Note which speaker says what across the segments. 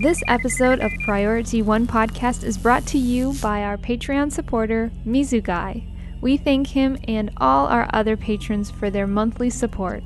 Speaker 1: This episode of Priority One Podcast is brought to you by our Patreon supporter, Mizugai. We thank him and all our other patrons for their monthly support.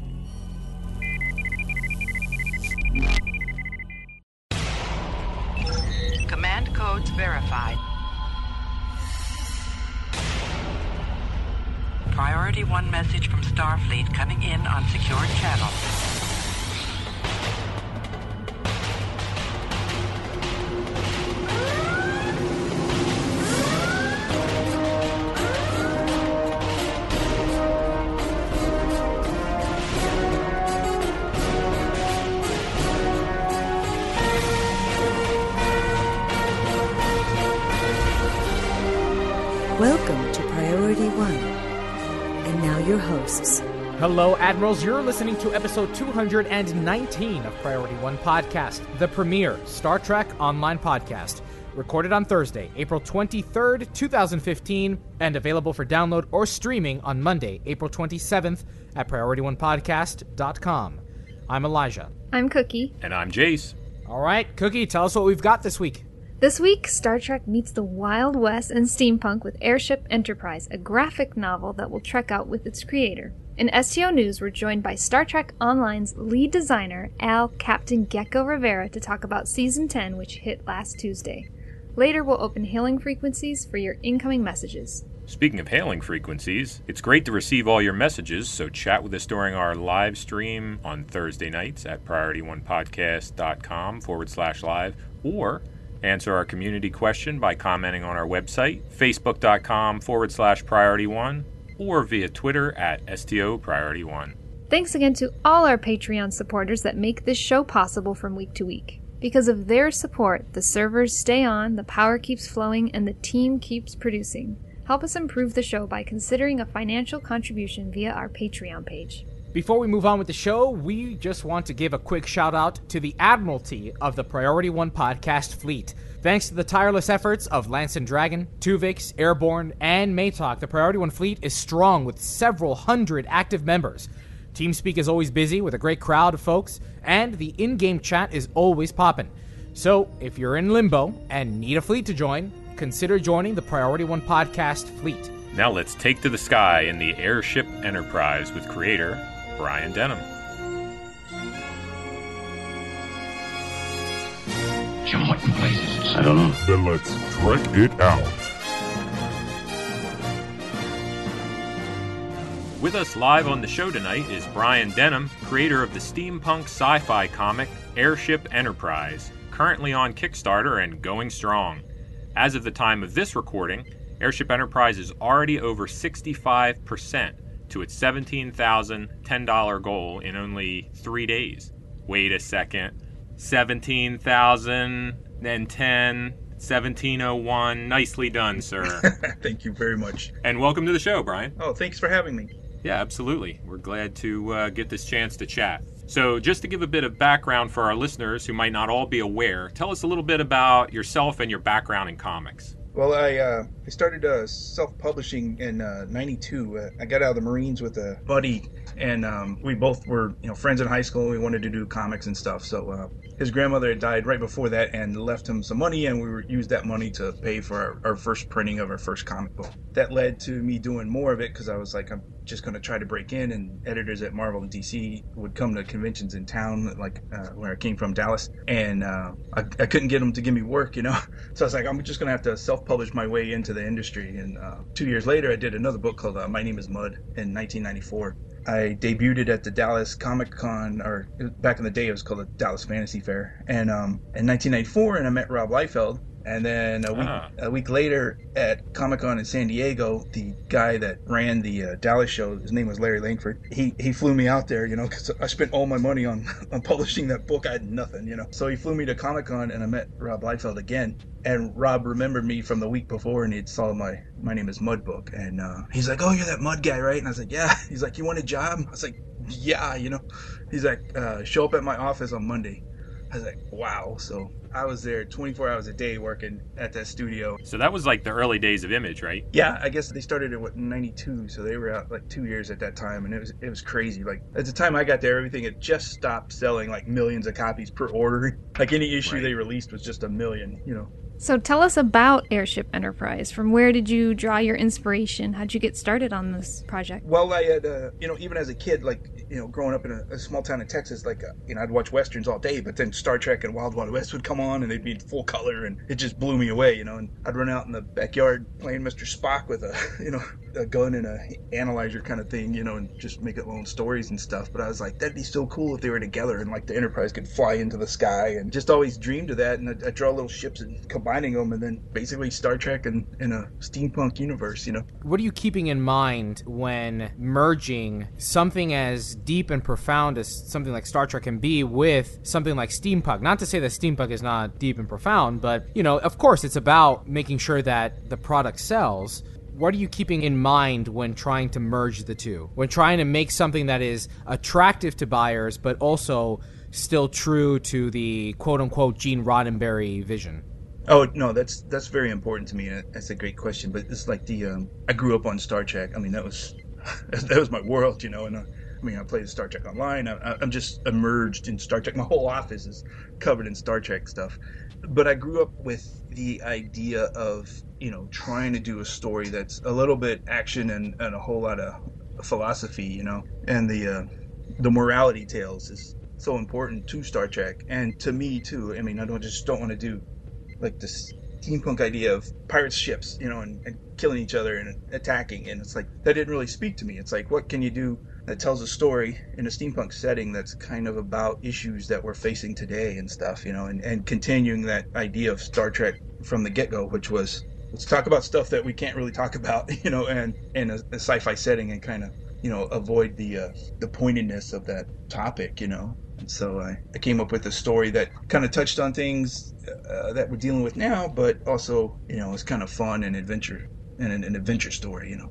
Speaker 2: Admirals. You're listening to episode 219 of Priority One Podcast, the premier Star Trek online podcast. Recorded on Thursday, April 23rd, 2015, and available for download or streaming on Monday, April 27th at PriorityOnePodcast.com. I'm Elijah.
Speaker 1: I'm Cookie.
Speaker 3: And I'm Jace.
Speaker 2: All right, Cookie, tell us what we've got this week.
Speaker 1: This week, Star Trek meets the Wild West and steampunk with Airship Enterprise, a graphic novel that will trek out with its creator. In STO News, we're joined by Star Trek Online's lead designer, Al Captain Geko Rivera, to talk about Season 10, which hit last Tuesday. Later, we'll open hailing frequencies for your incoming messages.
Speaker 3: Speaking of hailing frequencies, it's great to receive all your messages, so chat with us during our live stream on Thursday nights at PriorityOnePodcast.com forward slash live, or answer our community question by commenting on our website, Facebook.com forward slash Priority One, or via Twitter at STO Priority One.
Speaker 1: Thanks again to all our Patreon supporters that make this show possible from week to week. Because of their support, the servers stay on, the power keeps flowing, and the team keeps producing. Help us improve the show by considering a financial contribution via our Patreon page.
Speaker 2: Before we move on with the show, we just want to give a quick shout out to the Admiralty of the Priority One podcast fleet. Thanks to the tireless efforts of Lance and Dragon, Tuvix, Airborne, and Maytalk, the Priority One fleet is strong with several hundred active members. TeamSpeak is always busy with a great crowd of folks, and the in game chat is always poppin'. So, if you're in limbo and need a fleet to join, consider joining the Priority One podcast fleet.
Speaker 3: Now let's take to the sky in the Airship Enterprise with creator Brian Denham.
Speaker 4: Jim, what in blazes?
Speaker 5: I don't know.
Speaker 6: Then let's trek it out.
Speaker 3: With us live on the show tonight is Brian Denham, creator of the steampunk sci fi comic Airship Enterprise, currently on Kickstarter and going strong. As of the time of this recording, Airship Enterprise is already over 65% to its $17,010 goal in only three days. Wait a second. 17,000, then 10, 1701. Nicely done, sir.
Speaker 7: Thank you very much.
Speaker 3: and welcome to the show, Brian.
Speaker 7: Oh, thanks for having me.
Speaker 3: Yeah, absolutely. We're glad to uh, get this chance to chat. So, just to give a bit of background for our listeners who might not all be aware, tell us a little bit about yourself and your background in comics.
Speaker 7: Well, I uh, I started uh, self-publishing in '92. Uh, I got out of the Marines with a buddy, and um, we both were you know friends in high school. and We wanted to do comics and stuff. So uh, his grandmother had died right before that, and left him some money, and we were, used that money to pay for our, our first printing of our first comic book. That led to me doing more of it because I was like, I'm just going to try to break in, and editors at Marvel and DC would come to conventions in town, like uh, where I came from, Dallas, and uh, I, I couldn't get them to give me work, you know. So I was like, I'm just going to have to self-publish my way into the industry. And uh, two years later, I did another book called uh, My Name Is Mud in 1994. I debuted at the Dallas Comic Con, or back in the day, it was called the Dallas Fantasy Fair, and um, in 1994, and I met Rob Liefeld. And then a week
Speaker 3: Ah.
Speaker 7: a week later at Comic Con in San Diego, the guy that ran the uh, Dallas show, his name was Larry Lankford. He he flew me out there, you know, because I spent all my money on on publishing that book. I had nothing, you know. So he flew me to Comic Con, and I met Rob Liefeld again. And Rob remembered me from the week before, and he saw my my name is Mud book, and uh, he's like, "Oh, you're that Mud guy, right?" And I was like, "Yeah." He's like, "You want a job?" I was like, "Yeah," you know. He's like, uh, "Show up at my office on Monday." I was like, wow. So I was there 24 hours a day working at that studio.
Speaker 3: So that was like the early days of Image, right?
Speaker 7: Yeah, I guess they started in what 92, so they were out like two years at that time, and it was it was crazy. Like at the time I got there, everything had just stopped selling like millions of copies per order. Like any issue
Speaker 3: Right.
Speaker 7: they released was just a million, you know.
Speaker 1: So tell us about Airship Enterprise. From where did you draw your inspiration? How'd you get started on this project?
Speaker 7: Well, I had, uh, you know, even as a kid, like, you know, growing up in a, a small town in Texas, like, uh, you know, I'd watch westerns all day, but then Star Trek and Wild Wild West would come on and they'd be in full color and it just blew me away, you know. And I'd run out in the backyard playing Mr. Spock with a, you know, a gun and a analyzer kind of thing, you know, and just make up my own stories and stuff. But I was like, that'd be so cool if they were together and like the Enterprise could fly into the sky and just always dreamed of that. And I'd, I'd draw little ships and combining them and then basically Star Trek and in a steampunk universe, you know.
Speaker 2: What are you keeping in mind when merging something as deep and profound as something like Star Trek can be with something like steampunk? Not to say that steampunk is not deep and profound, but you know, of course, it's about making sure that the product sells. What are you keeping in mind when trying to merge the two? When trying to make something that is attractive to buyers, but also still true to the quote unquote Gene Roddenberry vision?
Speaker 7: Oh no, that's that's very important to me. That's a great question. But it's like the um, I grew up on Star Trek. I mean, that was that was my world, you know. And uh, I mean, I played Star Trek Online. I, I'm just immersed in Star Trek. My whole office is covered in Star Trek stuff. But I grew up with the idea of you know trying to do a story that's a little bit action and, and a whole lot of philosophy, you know. And the uh, the morality tales is so important to Star Trek and to me too. I mean, I don't just don't want to do like this steampunk idea of pirate ships, you know, and, and killing each other and attacking. And it's like, that didn't really speak to me. It's like, what can you do that tells a story in a steampunk setting that's kind of about issues that we're facing today and stuff, you know, and, and continuing that idea of Star Trek from the get go, which was, let's talk about stuff that we can't really talk about, you know, and in a, a sci fi setting and kind of, you know, avoid the, uh, the pointedness of that topic, you know. And so I, I came up with a story that kind of touched on things uh, that we're dealing with now, but also, you know, it's kind of fun and adventure and an, an adventure story, you know.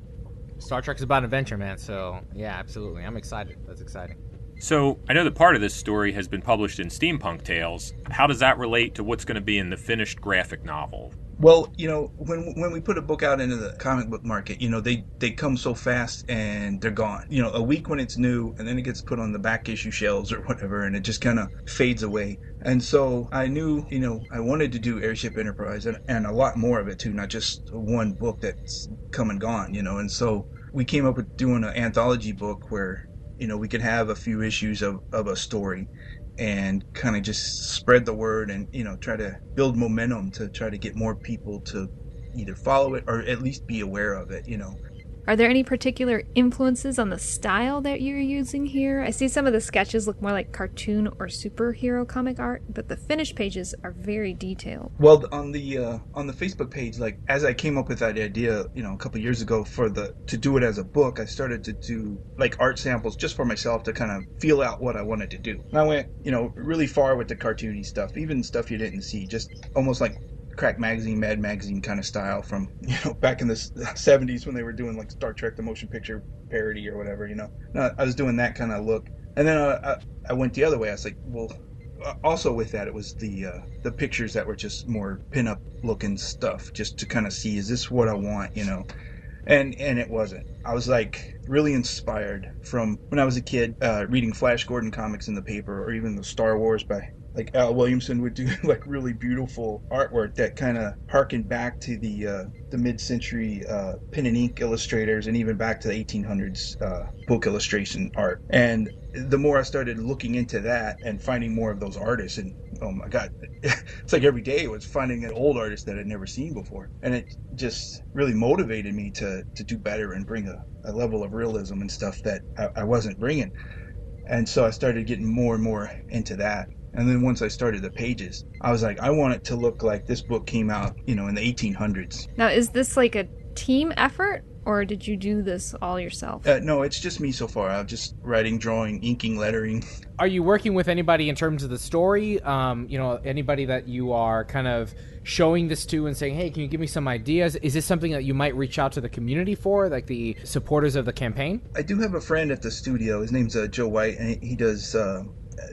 Speaker 2: Star Trek's about adventure, man. So yeah, absolutely. I'm excited. That's exciting.
Speaker 3: So I know that part of this story has been published in Steampunk Tales. How does that relate to what's going to be in the finished graphic novel?
Speaker 7: Well, you know, when when we put a book out into the comic book market, you know, they they come so fast and they're gone. You know, a week when it's new, and then it gets put on the back issue shelves or whatever, and it just kind of fades away. And so I knew, you know, I wanted to do Airship Enterprise and, and a lot more of it too, not just one book that's come and gone, you know. And so we came up with doing an anthology book where, you know, we could have a few issues of, of a story and kind of just spread the word and you know try to build momentum to try to get more people to either follow it or at least be aware of it you know
Speaker 1: Are there any particular influences on the style that you're using here? I see some of the sketches look more like cartoon or superhero comic art, but the finished pages are very detailed.
Speaker 7: well on the uh, on the facebook page like as i came up with that idea you know a couple years ago for the to do it as a book i started to do like art samples just for myself to kind of feel out what i wanted to do and i went you know really far with the cartoony stuff even stuff you didn't see just almost like crack magazine mad magazine kind of style from you know back in the 70s when they were doing like star trek the motion picture parody or whatever you know? No, i was doing that kind of look. And then uh, I, I went the other way. I was like well uh, also with that it was the uh, the pictures that were just more pin-up looking stuff just to kind of see is this what i want you know? And and it wasn't. I was like really inspired from when i was a kid uh, reading flash gordon comics in the paper or even the star wars by like al williamson would do like really beautiful artwork that kind of harkened back to the uh, the mid-century uh, pen and ink illustrators and even back to the 1800s uh, book illustration art. And the more i started looking into that and finding more of those artists and oh my god it's like every day it was finding an old artist that i'd never seen before. And it just really motivated me to to do better and bring a, a level of realism and stuff that I, I wasn't bringing. And so i started getting more and more into that and then once i started the pages i was like i want it to look like this book came out you know in the 1800s
Speaker 1: Now, is this like a team effort, or did you do this all yourself?
Speaker 7: uh, no it's just me so far i'm just writing drawing inking lettering
Speaker 2: Are you working with anybody in terms of the story? Um, you know, anybody that you are kind of showing this to and saying, "Hey, can you give me some ideas?" Is this something that you might reach out to the community for, like the supporters of the campaign?
Speaker 7: I do have a friend at the studio. His name's uh, Joe White, and he does uh, uh,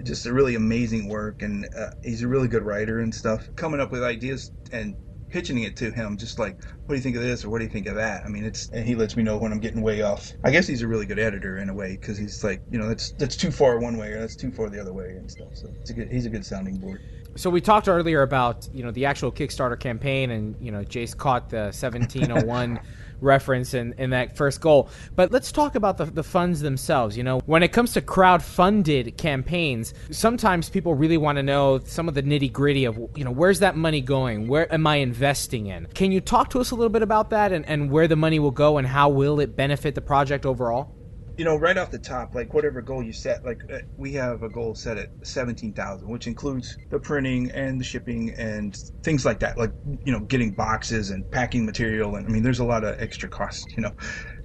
Speaker 7: just a really amazing work, and uh, he's a really good writer and stuff. Coming up with ideas and pitching it to him, just like, what do you think of this or what do you think of that? I mean, it's and he lets me know when I'm getting way off. I guess he's a really good editor in a way because he's like, you know, that's that's too far one way or that's too far the other way and stuff. So it's a good, he's a good sounding board.
Speaker 2: So we talked earlier about you know the actual Kickstarter campaign, and you know Jace caught the 1701 reference in, in that first goal. But let's talk about the, the funds themselves. You know, when it comes to crowd-funded campaigns, sometimes people really want to know some of the nitty-gritty of you know where's that money going? Where am I investing in? Can you talk to us a little bit about that and, and where the money will go and how will it benefit the project overall?
Speaker 7: You know, right off the top, like whatever goal you set, like uh, we have a goal set at seventeen thousand, which includes the printing and the shipping and things like that, like you know, getting boxes and packing material, and I mean, there's a lot of extra costs, you know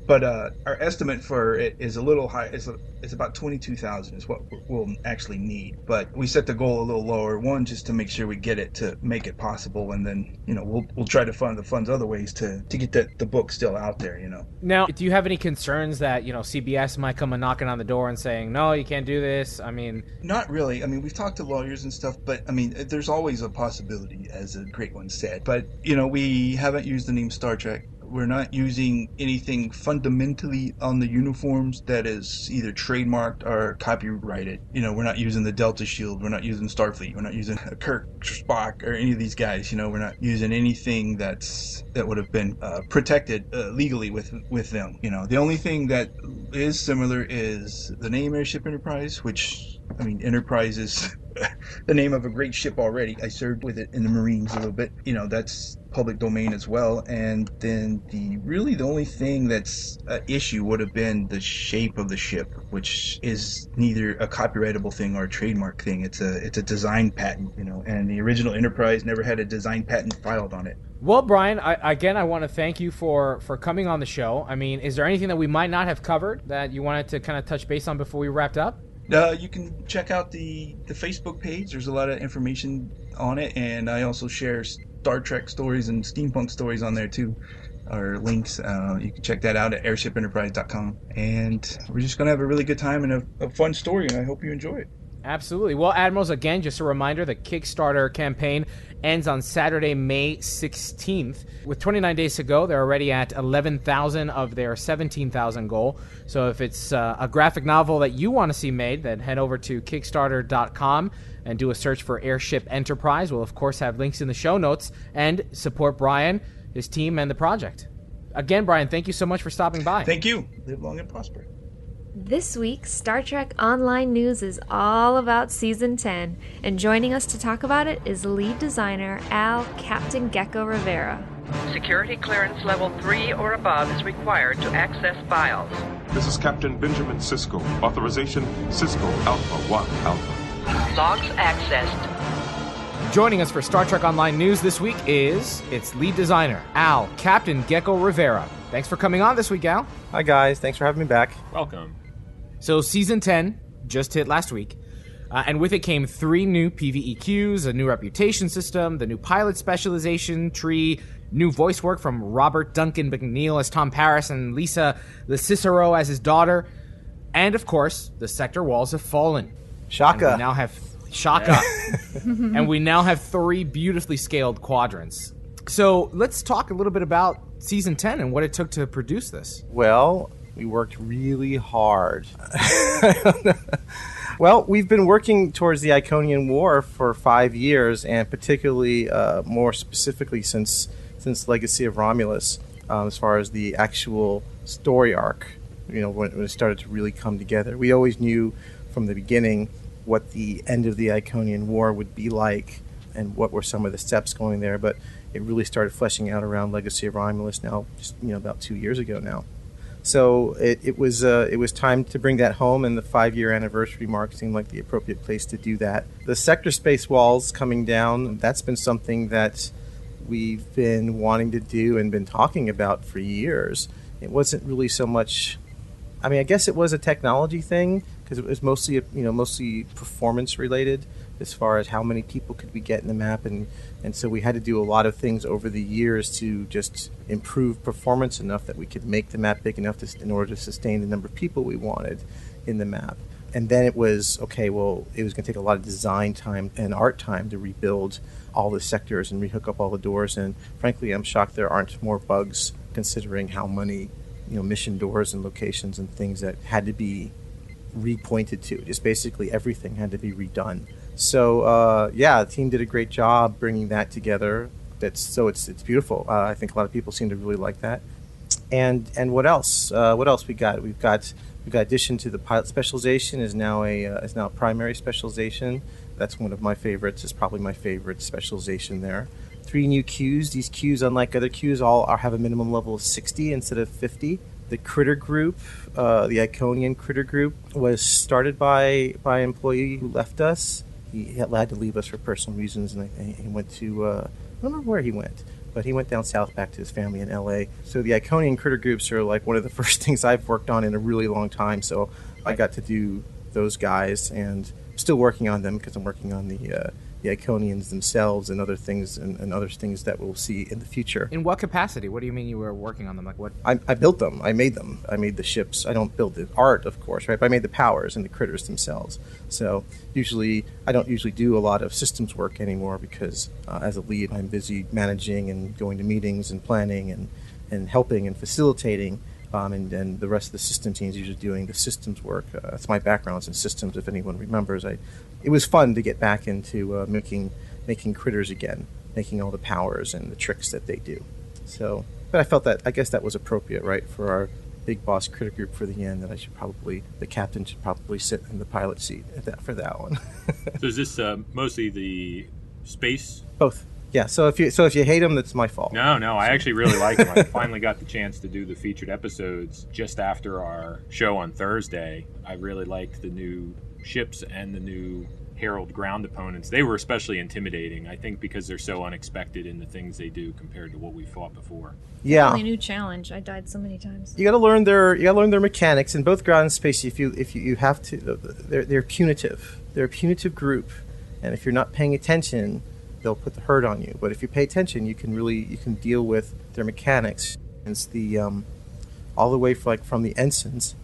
Speaker 7: but uh, our estimate for it is a little high. It's, a, it's about twenty two thousand is what we'll actually need. But we set the goal a little lower. One, just to make sure we get it to make it possible, and then you know we'll we'll try to fund the funds other ways to to get the the book still out there. You know.
Speaker 2: Now, do you have any concerns that you know CBS might come and knocking on the door and saying no, you can't do this? I mean,
Speaker 7: not really. I mean, we've talked to lawyers and stuff, but I mean, there's always a possibility, as a great one said. But you know, we haven't used the name Star Trek we're not using anything fundamentally on the uniforms that is either trademarked or copyrighted. You know, we're not using the Delta Shield, we're not using Starfleet, we're not using Kirk, Spock, or any of these guys. You know, we're not using anything that's that would have been uh, protected uh, legally with with them. You know, the only thing that is similar is the name Airship Enterprise, which I mean, Enterprise is the name of a great ship already. I served with it in the Marines a little bit. You know, that's public domain as well. And then the really the only thing that's an issue would have been the shape of the ship, which is neither a copyrightable thing or a trademark thing. It's a it's a design patent, you know. And the original Enterprise never had a design patent filed on it.
Speaker 2: Well, Brian, I, again, I want to thank you for for coming on the show. I mean, is there anything that we might not have covered that you wanted to kind of touch base on before we wrapped up?
Speaker 7: Uh, you can check out the the Facebook page. There's a lot of information on it, and I also share Star Trek stories and steampunk stories on there too. Our links, uh, you can check that out at airshipenterprise.com. And we're just gonna have a really good time and a, a fun story, and I hope you enjoy it.
Speaker 2: Absolutely. Well, Admirals, again, just a reminder the Kickstarter campaign ends on Saturday, May 16th. With 29 days to go, they're already at 11,000 of their 17,000 goal. So if it's uh, a graphic novel that you want to see made, then head over to Kickstarter.com and do a search for Airship Enterprise. We'll, of course, have links in the show notes and support Brian, his team, and the project. Again, Brian, thank you so much for stopping by.
Speaker 7: Thank you. Live long and prosper.
Speaker 1: This week, Star Trek Online News is all about Season 10, and joining us to talk about it is lead designer Al Captain Geko Rivera.
Speaker 8: Security clearance level 3 or above is required to access files.
Speaker 6: This is Captain Benjamin Sisko. Authorization Sisko Alpha 1 Alpha.
Speaker 8: Logs accessed.
Speaker 2: Joining us for Star Trek Online News this week is its lead designer, Al Captain Geko Rivera. Thanks for coming on this week, Al.
Speaker 5: Hi, guys. Thanks for having me back.
Speaker 3: Welcome.
Speaker 2: So, season 10 just hit last week. Uh, and with it came three new PvE queues, a new reputation system, the new pilot specialization tree, new voice work from Robert Duncan McNeil as Tom Paris and Lisa LoCicero as his daughter, and of course, the sector walls have fallen.
Speaker 5: Shaka.
Speaker 2: And we now have Shaka. and we now have three beautifully scaled quadrants. So let's talk a little bit about season 10 and what it took to produce this.
Speaker 5: Well, we worked really hard. well, we've been working towards the Iconian War for five years, and particularly uh, more specifically since since Legacy of Romulus, um, as far as the actual story arc. You know, when, when it started to really come together, we always knew from the beginning what the end of the Iconian War would be like, and what were some of the steps going there. But it really started fleshing out around Legacy of Romulus now, just you know, about two years ago now. So it, it was uh, it was time to bring that home, and the five year anniversary mark seemed like the appropriate place to do that. The sector space walls coming down that's been something that we've been wanting to do and been talking about for years. It wasn't really so much. I mean, I guess it was a technology thing because it was mostly you know mostly performance related as far as how many people could we get in the map and and so we had to do a lot of things over the years to just improve performance enough that we could make the map big enough to, in order to sustain the number of people we wanted in the map and then it was okay. Well, it was going to take a lot of design time and art time to rebuild all the sectors and rehook up all the doors. And frankly, I'm shocked there aren't more bugs, considering how many you know mission doors and locations and things that had to be repointed to. Just basically everything had to be redone. So uh, yeah, the team did a great job bringing that together. That's so it's it's beautiful. Uh, I think a lot of people seem to really like that. And and what else? Uh, what else we got? We've got we've got addition to the pilot specialization is now a uh, is now a primary specialization. That's one of my favorites. It's probably my favorite specialization there. Three new queues. These queues, unlike other queues, all are, have a minimum level of 60 instead of 50 the critter group, uh, the Iconian critter group, was started by by an employee who left us. He had to leave us for personal reasons, and he went to uh, I don't know where he went, but he went down south back to his family in L.A. So the Iconian critter groups are like one of the first things I've worked on in a really long time. So I got to do those guys, and still working on them because I'm working on the uh, the Iconians themselves and other things and, and, other things that we'll see in the future.
Speaker 2: In what capacity? What do you mean you were working on them? Like what?
Speaker 5: I, I built them. I made them. I made the ships. I don't build the art, of course, right? But I made the powers and the critters themselves. So usually, I don't usually do a lot of systems work anymore because uh, as a lead, I'm busy managing and going to meetings and planning and and helping and facilitating. Um, and, and the rest of the system team is usually doing the systems work. Uh, that's my background in systems. If anyone remembers, I it was fun to get back into uh, making making critters again, making all the powers and the tricks that they do. So, but I felt that I guess that was appropriate, right, for our big boss critter group for the end. That I should probably the captain should probably sit in the pilot seat that, for that one.
Speaker 3: so is this uh, mostly the space?
Speaker 5: Both. Yeah, so if you so if you hate them, that's my fault.
Speaker 3: No, no, I actually really like them. I finally got the chance to do the featured episodes just after our show on Thursday. I really liked the new ships and the new Herald ground opponents. They were especially intimidating, I think, because they're so unexpected in the things they do compared to what we fought before.
Speaker 5: Yeah,
Speaker 1: a new challenge. I died so many times.
Speaker 5: You got to learn their you got to learn their mechanics in both ground and space. If you if you, you have to, they're they're punitive. They're a punitive group, and if you're not paying attention, they'll put the hurt on you. But if you pay attention, you can really you can deal with their mechanics. It's the um, all the way from, like from the ensigns,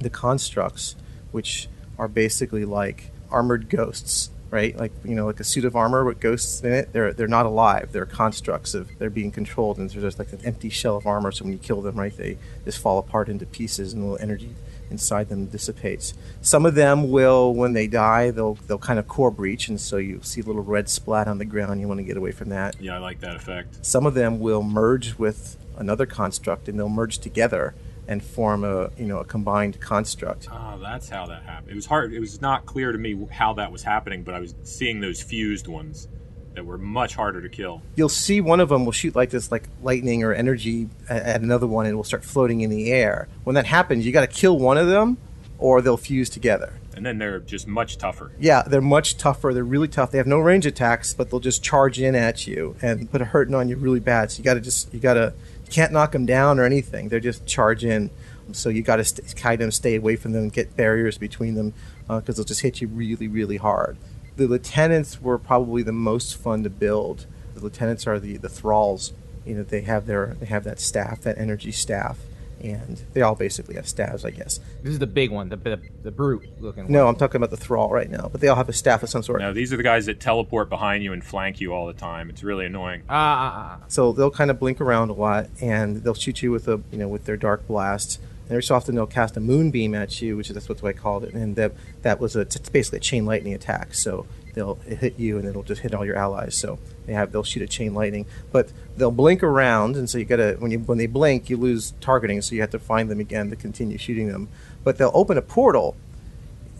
Speaker 5: the constructs, which are basically like armored ghosts, right? Like you know, like a suit of armor with ghosts in it. They're they're not alive. They're constructs of they're being controlled, and they're just like an empty shell of armor. So when you kill them, right, they just fall apart into pieces, and the energy inside them dissipates. Some of them will, when they die, they'll they'll kind of core breach, and so you see a little red splat on the ground. You want to get away from that.
Speaker 3: Yeah, I like that effect.
Speaker 5: Some of them will merge with another construct, and they'll merge together and form a you know a combined construct.
Speaker 3: Oh, that's how that happened. It was hard. It was not clear to me how that was happening, but I was seeing those fused ones that were much harder to kill.
Speaker 5: You'll see one of them will shoot like this, like lightning or energy at another one, and will start floating in the air. When that happens, you got to kill one of them, or they'll fuse together.
Speaker 3: And then they're just much tougher.
Speaker 5: Yeah, they're much tougher. They're really tough. They have no range attacks, but they'll just charge in at you and put a hurting on you really bad. So you got to just you got to you can't knock them down or anything. They're just charge in. So you got to st- kind of stay away from them, get barriers between them, because uh, they'll just hit you really, really hard. The lieutenants were probably the most fun to build. The lieutenants are the, the thralls. You know, they have their they have that staff, that energy staff, and they all basically have staves, I guess.
Speaker 2: This is the big one, the the, the brute looking one.
Speaker 5: No, I'm talking about the thrall right now, but they all have a staff of some sort.
Speaker 3: No, these are the guys that teleport behind you and flank you all the time. It's really annoying.
Speaker 2: Ah. Uh, uh, uh.
Speaker 5: So they'll kind of blink around a lot, and they'll shoot you with a you know with their dark blast. And every so often they'll cast a moonbeam at you, which is that's what I called it, and that that was a it's basically a chain lightning attack. So they'll hit you and it'll just hit all your allies. So they have they'll shoot a chain lightning, but they'll blink around, and so you gotta when you when they blink, you lose targeting, so you have to find them again to continue shooting them. But they'll open a portal.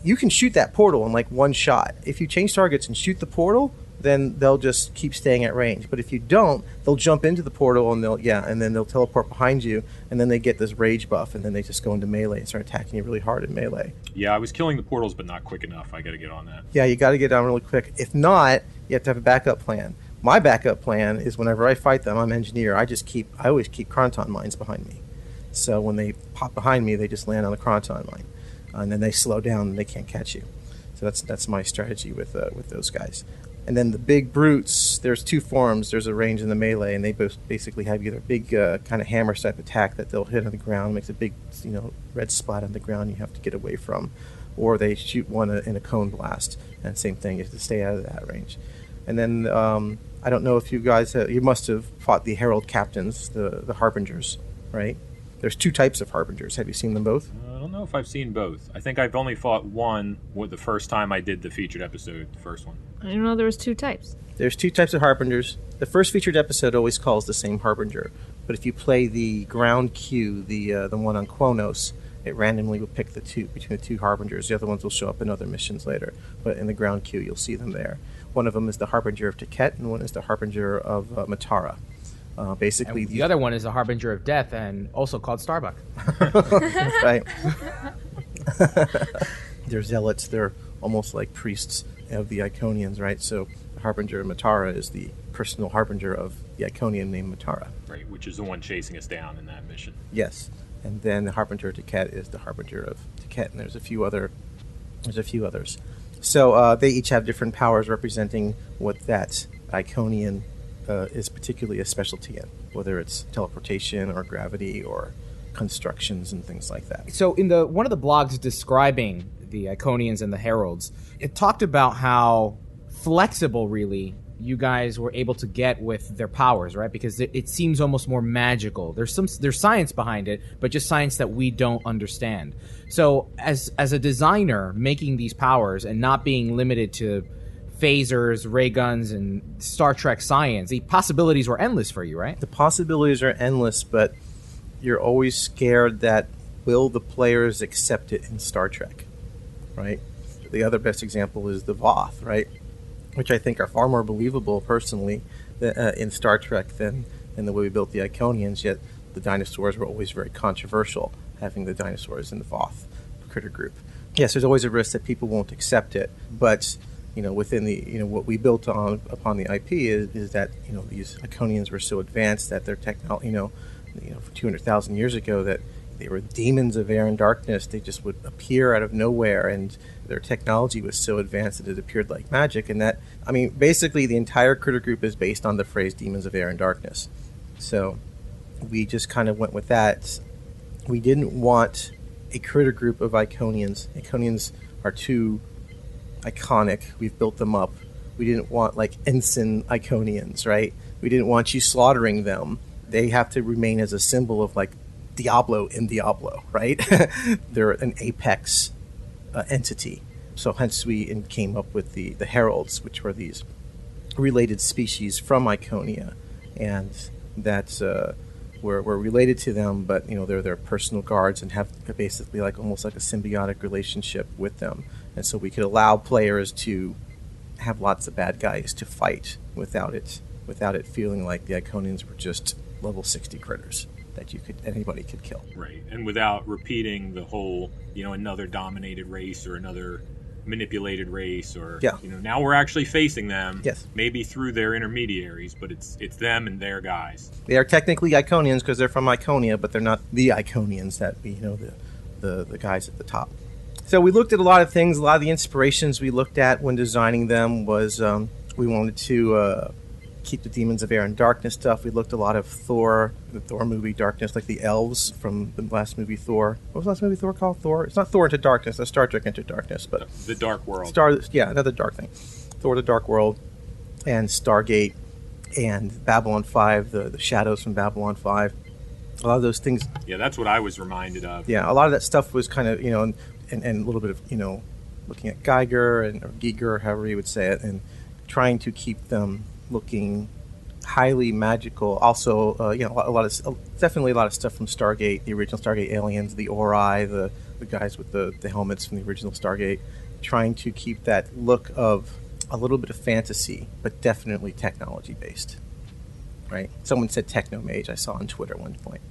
Speaker 5: You can shoot that portal in like one shot. If you change targets and shoot the portal, then they'll just keep staying at range. But if you don't, they'll jump into the portal and they'll yeah, and then they'll teleport behind you, and then they get this rage buff, and then they just go into melee and start attacking you really hard in melee.
Speaker 3: Yeah, I was killing the portals, but not quick enough. I got to get on that.
Speaker 5: Yeah, you got to get down really quick. If not, you have to have a backup plan. My backup plan is whenever I fight them, I'm engineer. I just keep I always keep Chroniton mines behind me. So when they pop behind me, they just land on the Chroniton mine, and then they slow down and they can't catch you. So that's that's my strategy with uh, with those guys. And then the big brutes, there's two forms. There's a range and the melee, and they both basically have either a big uh, kind of hammer type attack that they'll hit on the ground, makes a big, you know, red spot on the ground you have to get away from. or they shoot one in a cone blast, and same thing is to stay out of that range. And then um, I don't know if you guys have, you must have fought the Herald Captains, the the Harbingers, right? There's two types of Harbingers. Have you seen them both?
Speaker 3: I don't know if I've seen both. I think I've only fought one the first time I did the featured episode, the first one.
Speaker 1: I didn't know there was two types.
Speaker 5: There's two types of harbingers. The first featured episode always calls the same harbinger, but if you play the ground queue, the uh, the one on Qo'noS, it randomly will pick the two between the two harbingers. The other ones will show up in other missions later, but in the ground queue you'll see them there. One of them is the harbinger of T'Ket, and one is the harbinger of uh, M'Tara. Uh, basically,
Speaker 2: And
Speaker 5: these-
Speaker 2: the other one is a harbinger of death, and also called Starbuck.
Speaker 5: right? they're zealots. They're almost like priests of the Iconians, right? So the harbinger M'Tara is the personal harbinger of the Iconian named M'Tara.
Speaker 3: Right, which is the one chasing us down in that mission.
Speaker 5: Yes, and then the harbinger T'Ket is the harbinger of T'Ket, and there's a few other. There's a few others. So uh, they each have different powers representing what that Iconian uh, is particularly a specialty in, whether it's teleportation or gravity or constructions and things like that.
Speaker 2: So in the one of the blogs describing the Iconians and the Heralds, it talked about how flexible really you guys were able to get with their powers, right? Because it, it seems almost more magical. There's some there's science behind it, but just science that we don't understand. So as as a designer making these powers and not being limited to phasers, ray guns, and Star Trek science, the possibilities were endless for you, right?
Speaker 5: the possibilities are endless, but you're always scared that will the players accept it in Star Trek, right? The other best example is the Voth, right? Which I think are far more believable personally uh, in Star Trek than in the way we built the Iconians. Yet the dinosaurs were always very controversial, having the dinosaurs in the Voth critter group. Yes, there's always a risk that people won't accept it, but you know, within the you know what we built on upon the IP is, is that you know these Iconians were so advanced that their technology, you know, you know, for two hundred thousand years ago that they were demons of air and darkness. They just would appear out of nowhere, and their technology was so advanced that it appeared like magic. And that, I mean, basically, the entire critter group is based on the phrase "demons of air and darkness." So we just kind of went with that. We didn't want a critter group of Iconians. Iconians are too iconic. We've built them up. We didn't want like ensign Iconians, right? We didn't want you slaughtering them. They have to remain as a symbol of like Diablo in Diablo, right? They're an apex uh, entity. So hence we came up with the the heralds, which were these related species from Iconia, and that uh, we're, we're related to them, but you know they're their personal guards and have basically like almost like a symbiotic relationship with them, and so we could allow players to have lots of bad guys to fight without it without it feeling like the Iconians were just level sixty critters that you could anybody could kill.
Speaker 3: Right, and without repeating the whole, you know, another dominated race or another manipulated race or
Speaker 5: Yeah.
Speaker 3: you know now we're actually facing them
Speaker 5: Yes.
Speaker 3: maybe through their intermediaries but it's it's them and their guys
Speaker 5: They are technically Iconians because they're from Iconia, but they're not the Iconians that we you know the, the the guys at the top. So we looked at a lot of things. A lot of the inspirations we looked at when designing them was um, we wanted to uh, keep the demons of air and darkness stuff. We looked a lot of Thor, the Thor movie Darkness, like the elves from the last movie Thor. What was the last movie Thor called? Thor. It's not Thor into Darkness. That's Star Trek into Darkness, but
Speaker 3: the dark world
Speaker 5: Star, yeah, another dark thing. Thor: The Dark World, and Stargate, and Babylon Five, the the shadows from Babylon Five. A lot of those things,
Speaker 3: yeah that's what i was reminded of
Speaker 5: yeah, a lot of that stuff was kind of you know, and, and, and a little bit of you know, looking at Geiger and or Giger, however you would say it, and trying to keep them looking highly magical. Also, uh, you know, a lot, of definitely a lot of stuff from Stargate, the original Stargate aliens, the Ori, the the guys with the the helmets from the original Stargate, trying to keep that look of a little bit of fantasy, but definitely technology based. Right? Someone said techno mage. I saw on Twitter one point.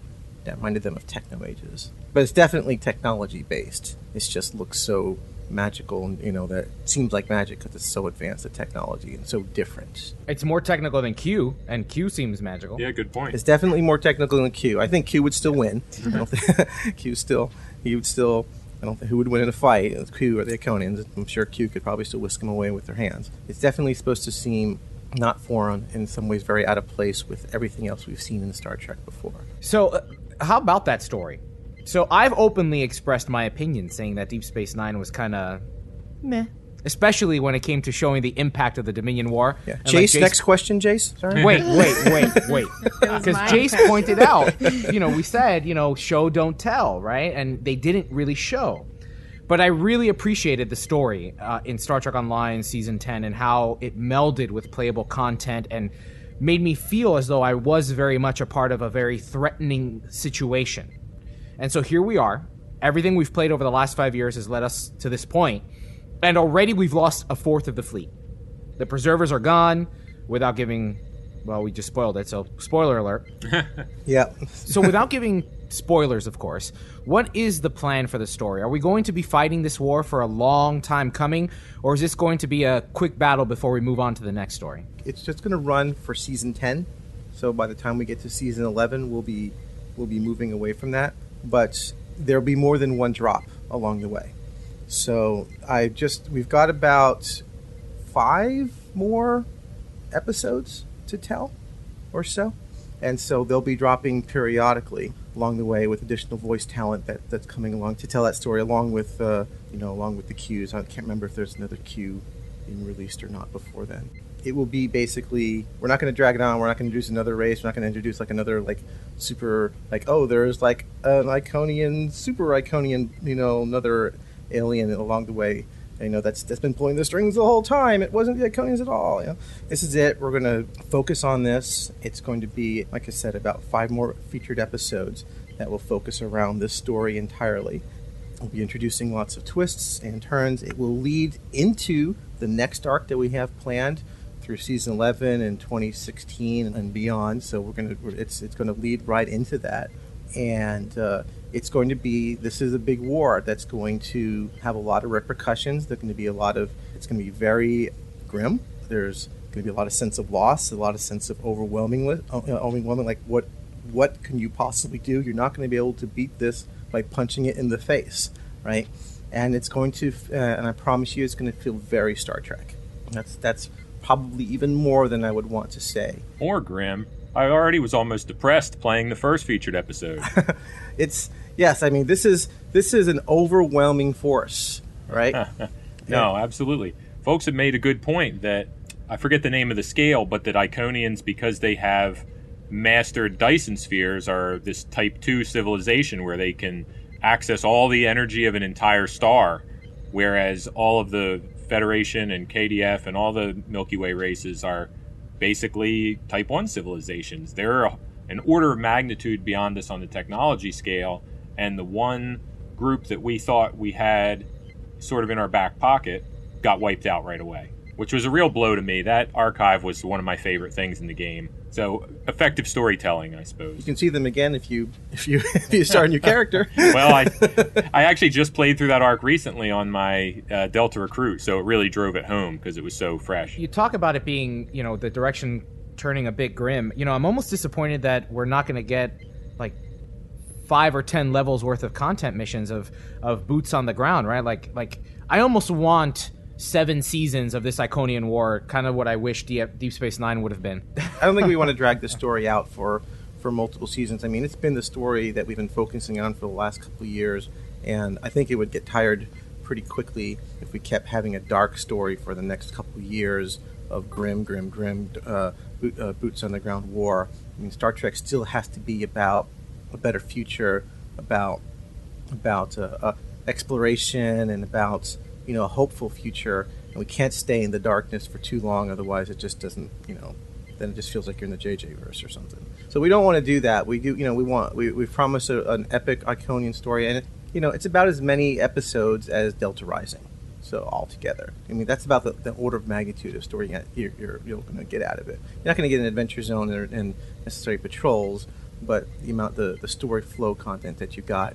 Speaker 5: That reminded them of techno Ages. but it's definitely technology based. It just looks so magical, and you know that seems like magic because it's so advanced the technology and so different.
Speaker 2: It's more technical than Q, and Q seems magical.
Speaker 3: yeah good point
Speaker 5: It's definitely more technical than Q. I think Q would still win. I don't think Q still he would still. I don't think who would win in a fight. Q or the Iconians. I'm sure Q could probably still whisk him away with their hands. It's definitely supposed to seem not foreign, in some ways very out of place with everything else we've seen in Star Trek before.
Speaker 2: So, uh, how about that story? So I've openly expressed my opinion, saying that Deep Space Nine was kind of meh, especially when it came to showing the impact of the Dominion War.
Speaker 5: Yeah.
Speaker 2: And like
Speaker 5: Jace, next question, Jace. Sorry.
Speaker 2: Wait, wait, wait, wait. Because Jace
Speaker 1: question.
Speaker 2: pointed out, you know, we said, you know, show don't tell, right? And they didn't really show. But I really appreciated the story uh, in Star Trek Online season 10 and how it melded with playable content and made me feel as though I was very much a part of a very threatening situation. And so here we are. Everything we've played over the last five years has led us to this point, and already we've lost a fourth of the fleet. The preservers are gone without giving. Well, we just spoiled it, so spoiler alert.
Speaker 5: Yeah.
Speaker 2: So, without giving spoilers, of course, what is the plan for the story? Are we going to be fighting this war for a long time coming, or is this going to be a quick battle before we move on to the next story?
Speaker 5: it's just going to run for season 10 so by the time we get to season 11 we'll be we'll be moving away from that but there'll be more than one drop along the way so i just we've got about five more episodes to tell or so and so they'll be dropping periodically along the way with additional voice talent that, that's coming along to tell that story along with uh, you know along with the queues. I can't remember if there's another queue being released or not before then. It will be basically we're not going to drag it on we're not going to introduce another race we're not going to introduce like another like super like oh there's like an iconian super iconian you know another alien along the way you know that's that's been pulling the strings the whole time. It wasn't the iconians at all you know. This is it. We're going to focus on this. It's going to be like i said about five more featured episodes that will focus around this story entirely. We'll be introducing lots of twists and turns. It will lead into the next arc that we have planned through season 11 and 2016 and beyond. So we're gonna it's it's going to lead right into that, and uh, it's going to be this is a big war that's going to have a lot of repercussions. There's going to be a lot of it's going to be very grim. There's going to be a lot of sense of loss, a lot of sense of overwhelming, overwhelming. Like what what can you possibly do? You're not going to be able to beat this by punching it in the face, right? And it's going to, uh, and I promise you, it's going to feel very Star Trek. That's that's probably even more than I would want to say.
Speaker 3: Or grim. I already was almost depressed playing the first featured episode.
Speaker 5: It's yes, I mean this is this is an overwhelming force, right?
Speaker 3: no, absolutely. Folks have made a good point that I forget the name of the scale, but that Iconians, because they have mastered Dyson spheres, are this Type 2 civilization where they can access all the energy of an entire star, whereas all of the Federation and KDF and all the Milky Way races are basically Type 1 civilizations. They're an order of magnitude beyond us on the technology scale, and the one group that we thought we had sort of in our back pocket got wiped out right away, which was a real blow to me. That archive was one of my favorite things in the game. So effective storytelling, I suppose.
Speaker 5: You can see them again if you if you if you start a new character.
Speaker 3: Well, I I actually just played through that arc recently on my uh, Delta Recruit, so it really drove it home because it was so fresh.
Speaker 2: You talk about it being, you know, the direction turning a bit grim. You know, I'm almost disappointed that we're not going to get like five or ten levels worth of content missions of of boots on the ground, right? Like like I almost want seven seasons of this Iconian War, kind of what I wish Deep, Deep Space Nine would have been.
Speaker 5: I don't think we want to drag this story out for for multiple seasons. I mean, it's been the story that we've been focusing on for the last couple of years, and I think it would get tired pretty quickly if we kept having a dark story for the next couple of years of grim, grim, grim uh, boot, uh, boots on the ground war. I mean, Star Trek still has to be about a better future, about about uh, uh, exploration and about you know a hopeful future. And we can't stay in the darkness for too long, otherwise it just doesn't you know. Then it just feels like you're in the JJ verse or something. So we don't want to do that. We do, you know, we want we we promise a, an epic Iconian story, and you know, it's about as many episodes as Delta Rising. So altogether, I mean, that's about the, the order of magnitude of story you're, you're, you're going to get out of it. You're not going to get an adventure zone and necessary patrols, but the amount the, the story flow content that you got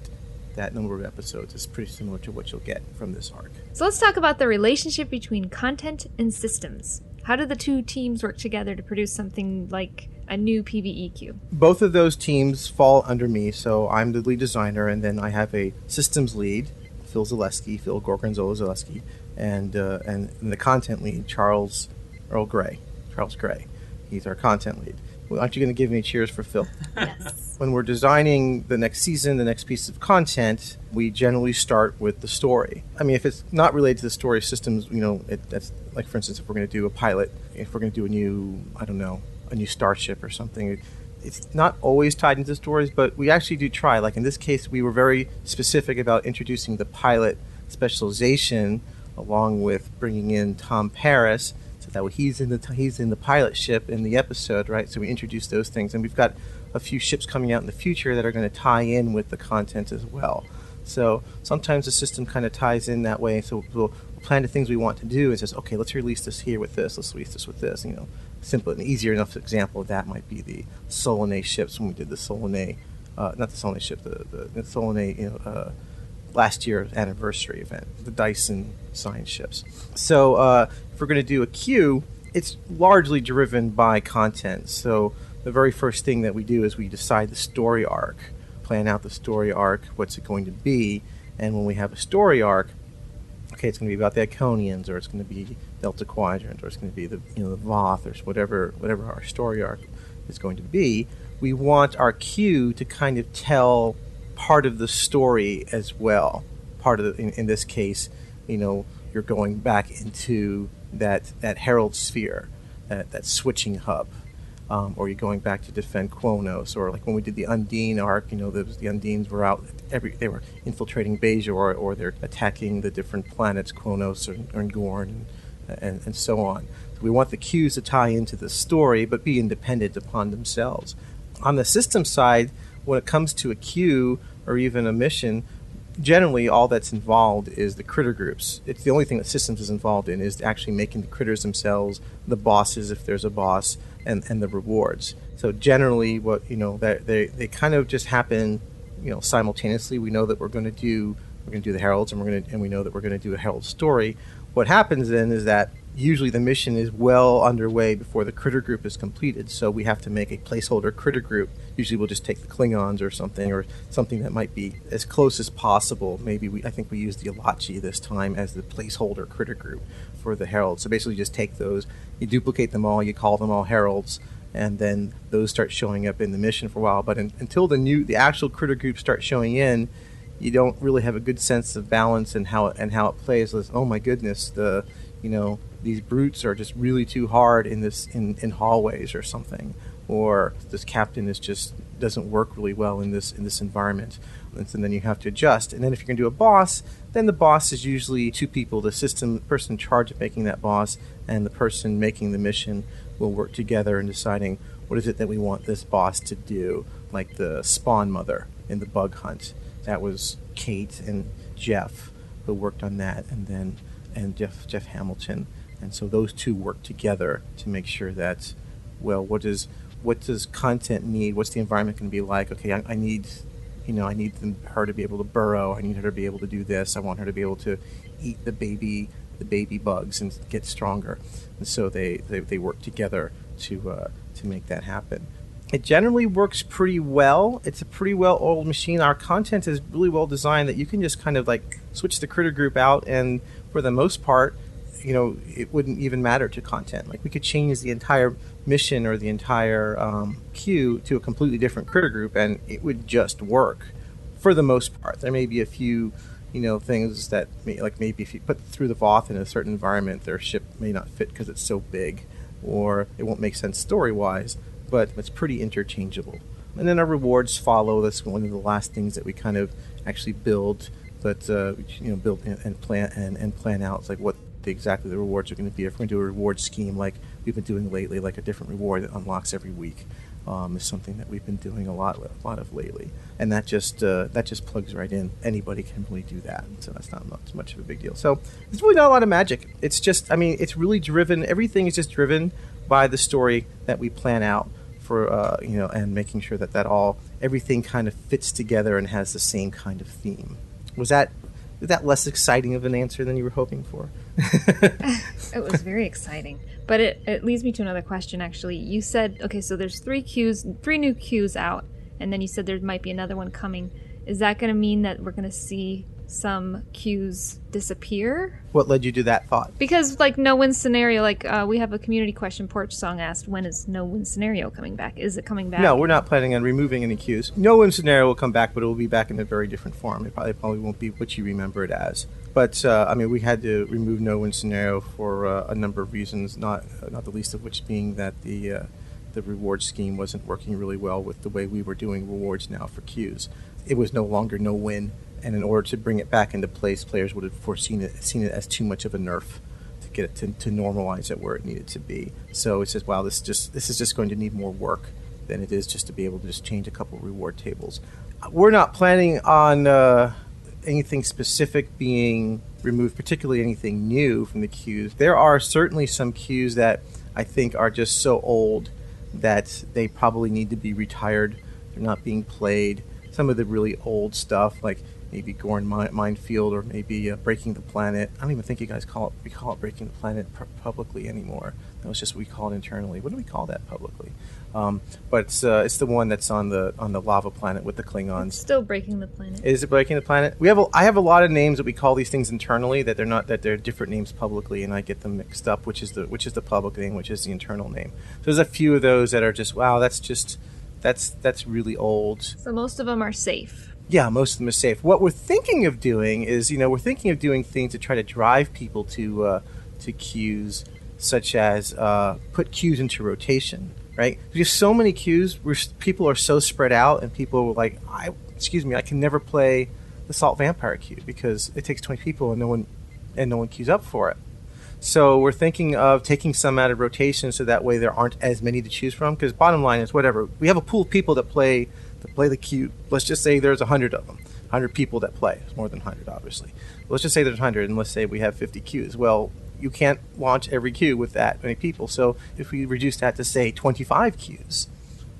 Speaker 5: that number of episodes is pretty similar to what you'll get from this arc.
Speaker 1: So let's talk about the relationship between content and systems. How do the two teams work together to produce something like a new PvE queue?
Speaker 5: Both of those teams fall under me, so I'm the lead designer, and then I have a systems lead, Phil Zaleski, Phil Gorgonzola Zaleski, and, uh, and and the content lead, Charles Earl Gray, Charles Gray. He's our content lead. Aren't you going to give me cheers for Phil?
Speaker 1: Yes.
Speaker 5: When we're designing the next season, the next piece of content, we generally start with the story. I mean, if it's not related to the story systems, you know, it, that's like, for instance, if we're going to do a pilot, if we're going to do a new, I don't know, a new starship or something, it, it's not always tied into stories, but we actually do try. Like in this case, we were very specific about introducing the pilot specialization along with bringing in Tom Paris that he's in the he's in the pilot ship in the episode, right? So we introduced those things, and we've got a few ships coming out in the future that are going to tie in with the content as well. So sometimes the system kind of ties in that way. So we'll, we'll plan the things we want to do and says, okay, let's release this here with this, let's release this with this. You know, simple and easier enough example of that might be the Solanae ships when we did the Solanae, uh, not the Solanae ship, the the, the Solanae, you know. Uh, last year's anniversary event, the Dyson science ships. So uh, if we're going to do a queue, it's largely driven by content. So the very first thing that we do is we decide the story arc, plan out the story arc, what's it going to be, and when we have a story arc, okay, it's going to be about the Iconians, or it's going to be Delta Quadrant, or it's going to be the you know the Voth, or whatever whatever our story arc is going to be. We want our queue to kind of tell part of the story as well. Part of the, in, in, this case, you know, you're going back into that that Herald sphere, that, that switching hub, um, or you're going back to defend Qo'noS, or like when we did the Undine arc, you know, the, the Undines were out every they were infiltrating Bajor, or, or they're attacking the different planets, Qo'noS or, or Gorn, and, and, and so on. So we want the queues to tie into the story, but be independent upon themselves. On the system side, when it comes to a queue or even a mission, generally all that's involved is the critter groups. It's the only thing that systems is involved in is actually making the critters themselves, the bosses if there's a boss, and, and the rewards. So generally, what you know, they they kind of just happen, you know, simultaneously. We know that we're going to do we're going to do the heralds, and we're going to and we know that we're going to do a herald story. What happens then is that usually the mission is well underway before the critter group is completed. So we have to make a placeholder critter group. Usually we'll just take the Klingons or something, or something that might be as close as possible. Maybe we, I think we used the Elachi this time as the placeholder critter group for the heralds. So basically, just take those, you duplicate them all, you call them all heralds, and then those start showing up in the mission for a while. But in, until the new, the actual critter group starts showing in, you don't really have a good sense of balance and how it, and how it plays. oh my goodness, the you know these brutes are just really too hard in this in, in hallways or something or this captain is just doesn't work really well in this in this environment. And so then you have to adjust. And then if you're going to do a boss then the boss is usually two people the system the person in charge of making that boss and the person making the mission will work together in deciding what is it that we want this boss to do like the spawn mother in the bug hunt. That was kate and jeff who worked on that and then and jeff jeff hamilton and so those two work together to make sure that well what is what does content need? What's the environment going to be like? Okay I, I need you know i need them, her to be able to burrow. I need her to be able to do this. I want her to be able to eat the baby the baby bugs and get stronger. And so they they, they work together to uh, to make that happen. It generally works pretty well. It's a pretty well oiled machine. Our content is really well designed that you can just kind of like switch the critter group out, and for the most part, you know, it wouldn't even matter to content. Like we could change the entire mission or the entire um, queue to a completely different critter group, and it would just work for the most part. There may be a few, you know, things that, may, like maybe if you put through the Voth in a certain environment, their ship may not fit because it's so big, or it won't make sense story wise. But it's pretty interchangeable. And then our rewards follow. That's one of the last things that we kind of actually build but uh, you know build and plan and, and plan out it's like what the, exactly the rewards are going to be. If we're going to do a reward scheme like we've been doing lately, like a different reward that unlocks every week, um, is something that we've been doing a lot, a lot of lately, and that just uh, that just plugs right in. Anybody can really do that, so that's not much, much of a big deal. So it's really not a lot of magic. It's just, I mean, it's really driven. Everything is just driven by the story that we plan out for, uh, you know, and making sure that that all everything kind of fits together and has the same kind of theme. Was that that less exciting of an answer than you were hoping for?
Speaker 1: it was very exciting. But it, it leads me to another question actually. You said okay, so there's three queues, three new queues out, and then you said there might be another one coming. Is that gonna mean that we're gonna see some queues disappear
Speaker 5: What led you to that thought?
Speaker 1: because like no win scenario like uh, we have a community question porch song asked when is no win scenario coming back is it coming back
Speaker 5: No, we're not planning on removing any queues. No win scenario will come back, but it will be back in a very different form. It probably, probably won't be what you remember it as. But uh, I mean, we had to remove no win scenario for uh, a number of reasons, not not the least of which being that the uh, the reward scheme wasn't working really well with the way we were doing rewards now for queues. It was no longer no win, and in order to bring it back into place, players would have foreseen it seen it as too much of a nerf to get it to, to normalize it where it needed to be. So it says, wow, this just this is just going to need more work than it is just to be able to just change a couple reward tables. We're not planning on uh, anything specific being removed, particularly anything new from the queues. There are certainly some queues that I think are just so old that they probably need to be retired. They're not being played. Some of the really old stuff, like maybe Gorn Mi- Minefield or maybe uh, Breaking the Planet. I don't even think you guys call it we call it Breaking the Planet pu- publicly anymore. That was just what we call it internally. What do we call that publicly? Um, but it's uh, it's the one that's on the on the lava planet with the Klingons.
Speaker 1: still breaking the planet
Speaker 5: Is it breaking the planet? We have a, I have a lot of names that we call these things internally that they're not that they're different names publicly, and I get them mixed up. Which is the which is the public name, which is the internal name. So there's a few of those that are just wow, that's just that's that's really old.
Speaker 1: so most of them are safe
Speaker 5: Yeah, most of them are safe. What we're thinking of doing is, you know, we're thinking of doing things to try to drive people to uh, to queues, such as uh, put queues into rotation. Right? Because so many queues, where people are so spread out, and people are like, I excuse me, I can never play the Salt Vampire queue because it takes twenty people and no one and no one queues up for it. So we're thinking of taking some out of rotation so that way there aren't as many to choose from. Because bottom line is whatever we have a pool of people that play play the queue. Let's just say there's hundred of them, hundred people that play. It's more than hundred, obviously. Let's just say there's hundred, and let's say we have fifty queues. Well, you can't launch every queue with that many people. So if we reduce that to say twenty-five queues,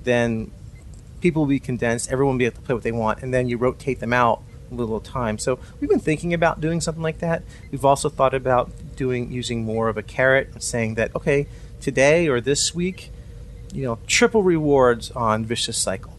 Speaker 5: then people will be condensed. Everyone will be able to play what they want, and then you rotate them out a little time. So we've been thinking about doing something like that. We've also thought about doing using more of a carrot, and saying that okay, today or this week, you know, triple rewards on Vicious Cycle,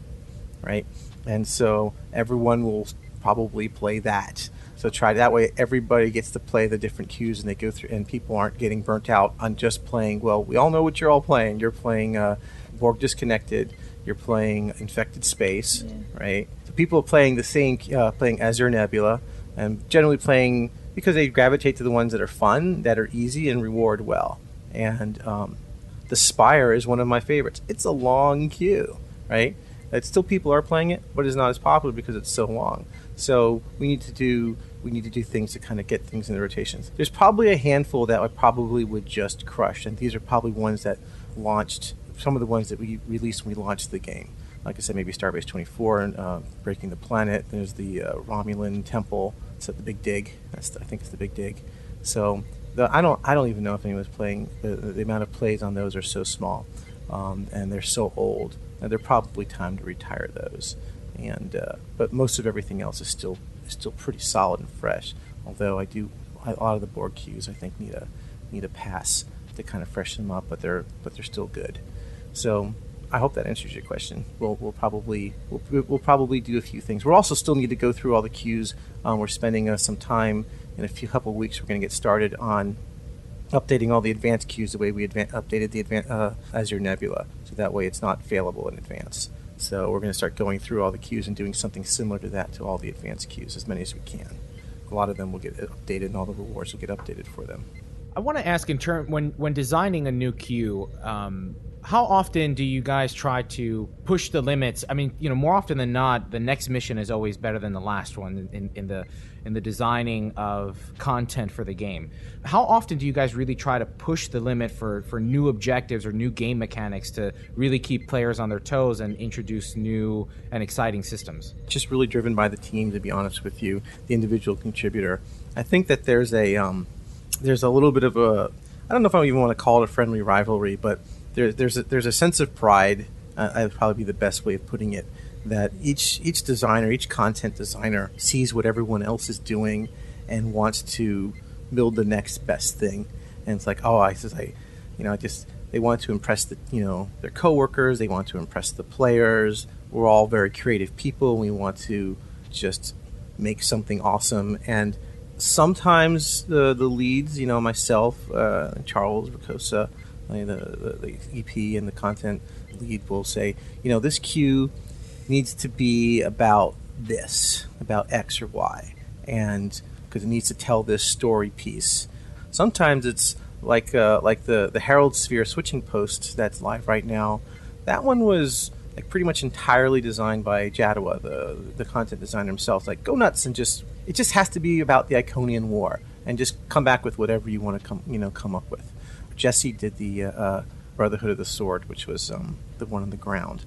Speaker 5: right? And so everyone will probably play that. So try that way. Everybody gets to play the different queues, and they go through, and people aren't getting burnt out on just playing. Well, we all know what you're all playing. You're playing uh, Borg Disconnected. You're playing Infected Space, right? So people are playing the same, uh, playing Azure Nebula, and generally playing because they gravitate to the ones that are fun, that are easy, and reward well. And um, the Spire is one of my favorites. It's a long queue, right? It's still people are playing it, but it's not as popular because it's so long. So we need to do we need to do things to kind of get things in the rotations. There's probably a handful that I probably would just crush, and these are probably ones that launched some of the ones that we released when we launched the game. Like I said, maybe Starbase 24 and uh, Breaking the Planet. There's the uh, Romulan Temple. It's at the Big Dig. That's the, I think it's the Big Dig. So the, I don't I don't even know if anyone's playing. The, the amount of plays on those are so small, um, and they're so old. And they're probably time to retire those. And uh, but most of everything else is still is still pretty solid and fresh. Although I do a lot of the Borg queues I think need a need a pass to kind of freshen them up, but they're but they're still good. So I hope that answers your question. We'll, we'll probably we'll, we'll probably do a few things. We'll also still need to go through all the queues. Um, we're spending uh, some time in a few couple weeks. We're going to get started on updating all the advanced queues the way we updated the advan- uh, Azure Nebula, that way it's not failable in advance. So we're going to start going through all the queues and doing something similar to that to all the advanced queues, as many as we can. A lot of them will get updated, and all the rewards will get updated for them.
Speaker 2: I want to ask in turn when when designing a new queue, um, how often do you guys try to push the limits? I mean, you know, more often than not, the next mission is always better than the last one in, in the in the designing of content for the game. How often do you guys really try to push the limit for for new objectives or new game mechanics to really keep players on their toes and introduce new and exciting systems?
Speaker 5: just really driven by the team, to be honest with you, the individual contributor. I think that there's a um, there's a little bit of a I don't know if I even want to call it a friendly rivalry, but there, there's a, there's a sense of pride. Uh, that would probably be the best way of putting it. That each each designer, each content designer, sees what everyone else is doing and wants to build the next best thing. And it's like, oh, I says I, you know, I just they want to impress the you know their coworkers. They want to impress the players. We're all very creative people. We want to just make something awesome. And sometimes the the leads, you know, myself, uh, Charles Ricossa, the, the, the EP and the content lead will say, you know, this queue needs to be about this, about X or Y, and because it needs to tell this story piece. Sometimes it's like uh, like the the Herald Sphere switching post that's live right now. That one was like pretty much entirely designed by Jadua, the the content designer himself. Like go nuts and just it just has to be about the Iconian War and just come back with whatever you want to come you know come up with. Jesse did the uh, uh, Brotherhood of the Sword, which was um, the one on the ground,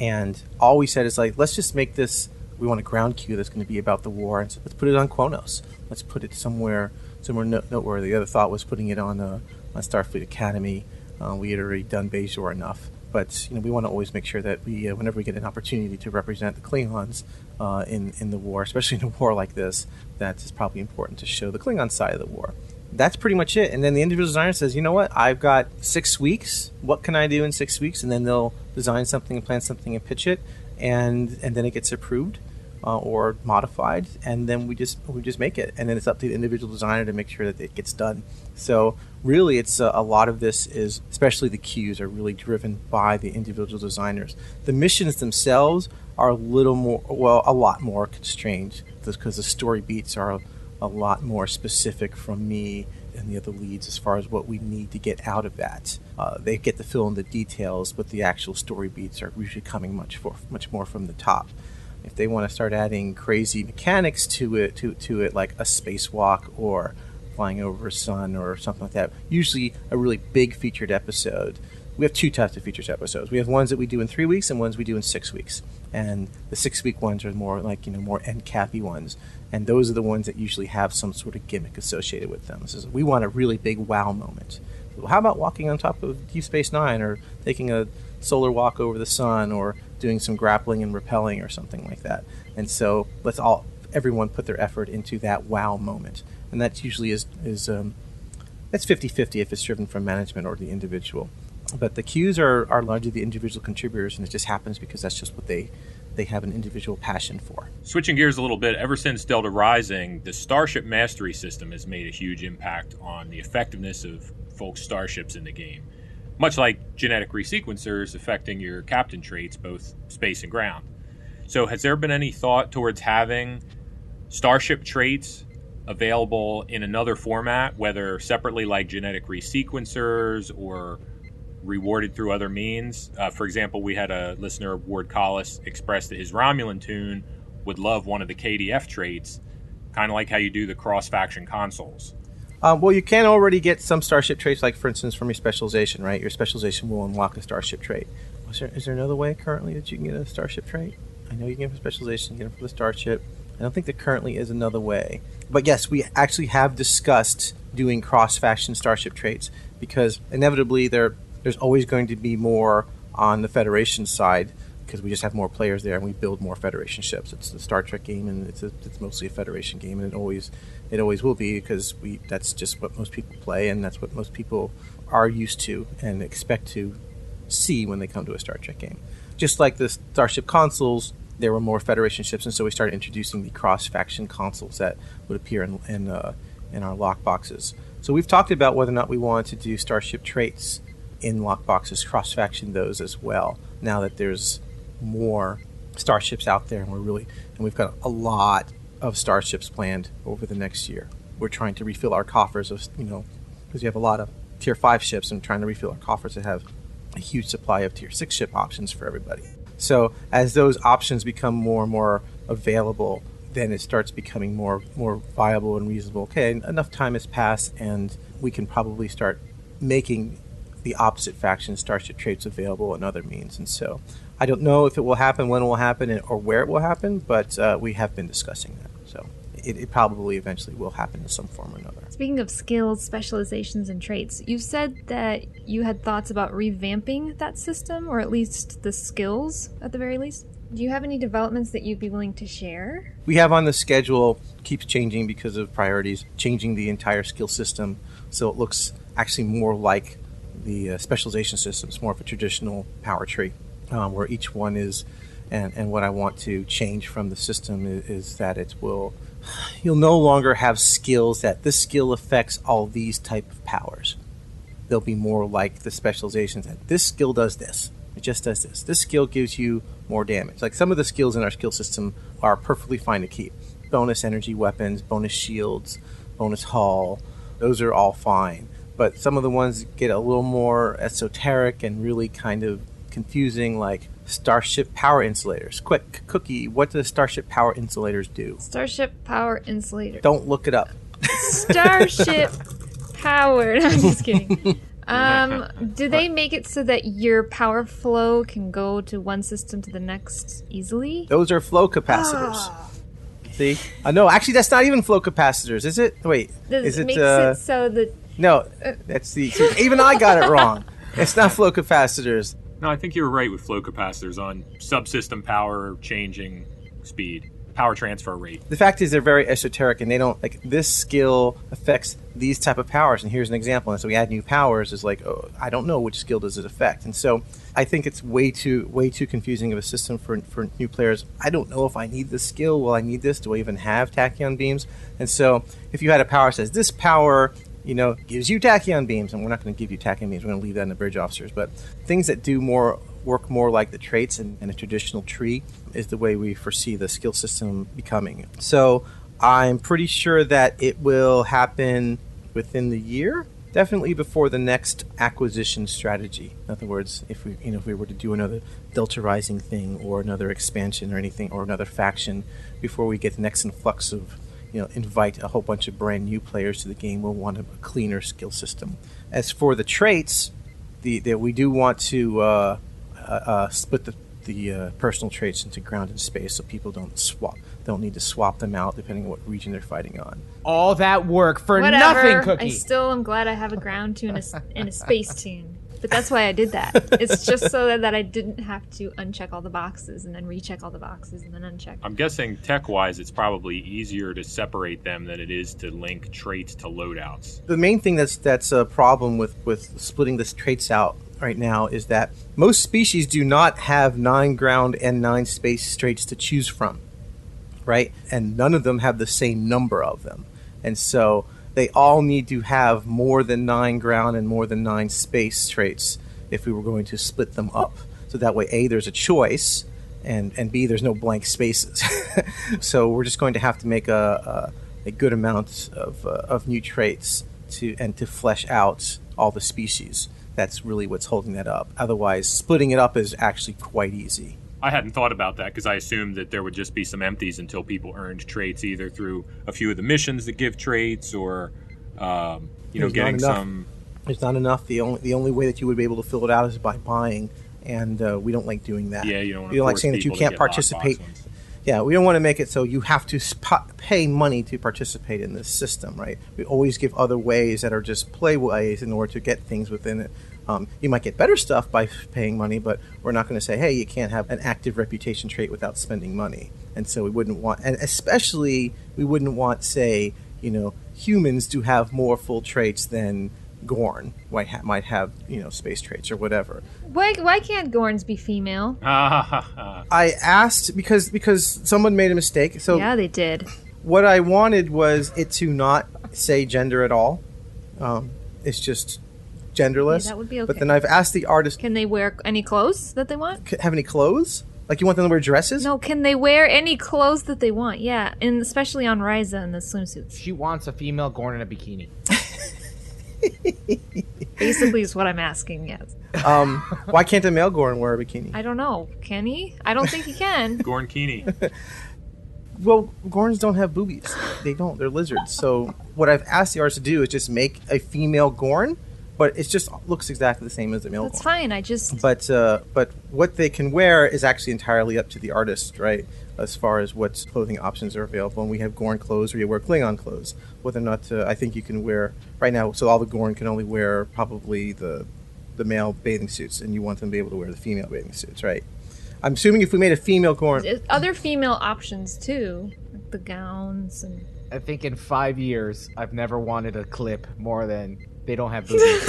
Speaker 5: and all we said is like let's just make this. We want a ground queue that's going to be about the war, and so let's put it on Qo'noS. Let's put it somewhere somewhere noteworthy. The other thought was putting it on uh, on Starfleet Academy. Uh, we had already done Bajor enough, but you know we want to always make sure that we, uh, whenever we get an opportunity to represent the Klingons uh, in in the war, especially in a war like this, that is probably important to show the Klingon side of the war that's pretty much it. And then the individual designer says, you know what, I've got six weeks. What can I do in six weeks? And then they'll design something and plan something and pitch it, and and then it gets approved uh, or modified, and then we just we just make it. And then it's up to the individual designer to make sure that it gets done. So really, it's uh, a lot of this is, especially the queues, are really driven by the individual designers. The missions themselves are a little more, well, a lot more constrained because the story beats are a lot more specific from me and the other leads as far as what we need to get out of that. Uh, they get to fill in the details, but the actual story beats are usually coming much for, much more from the top. If they want to start adding crazy mechanics to it, to, to it like a spacewalk or flying over a sun or something like that, usually a really big featured episode. We have two types of features episodes. We have ones that we do in three weeks and ones we do in six weeks. And the six week ones are more like you know more end cappy ones and those are the ones that usually have some sort of gimmick associated with them. We want a really big wow moment. Well, how about walking on top of Deep Space Nine, or taking a solar walk over the sun, or doing some grappling and rappelling, or something like that? And so let's all everyone put their effort into that wow moment, and that usually is is um, that's 50-50 if it's driven from management or the individual. But the queues are, are largely the individual contributors, and it just happens because that's just what they they have an individual passion for.
Speaker 3: Switching gears a little bit, ever since Delta Rising, the Starship Mastery system has made a huge impact on the effectiveness of folks' starships in the game. Much like genetic resequencers affecting your captain traits, both space and ground. So, has there been any thought towards having starship traits available in another format, whether separately like genetic resequencers or rewarded through other means. Uh, for example, we had a listener, Ward Collis, express that his Romulan toon would love one of the KDF traits, kind of like how you do the cross faction consoles.
Speaker 5: Um, well, you can already get some starship traits, like for instance from your specialization, right? Your specialization will unlock a starship trait. Is there, is there another way currently that you can get a starship trait? I know you can get from specialization, get them from the starship. I don't think there currently is another way. But yes, we actually have discussed doing cross faction starship traits because inevitably they're there's always going to be more on the Federation side because we just have more players there and we build more Federation ships. It's the Star Trek game and it's a, it's mostly a Federation game and it always it always will be because we that's just what most people play and that's what most people are used to and expect to see when they come to a Star Trek game. Just like the Starship consoles, there were more Federation ships, and so we started introducing the cross-faction consoles that would appear in in, uh, in our lock boxes. So we've talked about whether or not we wanted to do Starship traits in lockboxes cross faction those as well. Now that there's more starships out there, and we're really and we've got a lot of starships planned over the next year. We're trying to refill our coffers of you know because we have a lot of tier five ships, and trying to refill our coffers to have a huge supply of tier six ship options for everybody. So as those options become more and more available, then it starts becoming more more viable and reasonable. Okay, enough time has passed, and we can probably start making the opposite faction starship traits available and other means. And so I don't know if it will happen, when it will happen, or where it will happen, but uh, we have been discussing that. So it, it, probably eventually will happen in some form or another.
Speaker 1: Speaking of skills, specializations, and traits, you said that you had thoughts about revamping that system, or at least the skills at the very least. Do you have any developments that you'd be willing to share?
Speaker 5: We have on the schedule, keeps changing because of priorities, changing the entire skill system so it looks actually more like the uh, specialization system is more of a traditional power tree, um, where each one is And, and what I want to change from the system is, is that it will, you'll no longer have skills that this skill affects all these type of powers. They'll be more like the specializations that this skill does this. It just does this. This skill gives you more damage. Like some of the skills in our skill system are perfectly fine to keep. Bonus energy weapons, bonus shields, bonus haul, those are all fine. But some of the ones get a little more esoteric and really kind of confusing, like Starship Power Insulators. Quick, Cookie, what do the Starship Power Insulators do?
Speaker 1: Starship Power Insulator.
Speaker 5: Don't look it up.
Speaker 1: Starship Power. No, I'm just kidding. Um, do they make it so that your power flow can go to one system to the next easily?
Speaker 5: Those are flow capacitors. See? Uh, no, actually, that's not even flow capacitors, is it? Wait,
Speaker 1: Does
Speaker 5: is
Speaker 1: it
Speaker 5: it?
Speaker 1: makes
Speaker 5: uh,
Speaker 1: it so that
Speaker 5: no, that's the. see, even I got it wrong. It's not flow capacitors.
Speaker 3: No, I think you were right with flow capacitors on subsystem power changing speed, power transfer rate.
Speaker 5: The fact is, they're very esoteric, and they don't like this skill affects these type of powers. And here's an example. And so we add new powers. Is like, oh, I don't know which skill does it affect. And so I think it's way too way too confusing of a system for for new players. I don't know if I need this skill. Will I need this? Do I even have tachyon beams? And so if you had a power says this power. You know, gives you tachyon beams, and we're not going to give you tachyon beams. We're going to leave that in the bridge officers. But things that do more work more like the traits in, in a traditional tree is the way we foresee the skill system becoming. So I'm pretty sure that it will happen within the year. Definitely before the next acquisition strategy. In other words, if we you know if we were to do another Delta Rising thing or another expansion or anything or another faction before we get the next influx of you know invite a whole bunch of brand new players to the game, we'll want a cleaner skill system. As for the traits, the, the we do want to uh, uh, uh, split the the uh, personal traits into ground and space, so people don't swap, don't need to swap them out depending on what region they're fighting on.
Speaker 2: All that work for
Speaker 1: whatever.
Speaker 2: nothing, Cookie.
Speaker 1: I still am glad I have a ground toon and a, s- and a space toon. But that's why I did that. It's just so that, that I didn't have to uncheck all the boxes and then recheck all the boxes and then uncheck.
Speaker 3: I'm guessing tech wise, it's probably easier to separate them than it is to link traits to loadouts.
Speaker 5: The main thing that's that's a problem with with splitting the traits out right now is that most species do not have nine ground and nine space traits to choose from, right? And none of them have the same number of them, and so they all need to have more than nine ground and more than nine space traits if we were going to split them up. So that way, a there's a choice, and and b there's no blank spaces. so we're just going to have to make a a, a good amount of uh, of new traits to and to flesh out all the species. That's really what's holding that up. Otherwise, splitting it up is actually quite easy.
Speaker 3: I hadn't thought about that because I assumed that there would just be some empties until people earned traits either through a few of the missions that give traits or, um, you know,
Speaker 5: There's
Speaker 3: getting some.
Speaker 5: There's not enough. The only the only way that you would be able to fill it out is by buying, and uh, we don't like doing that.
Speaker 3: Yeah, you don't.
Speaker 5: We don't like saying that you can't participate. Yeah, we don't want to make it so you have to sp- pay money to participate in this system, right? We always give other ways that are just play ways in order to get things within it. Um, you might get better stuff by paying money, but we're not going to say, hey, you can't have an active reputation trait without spending money. And so we wouldn't want, and especially we wouldn't want, say, you know, humans to have more full traits than Gorn might, ha- might have, you know, space traits or whatever.
Speaker 1: Why, why can't Gorns be female?
Speaker 5: I asked because because someone made a mistake. So
Speaker 1: yeah, they did.
Speaker 5: what I wanted was it to not say gender at all. Um, it's just genderless.
Speaker 1: Yeah, that would be
Speaker 5: But then I've asked the artist,
Speaker 1: Can they wear any clothes that they want?
Speaker 5: "C- have any clothes? Like you want them to wear dresses?
Speaker 1: No, can they wear any clothes that they want? Yeah, and especially on Risa in the swimsuits.
Speaker 2: She wants a female Gorn in a bikini.
Speaker 1: Basically, is what I'm asking. Yes.
Speaker 5: Um, why can't a male Gorn wear a bikini?
Speaker 1: I don't know. Can he? I don't think he can.
Speaker 3: Gorn Keeney.
Speaker 5: Well, Gorns don't have boobies. They don't. They're lizards. So what I've asked the artist to do is just make a female Gorn, but it just looks exactly the same as the male
Speaker 1: That's
Speaker 5: Gorn.
Speaker 1: fine. I just
Speaker 5: But uh, but what they can wear is actually entirely up to the artist, right? As far as what clothing options are available, and we have Gorn clothes, or you wear Klingon clothes. Whether or not uh, I think you can wear right now, so all the Gorn can only wear probably the the male bathing suits, and you want them to be able to wear the female bathing suits, right? I'm assuming if we made a female Gorn,
Speaker 1: other female options too, like the gowns and
Speaker 2: I think in five years, I've never wanted a clip more than they don't have boobies.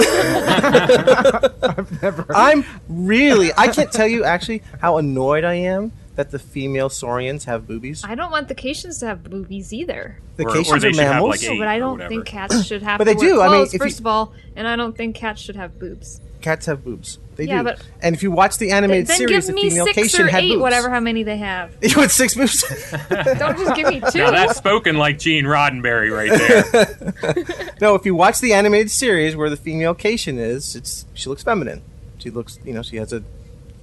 Speaker 2: I've never.
Speaker 5: I'm really I can't tell you actually how annoyed I am that the female saurians have boobies?
Speaker 1: I don't want the Caitians to have boobies either.
Speaker 5: The
Speaker 3: Or- or
Speaker 5: Caitians
Speaker 3: they
Speaker 5: are
Speaker 3: should have,
Speaker 5: mammals.
Speaker 3: like,
Speaker 1: No, but I don't think cats should have
Speaker 5: But
Speaker 1: to
Speaker 5: they
Speaker 1: wear
Speaker 5: do. I mean,
Speaker 1: clothes,
Speaker 5: if you-
Speaker 1: first of all, and I don't think cats should have boobs.
Speaker 5: Cats have boobs. They
Speaker 1: Yeah,
Speaker 5: do.
Speaker 1: but-
Speaker 5: and if you watch the animated
Speaker 1: then
Speaker 5: series,
Speaker 1: give
Speaker 5: the female
Speaker 1: six
Speaker 5: Caitian
Speaker 1: or
Speaker 5: had
Speaker 1: eight,
Speaker 5: boobs.
Speaker 1: whatever how many they have.
Speaker 5: You want six boobs?
Speaker 1: don't just give me two.
Speaker 3: Now that's spoken like Gene Roddenberry right there.
Speaker 5: no, if you watch the animated series where the female Caitian is, it's she looks feminine. She looks, you know, she has a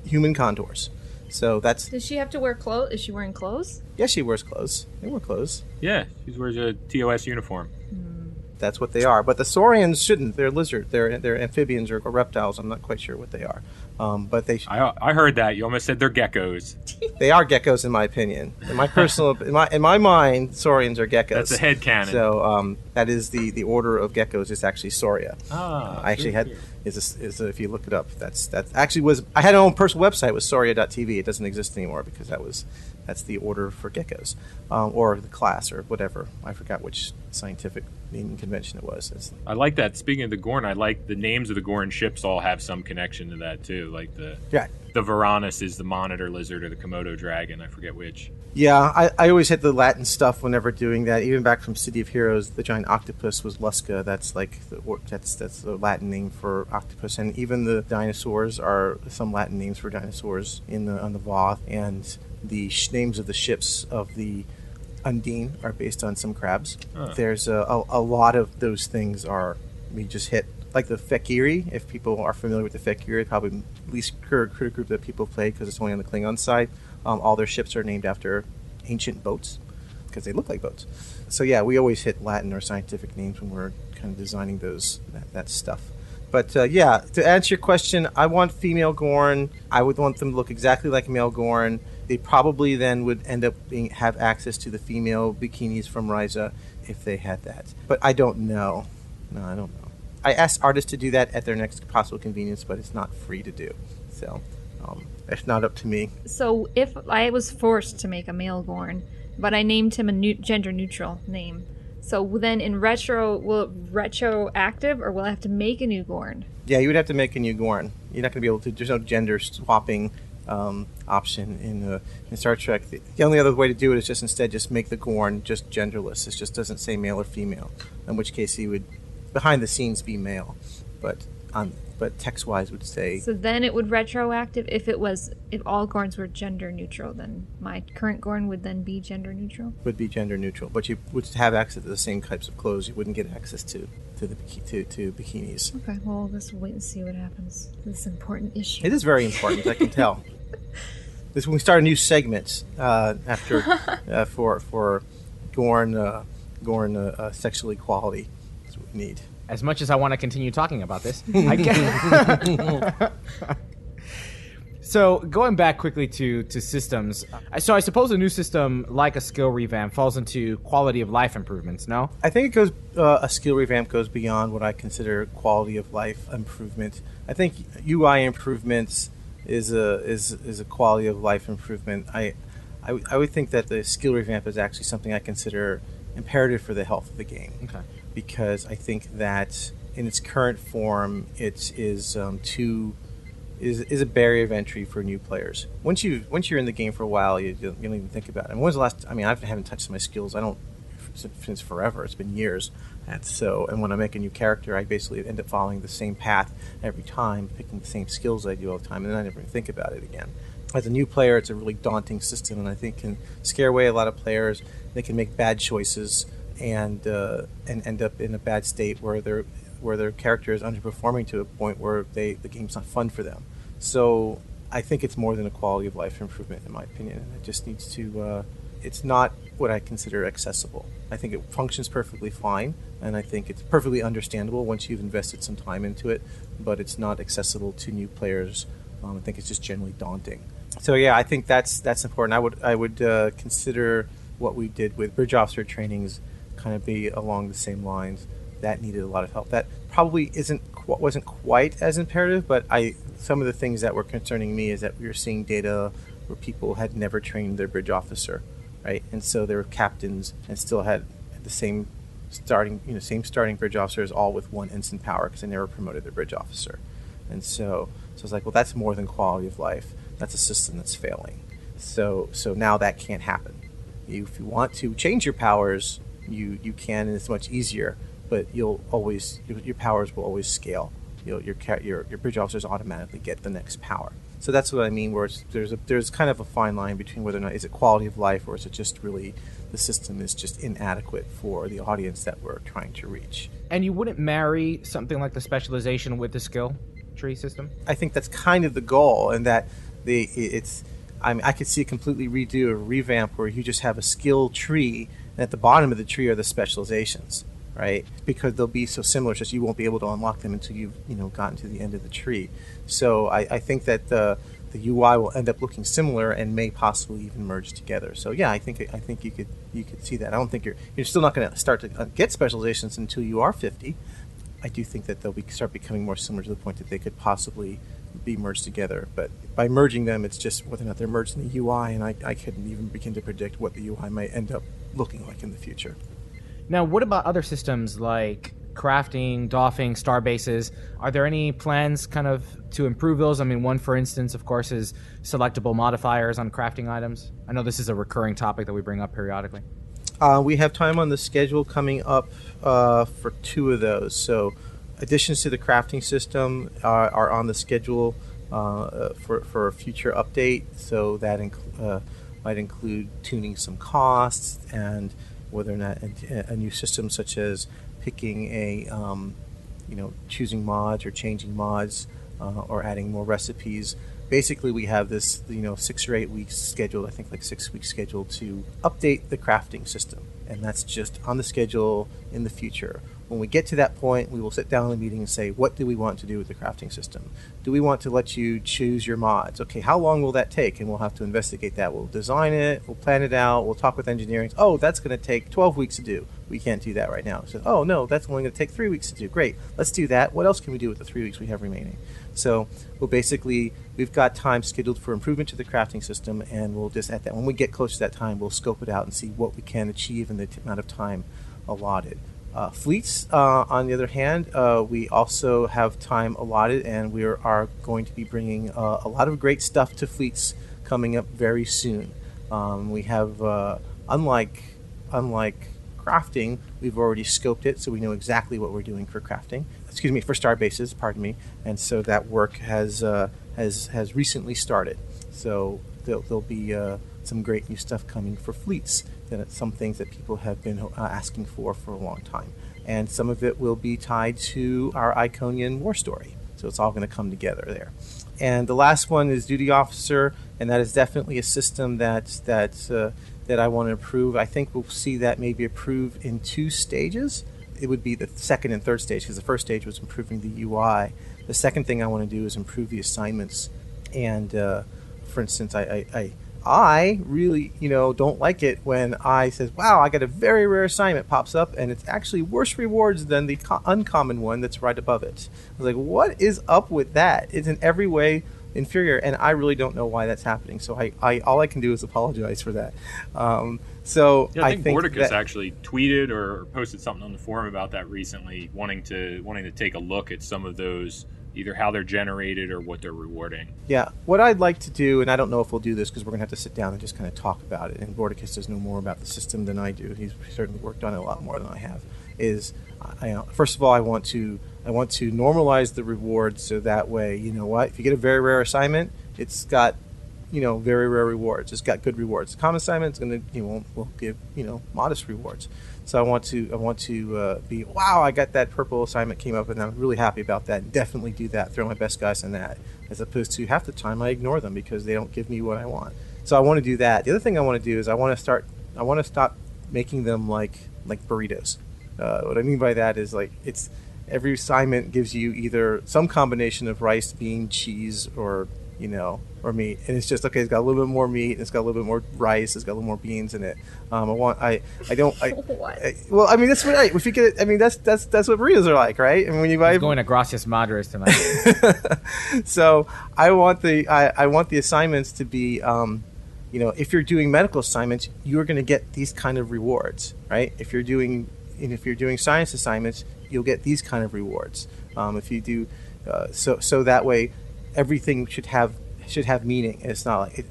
Speaker 5: human contours. So that's
Speaker 1: Does she have to wear clothes? Is she wearing clothes?
Speaker 5: yeah, she wears clothes. They wear clothes.
Speaker 3: yeah, she wears a TOS uniform. Hmm.
Speaker 5: That's what they are. But the saurians shouldn't. They're lizard. They're they're amphibians or reptiles. I'm not quite sure what they are. Um, but they
Speaker 3: I I heard that. You almost said they're geckos.
Speaker 5: they are geckos in my opinion. In my personal in my in my mind, saurians are geckos.
Speaker 3: That's a head canon.
Speaker 5: So um, that is the the order of geckos is actually Sauria.
Speaker 3: Ah,
Speaker 5: I actually had is a, is a, if you look it up, that's that actually was I had my own personal website was Sauria.tv. It doesn't exist anymore because that was that's the order for geckos um, or the class or whatever. I forgot which scientific naming convention it was. It's,
Speaker 3: I like that. Speaking of the Gorn, I like the names of the Gorn ships all have some connection to that too. Like the
Speaker 5: yeah,
Speaker 3: the Varanus is the monitor lizard or the Komodo dragon. I forget which.
Speaker 5: Yeah, I, I always hit the Latin stuff whenever doing that. Even back from City of Heroes, the giant octopus was Lusca. That's like the, that's that's the Latin name for octopus, and even the dinosaurs are some Latin names for dinosaurs in the on the Voth, and the sh- names of the ships of the Undine are based on some crabs.
Speaker 3: Huh.
Speaker 5: There's a, a, a lot of those things are we just hit like the Fek'Ihri. If people are familiar with the Fek'Ihri, probably least critter group that people play because it's only on the Klingon side. Um, all their ships are named after ancient boats because they look like boats. So yeah, we always hit Latin or scientific names when we're kind of designing those that, that stuff. But uh, yeah, to answer your question, I want female Gorn. I would want them to look exactly like male Gorn. They probably then would end up being have access to the female bikinis from Risa if they had that. But I don't know. No, I don't know. I asked artists to do that at their next possible convenience, but it's not free to do. So um, it's not up to me.
Speaker 1: So if I was forced to make a male Gorn, but I named him a new, gender neutral name, so then in retro, will it retroactive or will I have to make a new Gorn?
Speaker 5: Yeah, you would have to make a new Gorn. You're not going to be able to. There's no gender swapping um, option in, uh, in Star Trek. The, the only other way to do it is just instead just make the Gorn just genderless. It just doesn't say male or female. In which case he would, behind the scenes, be male, but on but text wise would say
Speaker 1: So then it would retroactive if it was if all Gorns were gender neutral. Then my current Gorn would then be gender neutral.
Speaker 5: would be gender neutral, but you would have access to the same types of clothes. You wouldn't get access to to the to, to bikinis.
Speaker 1: Okay, well let's wait and see what happens. This important issue.
Speaker 5: It is very important, I can tell. This when we start a new segment uh, after uh, for for Gorn uh, Gorn uh, uh, sexual equality. That's what we need.
Speaker 2: As much as I want to continue talking about this, I can So going back quickly to to systems, so I suppose a new system like a skill revamp falls into quality of life improvements. No,
Speaker 5: I think it goes uh, a skill revamp goes beyond what I consider quality of life improvement. I think UI improvements is a is is a quality of life improvement. I I, w- I would think that the skill revamp is actually something I consider imperative for the health of the game.
Speaker 2: Okay.
Speaker 5: Because I think that in its current form, it is um, too is, is a barrier of entry for new players. Once you once you're in the game for a while, you, you don't even think about it. And when's the last? I mean, I haven't touched my skills. I don't since forever. It's been years. And so, and when I make a new character, I basically end up following the same path every time, picking the same skills I do all the time, and then I never think about it again. As a new player, it's a really daunting system, and I think can scare away a lot of players. They can make bad choices and uh, and end up in a bad state where their where their character is underperforming to a point where they the game's not fun for them. So I think it's more than a quality of life improvement, in my opinion. It just needs to. Uh, it's not what I consider accessible. I think it functions perfectly fine, and I think it's perfectly understandable once you've invested some time into it. But it's not accessible to new players. Um, I think it's just generally daunting. So yeah, I think that's that's important. I would I would uh, consider what we did with bridge officer trainings kind of be along the same lines. That needed a lot of help. That probably isn't wasn't quite as imperative, but I some of the things that were concerning me is that we were seeing data where people had never trained their bridge officer, right? And so they were captains and still had the same starting you know same starting bridge officers all with one instant power because they never promoted their bridge officer. And so so it's like, well, that's more than quality of life. That's a system that's failing. So so now that can't happen. You, if you want to change your powers, you you can, and it's much easier. But you'll always your, powers will always scale. You'll, your your your bridge officers automatically get the next power. So that's what I mean. Where there's a there's kind of a fine line between whether or not is it quality of life or is it just really the system is just inadequate for the audience that we're trying to reach.
Speaker 2: And you wouldn't marry something like the specialization with the skill tree system?
Speaker 5: I think that's kind of the goal, and that the it's. I mean, I could see a completely redo a revamp where you just have a skill tree, and at the bottom of the tree are the specializations, right? Because they'll be so similar, just you won't be able to unlock them until you've you know gotten to the end of the tree. So I, I think that the the UI will end up looking similar and may possibly even merge together. So yeah, I think I think you could you could see that. I don't think you're you're still not going to start to uh, get specializations until you are 50. I do think that they'll be, start becoming more similar to the point that they could possibly be merged together. But by merging them, it's just whether or not they're merged in the UI, and I, I couldn't even begin to predict what the UI might end up looking like in the future.
Speaker 2: Now, what about other systems like crafting, doffing, star bases? Are there any plans kind of to improve those? I mean, one, for instance, of course, is selectable modifiers on crafting items. I know this is a recurring topic that we bring up periodically.
Speaker 5: Uh, we have time on the schedule coming up uh, for two of those. So, additions to the crafting system are, are on the schedule uh, for, for a future update. So, that inc- uh, might include tuning some costs and whether or not a, a new system such as picking a, um, you know, choosing mods or changing mods uh, or adding more recipes. Basically we have this you know six or eight weeks scheduled i think like six weeks scheduled to update the crafting system. And that's just on the schedule in the future when we get to that point we will sit down in a meeting and say what do we want to do with the crafting system? Do we want to let you choose your mods? Okay how long will that take? And we'll have to investigate that. We'll design it we'll plan it out we'll talk with engineering. Oh that's going to take 12 weeks to do. We can't do that right now. So oh no that's only going to take three weeks to do. Great let's do that. What else can we do with the three weeks we have remaining? So we'll basically we've got time scheduled for improvement to the crafting system, and we'll just at that when we get close to that time, we'll scope it out and see what we can achieve in the amount of time allotted. Uh, fleets, uh, on the other hand, uh, we also have time allotted, and we are, going to be bringing uh, a lot of great stuff to fleets coming up very soon. Um, we have, uh, unlike unlike crafting, we've already scoped it, so we know exactly what we're doing for crafting. Excuse me, for star bases, pardon me. And so that work has uh, has has recently started. So there'll, there'll be some great new stuff coming for fleets. That some things that people have been uh, asking for for a long time, and some of it will be tied to our Iconian war story. So it's all going to come together there. And the last one is duty officer, and that is definitely a system that that uh, that I want to improve. I think we'll see that maybe approved in two stages. It would be the second and third stage because the first stage was improving the UI. The second thing I want to do is improve the assignments. And uh, for instance, I, I, I I really, you know, don't like it when I says, "Wow, I got a very rare assignment pops up, and it's actually worse rewards than the co- uncommon one that's right above it." I was like, "What is up with that? It's in every way inferior, and I really don't know why that's happening. So I, I all I can do is apologize for that. Um, so
Speaker 3: yeah, I think,
Speaker 5: think
Speaker 3: Borticus
Speaker 5: that,
Speaker 3: actually tweeted or posted something on the forum about that recently, wanting to wanting to take a look at some of those either how they're generated or what they're rewarding.
Speaker 5: Yeah, what I'd like to do, and I don't know if we'll do this because we're going to have to sit down and just kind of talk about it. And Borticus does know more about the system than I do. He's certainly worked on it a lot more than I have. Is I, first of all, I want to I want to normalize the rewards so that way, you know what, if you get a very rare assignment, it's got you know very rare rewards. It's got good rewards. Common assignment is going to you know will give you know modest rewards. So I want to I want to uh, be wow I got that purple assignment came up and I'm really happy about that. Definitely do that. Throw my best guys in that. As opposed to half the time I ignore them because they don't give me what I want. So I want to do that. The other thing I want to do is I want to start I want to stop making them like like burritos. Uh, what I mean by that is like it's every assignment gives you either some combination of rice, bean, cheese, or you know, or meat, and it's just okay. It's got a little bit more meat. And it's got a little bit more rice. It's got a little more beans in it. Um, I want. I. I don't. I, I, well, I mean, that's what I. If you get. I mean, that's that's that's what burritos are like, right? I mean, when you buy.
Speaker 2: He's going to Gracias Madres tonight.
Speaker 5: so I want the I, I want the assignments to be. Um, you know, if you're doing medical assignments, you're going to get these kind of rewards, right? If you're doing, and if you're doing science assignments, you'll get these kind of rewards. Um, if you do, uh, so so that way, everything should have should have meaning. It's not like it,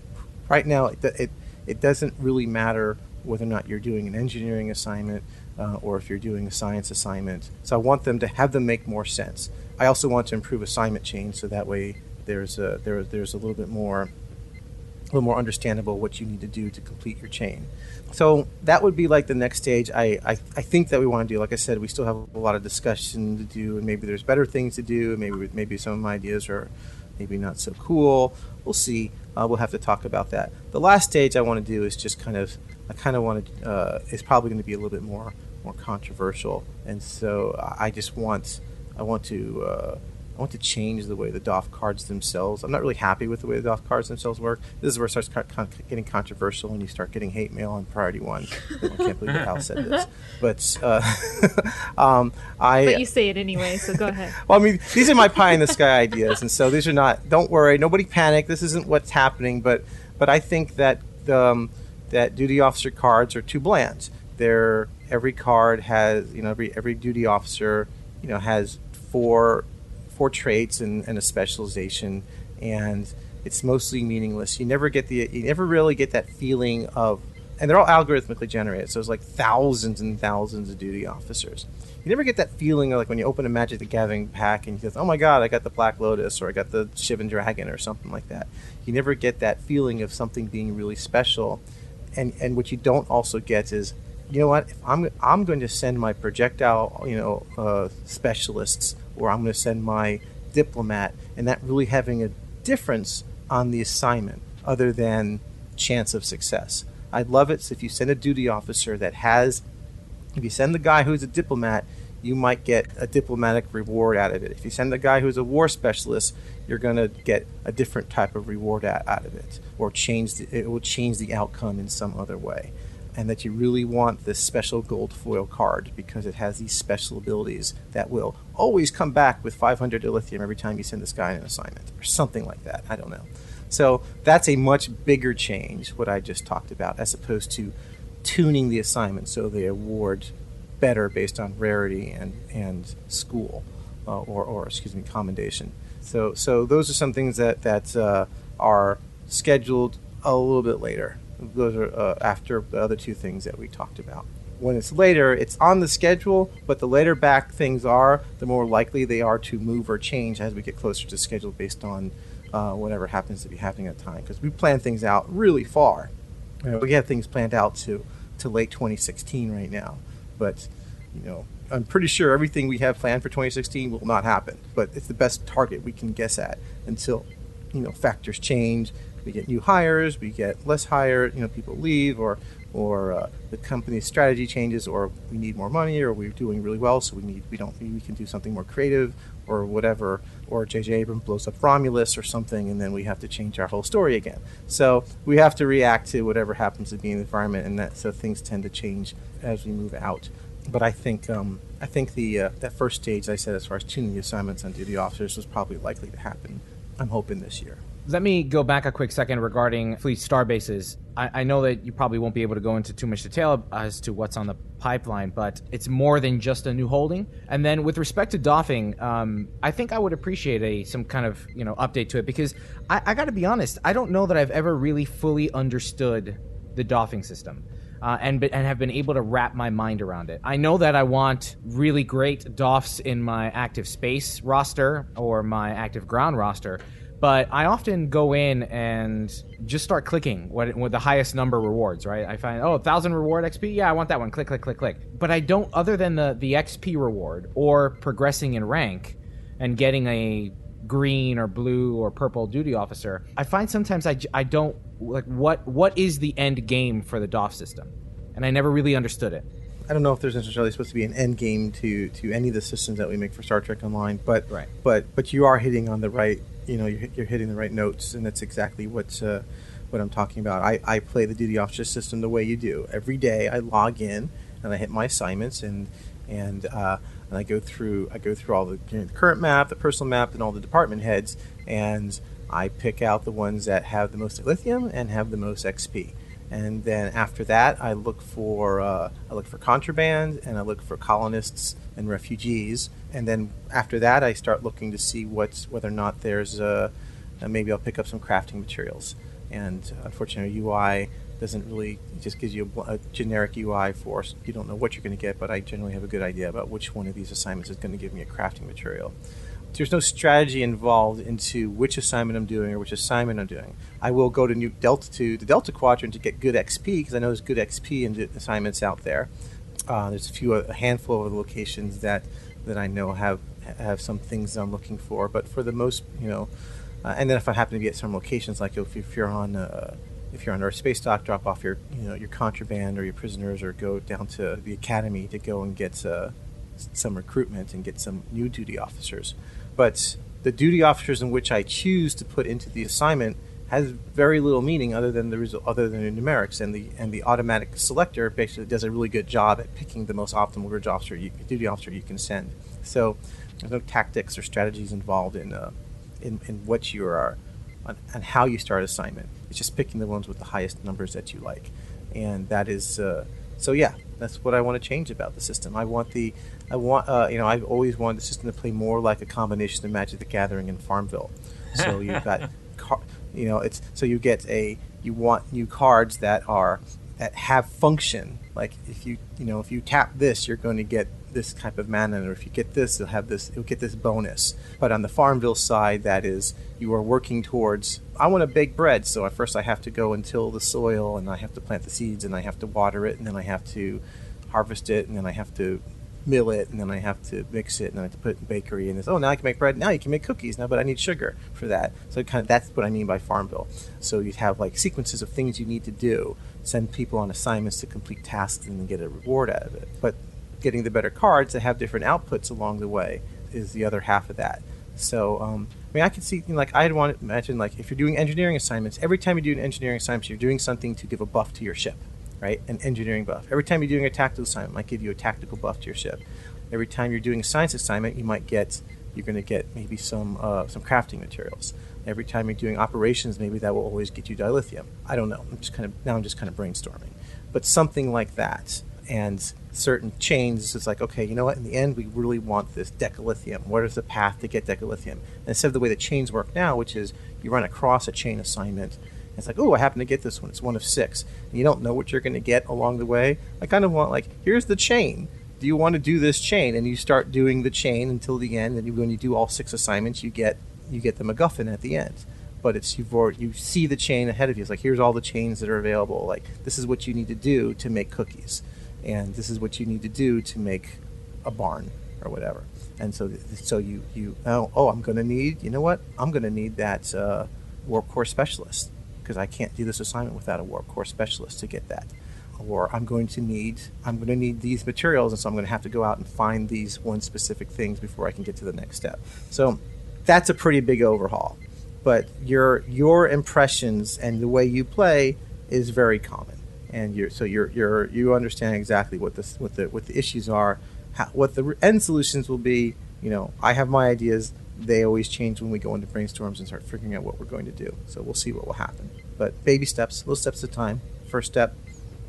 Speaker 5: right now it, it it doesn't really matter whether or not you're doing an engineering assignment uh, or if you're doing a science assignment. So I want them to have them make more sense. I also want to improve assignment chain so that way there's a, there, there's a little bit more a little more understandable what you need to do to complete your chain. So that would be like the next stage. I, I, I think that we want to do. Like I said, we still have a lot of discussion to do, and maybe there's better things to do. Maybe maybe some of my ideas are maybe not so cool. We'll see. Uh, we'll have to talk about that. The last stage I want to do is just kind of I kind of want to uh, is probably going to be a little bit more more controversial, and so I just want I want to uh, I want to change the way the DOF cards themselves. I'm not really happy with the way the DOF cards themselves work. This is where it starts con- getting controversial when you start getting hate mail on Priority One. I can't believe Hal said this, but uh, um, I.
Speaker 1: But you say it anyway, so go ahead.
Speaker 5: well, I mean, these are my pie in the sky ideas, and so these are not. Don't worry, nobody panic. This isn't what's happening, but but I think that um, that duty officer cards are too bland. They're every card has you know every every duty officer you know has four four traits and, and a specialization, and it's mostly meaningless. You never get the you never really get that feeling of and they're all algorithmically generated. So it's like thousands and thousands of duty officers. You never get that feeling of like when you open a Magic the Gathering pack and you go, "Oh my God, I got the Black Lotus" or "I got the Shivan Dragon" or something like that. You never get that feeling of something being really special. And and what you don't also get is, you know what? If I'm I'm going to send my projectile, you know, uh, specialists or I'm going to send my diplomat, and that really having a difference on the assignment other than chance of success. I'd love it if you send a duty officer that has, if you send the guy who's a diplomat, you might get a diplomatic reward out of it. If you send the guy who's a war specialist, you're going to get a different type of reward out, out of it, or change the, it will change the outcome in some other way and that you really want this special gold foil card because it has these special abilities that will always come back with 500 dilithium every time you send this guy an assignment or something like that. I don't know. So that's a much bigger change, what I just talked about, as opposed to tuning the assignment so they award better based on rarity and, and school uh, or, or, excuse me, commendation. So, so those are some things that, that uh, are scheduled a little bit later. Those are uh, after the other two things that we talked about. When it's later, it's on the schedule, but the later back things are, the more likely they are to move or change as we get closer to schedule based on uh, whatever happens to be happening at the time. Because we plan things out really far. You know, we have things planned out to, to late 2016 right now. But, you know, I'm pretty sure everything we have planned for 2016 will not happen. But it's the best target we can guess at until, you know, factors change we get new hires, we get less hired, you know, people leave, or or uh, the company's strategy changes, or we need more money, or we're doing really well, so we need we don't we can do something more creative, or whatever, or J.J. Abrams blows up Romulus or something, and then we have to change our whole story again. So we have to react to whatever happens to be in the environment, and that so things tend to change as we move out. But I think um, I think the uh, that first stage I said as far as tuning the assignments on duty officers was probably likely to happen. I'm hoping this year.
Speaker 2: Let me go back a quick second regarding fleet star bases. I, I, know that you probably won't be able to go into too much detail as to what's on the pipeline, but it's more than just a new holding. And then with respect to doffing, um, I think I would appreciate a some kind of you know update to it because I, I got to be honest, I don't know that I've ever really fully understood the doffing system. Uh, and and have been able to wrap my mind around it. I know that I want really great doffs in my active space roster or my active ground roster, but I often go in and just start clicking what with the highest number rewards, right? I find oh, thousand reward XP, yeah, I want that one. Click, click, click, click. But I don't, other than the the XP reward or progressing in rank and getting a green or blue or purple duty officer. I find sometimes I, I don't like what what is the end game for the DOF system, and I never really understood it.
Speaker 5: I don't know if there's necessarily supposed to be an end game to, to any of the systems that we make for Star Trek Online, but
Speaker 2: right.
Speaker 5: but but you are hitting on the right you know you're, you're hitting the right notes, and that's exactly what uh, what I'm talking about. I, I play the duty officer system the way you do. Every day I log in and I hit my assignments and and uh, and I go through I go through all the, you know, the current map, the personal map, and all the department heads, and I pick out the ones that have the most dilithium and have the most XP. And then after that, I look for uh, I look for contraband and I look for colonists and refugees. And then after that, I start looking to see what's whether or not there's a, maybe I'll pick up some crafting materials. and uh, unfortunately, UI doesn't really just gives you a, a generic UI for you don't know what you're going to get. But I generally have a good idea about which one of these assignments is going to give me a crafting material. There's no strategy involved into which assignment I'm doing or which assignment I'm doing. I will go to new Delta to the Delta Quadrant to get good XP because I know there's good XP the assignments out there. Uh, there's a few, a handful of locations that that I know have have some things I'm looking for, but for the most, you know, uh, and then if I happen to be at some locations, like if, if you're on uh, if you're on Earth Space Dock, drop off your you know your contraband or your prisoners, or go down to the academy to go and get uh, some recruitment and get some new duty officers. But the duty officers in which I choose to put into the assignment has very little meaning other than the result, other than the numerics, and the and the automatic selector basically does a really good job at picking the most optimal bridge officer, you, duty officer you can send. So there's no tactics or strategies involved in uh, in, in what you are on how you start assignment. It's just picking the ones with the highest numbers that you like, and that is uh, so. Yeah, that's what I want to change about the system. I want the I want uh, you know I've always wanted the system to play more like a combination of Magic the Gathering and Farmville. So you've got car- you know it's so you get a you want new cards that are that have function. Like if you you know if you tap this, you're going to get this type of mana, or if you get this, you'll have this. You'll get this bonus. But on the Farmville side, that is you are working towards. I want to bake bread, so at first I have to go and till the soil, and I have to plant the seeds, and I have to water it, and then I have to harvest it, and then I have to mill it, and then I have to mix it, and I have to put it in bakery, and it's oh now I can make bread. Now you can make cookies now, but I need sugar for that. So kind of that's what I mean by Farmville. So you have like sequences of things you need to do, send people on assignments to complete tasks, and then get a reward out of it. But getting the better cards that have different outputs along the way is the other half of that. So, um, I mean, I could see, you know, like, I'd want to imagine, like, if you're doing engineering assignments, every time you do an engineering assignment, you're doing something to give a buff to your ship, right? An engineering buff. Every time you're doing a tactical assignment, might give you a tactical buff to your ship. Every time you're doing a science assignment, you might get, you're going to get maybe some, uh, some crafting materials. Every time you're doing operations, maybe that will always get you dilithium. I don't know. I'm just kind of, now I'm just kind of brainstorming. But something like that. And certain chains, it's like, okay, you know what? In the end, we really want this decalithium. What is the path to get decalithium? And instead of the way the chains work now, which is you run across a chain assignment, it's like, oh, I happen to get this one. It's one of six. And you don't know what you're going to get along the way. I kind of want, like, here's the chain. Do you want to do this chain? And you start doing the chain until the end. And when you do all six assignments, you get you get the MacGuffin at the end. But it's you've already, you see the chain ahead of you. It's like here's all the chains that are available. Like this is what you need to do to make cookies and this is what you need to do to make a barn or whatever. And so, so you you oh, oh I'm going to need you know what I'm going to need that uh, warp core specialist because I can't do this assignment without a warp core specialist to get that. Or I'm going to need I'm going to need these materials, and so I'm going to have to go out and find these one specific things before I can get to the next step. So that's a pretty big overhaul. But your your impressions and the way you play is very common and you're so you're you're you understand exactly what this what the what the issues are, how, what the end solutions will be. You know, I have my ideas. They always change when we go into brainstorms and start figuring out what we're going to do. So we'll see what will happen. But baby steps, little steps at a time. First step,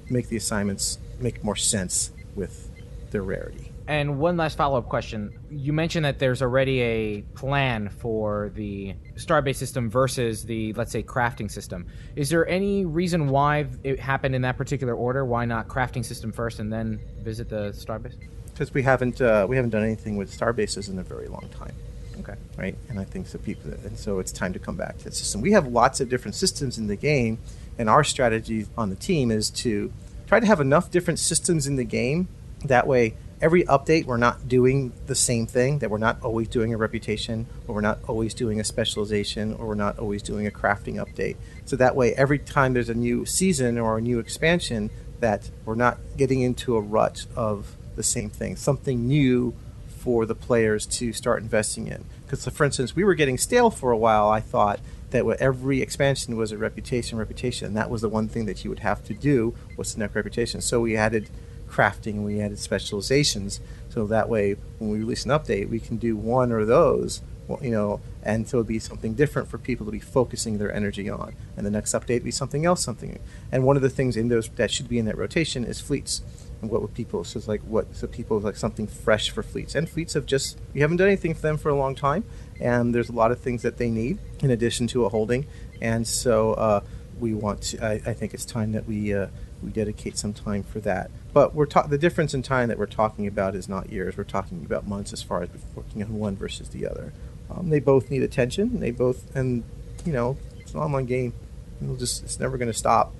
Speaker 5: make the assignments make more sense with their rarity.
Speaker 2: And one last follow up question. You mentioned that there's already a plan for the Starbase system versus the, let's say, crafting system. Is there any reason why it happened in that particular order? Why not crafting system first and then visit the Starbase?
Speaker 5: Because we haven't uh, we haven't done anything with Starbases in a very long time.
Speaker 2: Okay.
Speaker 5: Right, and I think so people, and so it's time to come back to the system. We have lots of different systems in the game, and our strategy on the team is to try to have enough different systems in the game. That way, every update we're not doing the same thing that we're not always doing a reputation or we're not always doing a specialization or we're not always doing a crafting update so that way every time there's a new season or a new expansion that we're not getting into a rut of the same thing something new for the players to start investing in. Because for instance we were getting stale for a while i thought that every expansion was a reputation reputation and that was the one thing that you would have to do was to next reputation. So we added crafting we added specializations so that way when we release an update we can do one or those you know and so it'd be something different for people to be focusing their energy on and the next update be something else something and one of the things in those that should be in that rotation is fleets and what would people so it's like what so people like something fresh for fleets and fleets have just you haven't done anything for them for a long time and there's a lot of things that they need in addition to a holding and so uh, we want to. I, I think it's time that we uh, we dedicate some time for that. But we're ta- the difference in time that we're talking about is not years. We're talking about months as far as working on one versus the other. Um, they both need attention. They both, and you know, it's an online game. It'll just it's never going to stop.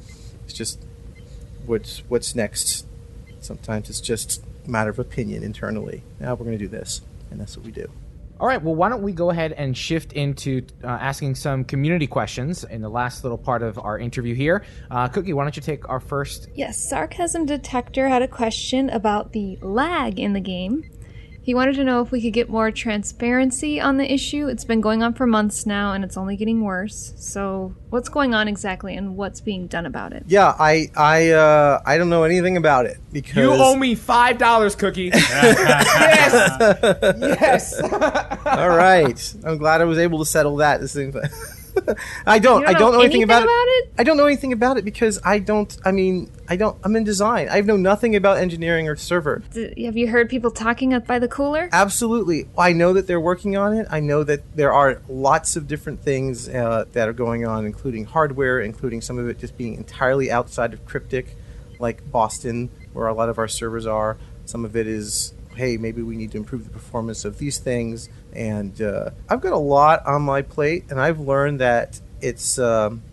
Speaker 5: It's just what's what's next. Sometimes it's just a matter of opinion internally. Now we're going to do this, and that's what we do.
Speaker 2: All right, well, why don't we go ahead and shift into uh, asking some community questions in the last little part of our interview here. Uh, Cookie, why don't you take our first?
Speaker 1: Yes, Sarcasm Detector had a question about the lag in the game. He wanted to know if we could get more transparency on the issue. It's been going on for months now and it's only getting worse. So, what's going on exactly and what's being done about it?
Speaker 5: Yeah, I I uh, I don't know anything about it because
Speaker 2: You owe me five dollars, Cookie. yes, yes.
Speaker 5: All right, I'm glad I was able to settle that. This thing. I don't.
Speaker 1: You
Speaker 5: I don't know anything, about,
Speaker 1: about
Speaker 5: it. I don't know anything about it because I don't. I mean, I don't. I'm in design. I know nothing about engineering or server.
Speaker 1: D- have you heard people talking up by the cooler?
Speaker 5: Absolutely. I know that they're working on it. I know that there are lots of different things uh, that are going on, including hardware, including some of it just being entirely outside of Cryptic, like Boston, where a lot of our servers are. Some of it is, hey, maybe we need to improve the performance of these things. And uh, I've got a lot on my plate, and I've learned that it's um,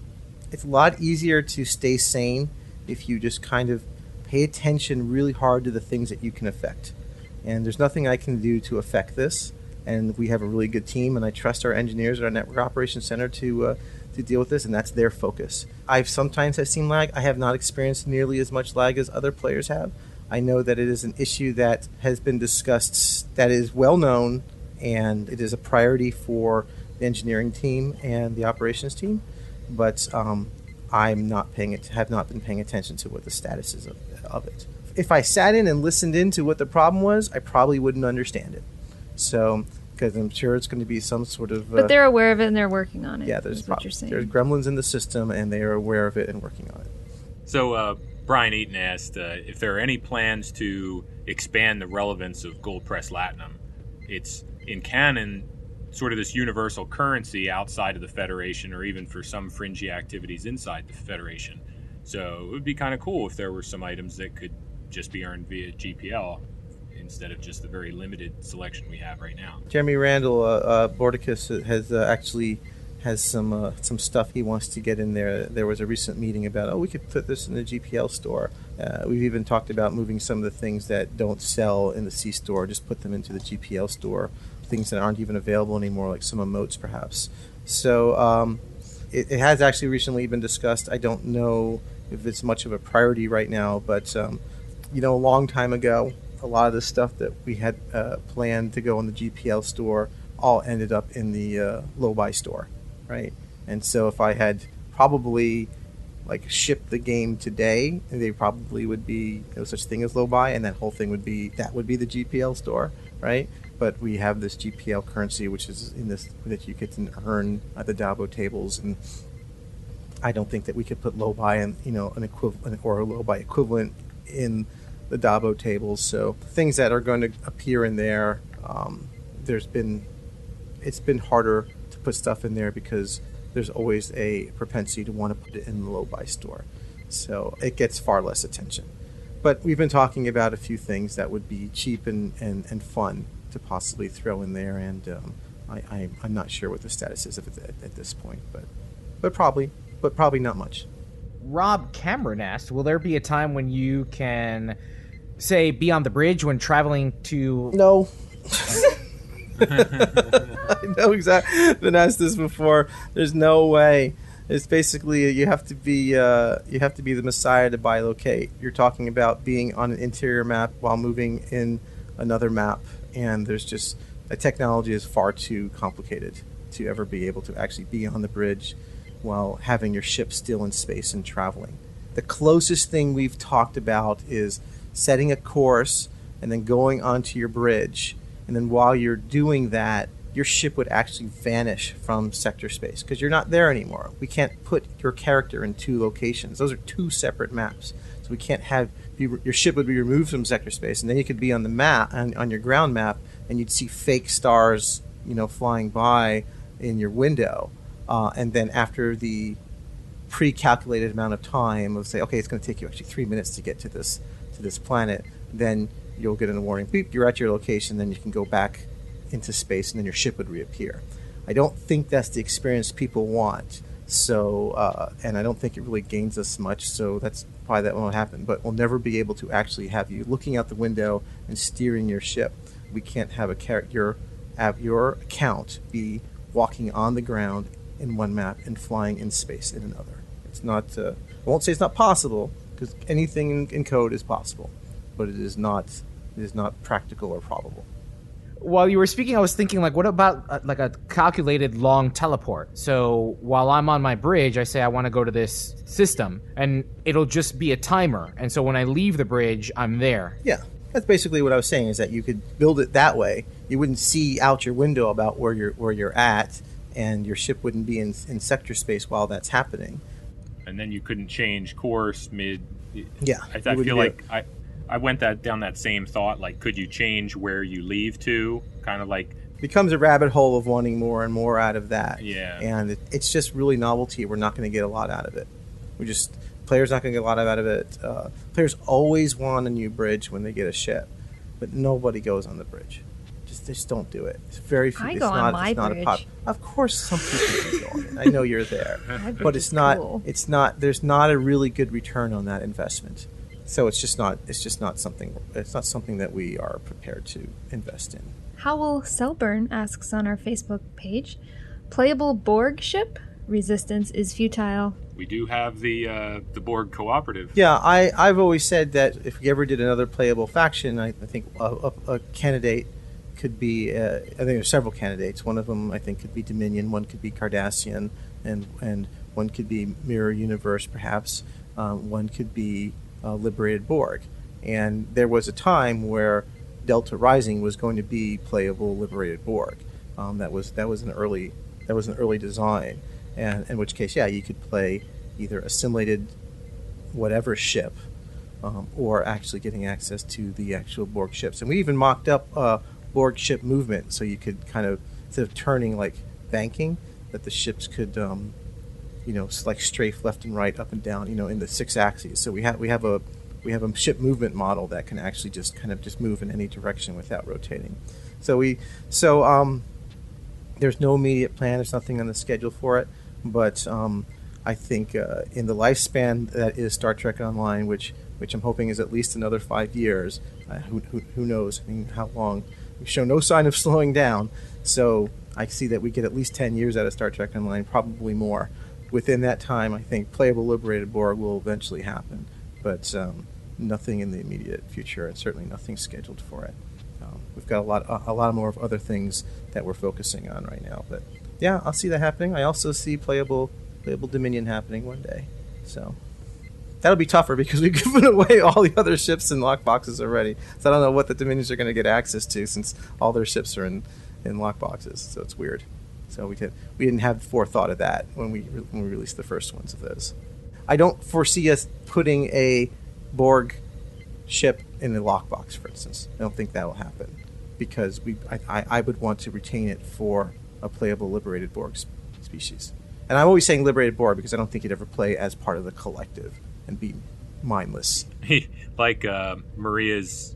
Speaker 5: it's a lot easier to stay sane if you just kind of pay attention really hard to the things that you can affect and there's nothing I can do to affect this. And we have a really good team, and I trust our engineers at our network operations center to uh, to deal with this, and that's their focus. I've sometimes have seen lag. I have not experienced nearly as much lag as other players have. I know that it is an issue that has been discussed, that is well known, and it is a priority for the engineering team and the operations team. But um, I'm not paying it. Have not been paying attention to what the status is of, of it if I sat in and listened into what the problem was, I probably wouldn't understand it. So, because I'm sure it's going to be some sort of. Uh,
Speaker 1: But they're aware of it and they're working on it.
Speaker 5: yeah, there's
Speaker 1: is what
Speaker 5: prob-
Speaker 1: you're saying.
Speaker 5: there's gremlins in the system, and they are aware of it and working on it.
Speaker 3: So, uh, Brian Eaton asked uh, if there are any plans to expand the relevance of Gold Pressed Latinum. It's in canon sort of this universal currency outside of the Federation, or even for some fringy activities inside the Federation. So it would be kind of cool if there were some items that could just be earned via GPL instead of just the very limited selection we have right now.
Speaker 5: Jeremy Randall, uh, uh, Borticus has uh, actually has some uh, some stuff he wants to get in there. There was a recent meeting about oh we could put this in the GPL store. Uh, we've even talked about moving some of the things that don't sell in the C store, just put them into the GPL store. Things that aren't even available anymore, like some emotes perhaps. So um, it, it has actually recently been discussed. I don't know if it's much of a priority right now, but um, you know, a long time ago, a lot of the stuff that we had uh, planned to go in the GPL store all ended up in the uh, Lobi store, right? And so if I had probably like shipped the game today, they probably would be no such thing as Lobi, and that whole thing would be that would be the GPL store, right? But we have this GPL currency, which is in this that you get to earn at the Dabo tables, and I don't think that we could put Lobi and you know an equivalent or a Lobi equivalent in the Dabo tables. So things that are going to appear in there, um, there's been it's been harder put stuff in there because there's always a propensity to want to put it in the Lobi store. So it gets far less attention. But we've been talking about a few things that would be cheap and, and, and fun to possibly throw in there, and um, I, I, I'm not sure what the status is of it at, at this point, but but probably, but probably not much.
Speaker 2: Rob Cameron asked, "Will there be a time when you can, say, be on the bridge when traveling to?"
Speaker 5: No. I know exactly. Been asked this before. There's no way. It's basically you have to be uh, you have to be the messiah to bilocate. You're talking about being on an interior map while moving in another map, and there's just the technology is far too complicated to ever be able to actually be on the bridge while having your ship still in space and traveling. The closest thing we've talked about is setting a course and then going onto your bridge, and then while you're doing that, your ship would actually vanish from sector space because you're not there anymore. We can't put your character in two locations; those are two separate maps. So we can't have your ship would be removed from sector space, and then you could be on the map on, on your ground map, and you'd see fake stars, you know, flying by in your window. Uh, and then after the pre-calculated amount of time of say, okay, it's going to take you actually three minutes to get to this to this planet, then you'll get a warning. Beep, you're at your location. Then you can go back into space, and then your ship would reappear. I don't think that's the experience people want. So, uh, and I don't think it really gains us much. So that's why that won't happen. But we'll never be able to actually have you looking out the window and steering your ship. We can't have a your have your account be walking on the ground in one map and flying in space in another. It's not. Uh, I won't say it's not possible because anything in, in code is possible, but it is not. It is not practical or probable.
Speaker 2: While you were speaking, I was thinking, like, what about uh, like a calculated long teleport? So while I'm on my bridge, I say I want to go to this system, and it'll just be a timer. And so when I leave the bridge, I'm there.
Speaker 5: Yeah, that's basically what I was saying. Is that you could build it that way. You wouldn't see out your window about where you're where you're at, and your ship wouldn't be in, in sector space while that's happening.
Speaker 3: And then you couldn't change course mid.
Speaker 5: Yeah,
Speaker 3: I, I feel like I, I went that down that same thought. Like, could you change where you leave to? Kind of like,
Speaker 5: becomes a rabbit hole of wanting more and more out of that.
Speaker 3: Yeah.
Speaker 5: And it, it's just really novelty. We're not going to get a lot out of it. We just players not going to get a lot out of it. Uh, players always want a new bridge when they get a ship, but nobody goes on the bridge. Just just don't do it. It's very few.
Speaker 1: I
Speaker 5: it's
Speaker 1: go on my
Speaker 5: it's not
Speaker 1: bridge.
Speaker 5: a pop. Of course, some people do go on it. I know you're there, but it's not.
Speaker 1: cool.
Speaker 5: It's not. There's not a really good return on that investment. So it's just not. It's just not something. It's not something that we are prepared to invest in.
Speaker 1: Howell Selburn asks on our Facebook page Playable Borg ship? Resistance is futile.
Speaker 3: we do have the uh, the Borg cooperative.
Speaker 5: Yeah, I, I've always said that if we ever did another playable faction, I, I think a, a, a candidate could be. Uh, I think there's several candidates. One of them I think could be Dominion. One could be Cardassian, and and one could be Mirror Universe, perhaps. Um, one could be uh, Liberated Borg. And there was a time where Delta Rising was going to be playable Liberated Borg. Um, that was that was an early that was an early design, and in which case, yeah, you could play either assimilated whatever ship, um, or actually getting access to the actual Borg ships. And we even mocked up uh, Borg ship movement, so you could kind of instead of turning like banking, that the ships could, um, you know, like strafe left and right, up and down, you know, in the six axes. So we have we have a we have a ship movement model that can actually just kind of just move in any direction without rotating. So we so um, there's no immediate plan. There's nothing on the schedule for it, but um, I think uh, in the lifespan that is Star Trek Online, which which I'm hoping is at least another five years. Uh, who, who, who knows? I mean, how long? We show no sign of slowing down, so I see that we get at least ten years out of Star Trek Online, probably more. Within that time, I think playable liberated Borg will eventually happen, but um, nothing in the immediate future, and certainly nothing scheduled for it. Um, we've got a lot, a, a lot more of other things that we're focusing on right now. But yeah, I'll see that happening. I also see playable, playable Dominion happening one day. So that'll be tougher because we've given away all the other ships and lockboxes already. So I don't know what the Dominions are going to get access to since all their ships are in, in lockboxes. So it's weird. So we did, we didn't have forethought of that when we when we released the first ones of those. I don't foresee us putting a Borg ship in the lockbox, for instance. I don't think that will happen because we I, I, I would want to retain it for a playable liberated Borg s- species. And I'm always saying liberated Borg because I don't think you'd ever play as part of the collective and be mindless.
Speaker 3: like uh, Maria's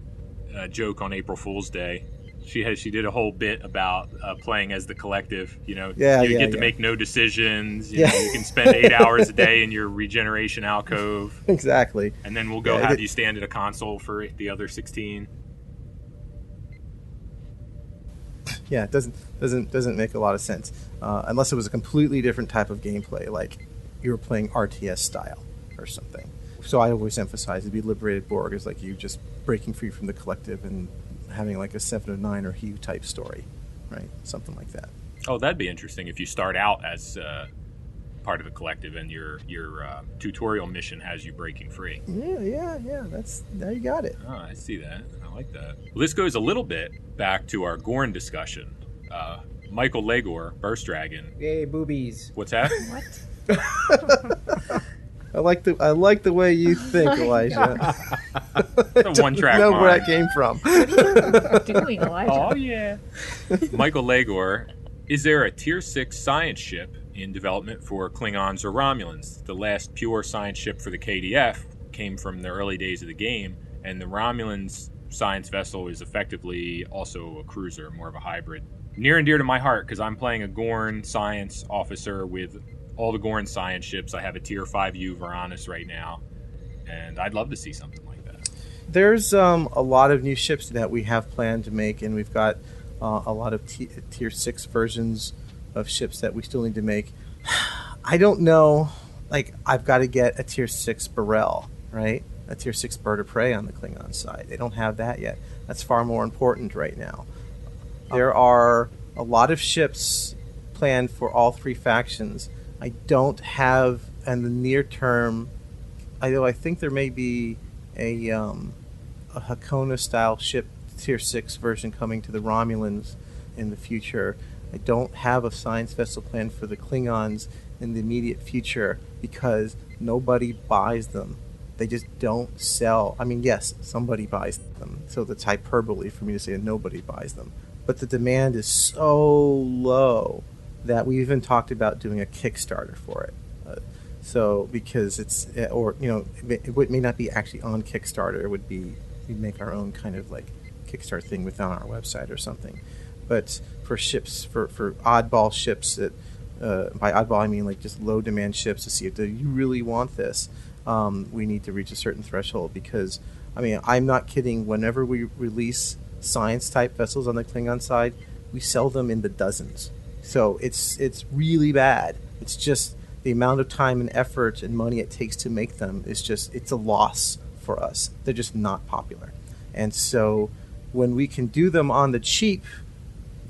Speaker 3: uh, joke on April Fool's Day. She has she did a whole bit about uh, playing as the collective. You know,
Speaker 5: Yeah,
Speaker 3: you
Speaker 5: yeah,
Speaker 3: get to
Speaker 5: yeah.
Speaker 3: make no decisions. You,
Speaker 5: Yeah.
Speaker 3: know, you can spend eight hours a day in your regeneration alcove,
Speaker 5: exactly.
Speaker 3: and then we'll go have you stand at a console for the other sixteen.
Speaker 5: Yeah, it doesn't doesn't doesn't make a lot of sense uh, unless it was a completely different type of gameplay, like you were playing RTS style or something. So I always emphasize to be liberated Borg is like you just breaking free from the collective and having like a seven of nine or Hugh type story, right? Something like that.
Speaker 3: Oh, that'd be interesting if you start out as uh, part of the collective and your your uh, tutorial mission has you breaking free.
Speaker 5: Yeah, yeah, yeah. That's now you got it.
Speaker 3: Oh, I see that. I like that. Well, this goes a little bit back to our Gorn discussion. Uh, Michael Legor, Burst Dragon.
Speaker 2: Yay, boobies.
Speaker 3: What's that?
Speaker 1: What?
Speaker 5: I like the I like the way you think, Elijah.
Speaker 3: The one track
Speaker 5: know where
Speaker 3: mind.
Speaker 5: that came from.
Speaker 1: Doing Elijah.
Speaker 3: Oh yeah. Michael Legor, is there a tier six science ship in development for Klingons or Romulans. The last pure science ship for the KDF came from the early days of the game, and the Romulans science vessel is effectively also a cruiser, more of a hybrid. Near and dear to my heart because I'm playing a Gorn science officer with all the Gorn science ships. I have a Tier 5U Varanus right now, and I'd love to see something like that.
Speaker 5: There's um, a lot of new ships that we have planned to make, and we've got uh, a lot of t- Tier 6 versions of ships that we still need to make. I don't know. Like, I've got to get a Tier 6 B'rel, right? A Tier 6 Bird of Prey on the Klingon side. They don't have that yet. That's far more important right now. There are a lot of ships planned for all three factions. I don't have, in the near term, although I think there may be a, um, a Hakona style ship, Tier 6 version coming to the Romulans in the future. I don't have a science vessel plan for the Klingons in the immediate future because nobody buys them. They just don't sell. I mean, yes, somebody buys them, so that's hyperbole for me to say that nobody buys them. But the demand is so low that we even talked about doing a Kickstarter for it. Uh, so because it's, uh, or you know, it may, it may not be actually on Kickstarter. It would be we'd make our own kind of like Kickstarter thing within our website or something. But for ships, for for oddball ships that, uh, by oddball I mean like just low demand ships to see if do you really want this. Um, we need to reach a certain threshold because, I mean, I'm not kidding. Whenever we release science type vessels on the Klingon side, we sell them in the dozens. So it's it's really bad. It's just the amount of time and effort and money it takes to make them is just it's a loss for us. They're just not popular. And so when we can do them on the cheap,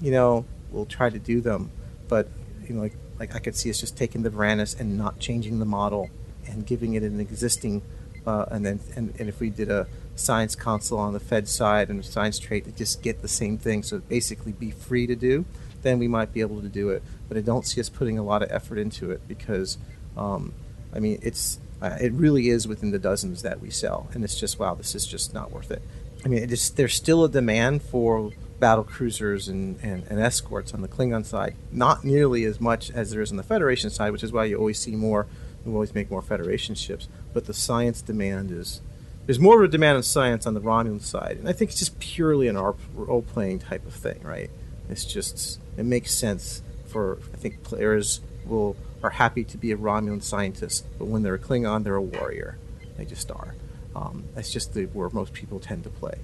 Speaker 5: you know, we'll try to do them. But you know, like like I could see us just taking the Varanus and not changing the model and giving it an existing uh, and then and, and if we did a science console on the Fed side and a science trait to just get the same thing, so basically be free to do, then we might be able to do it. But I don't see us putting a lot of effort into it because, um, I mean, it's uh, it really is within the dozens that we sell, and it's just wow, this is just not worth it. I mean, there's still a demand for battle cruisers and, and, and, escorts on the Klingon side, not nearly as much as there is on the Federation side, which is why you always see more. We always make more Federation ships, but the science demand is there's more of a demand of science on the Romulan side, and I think it's just purely an role playing type of thing, right? It's just it makes sense for I think players will are happy to be a Romulan scientist, but when they're a Klingon, they're a warrior. They just are. Um, that's just the, where most people tend to play.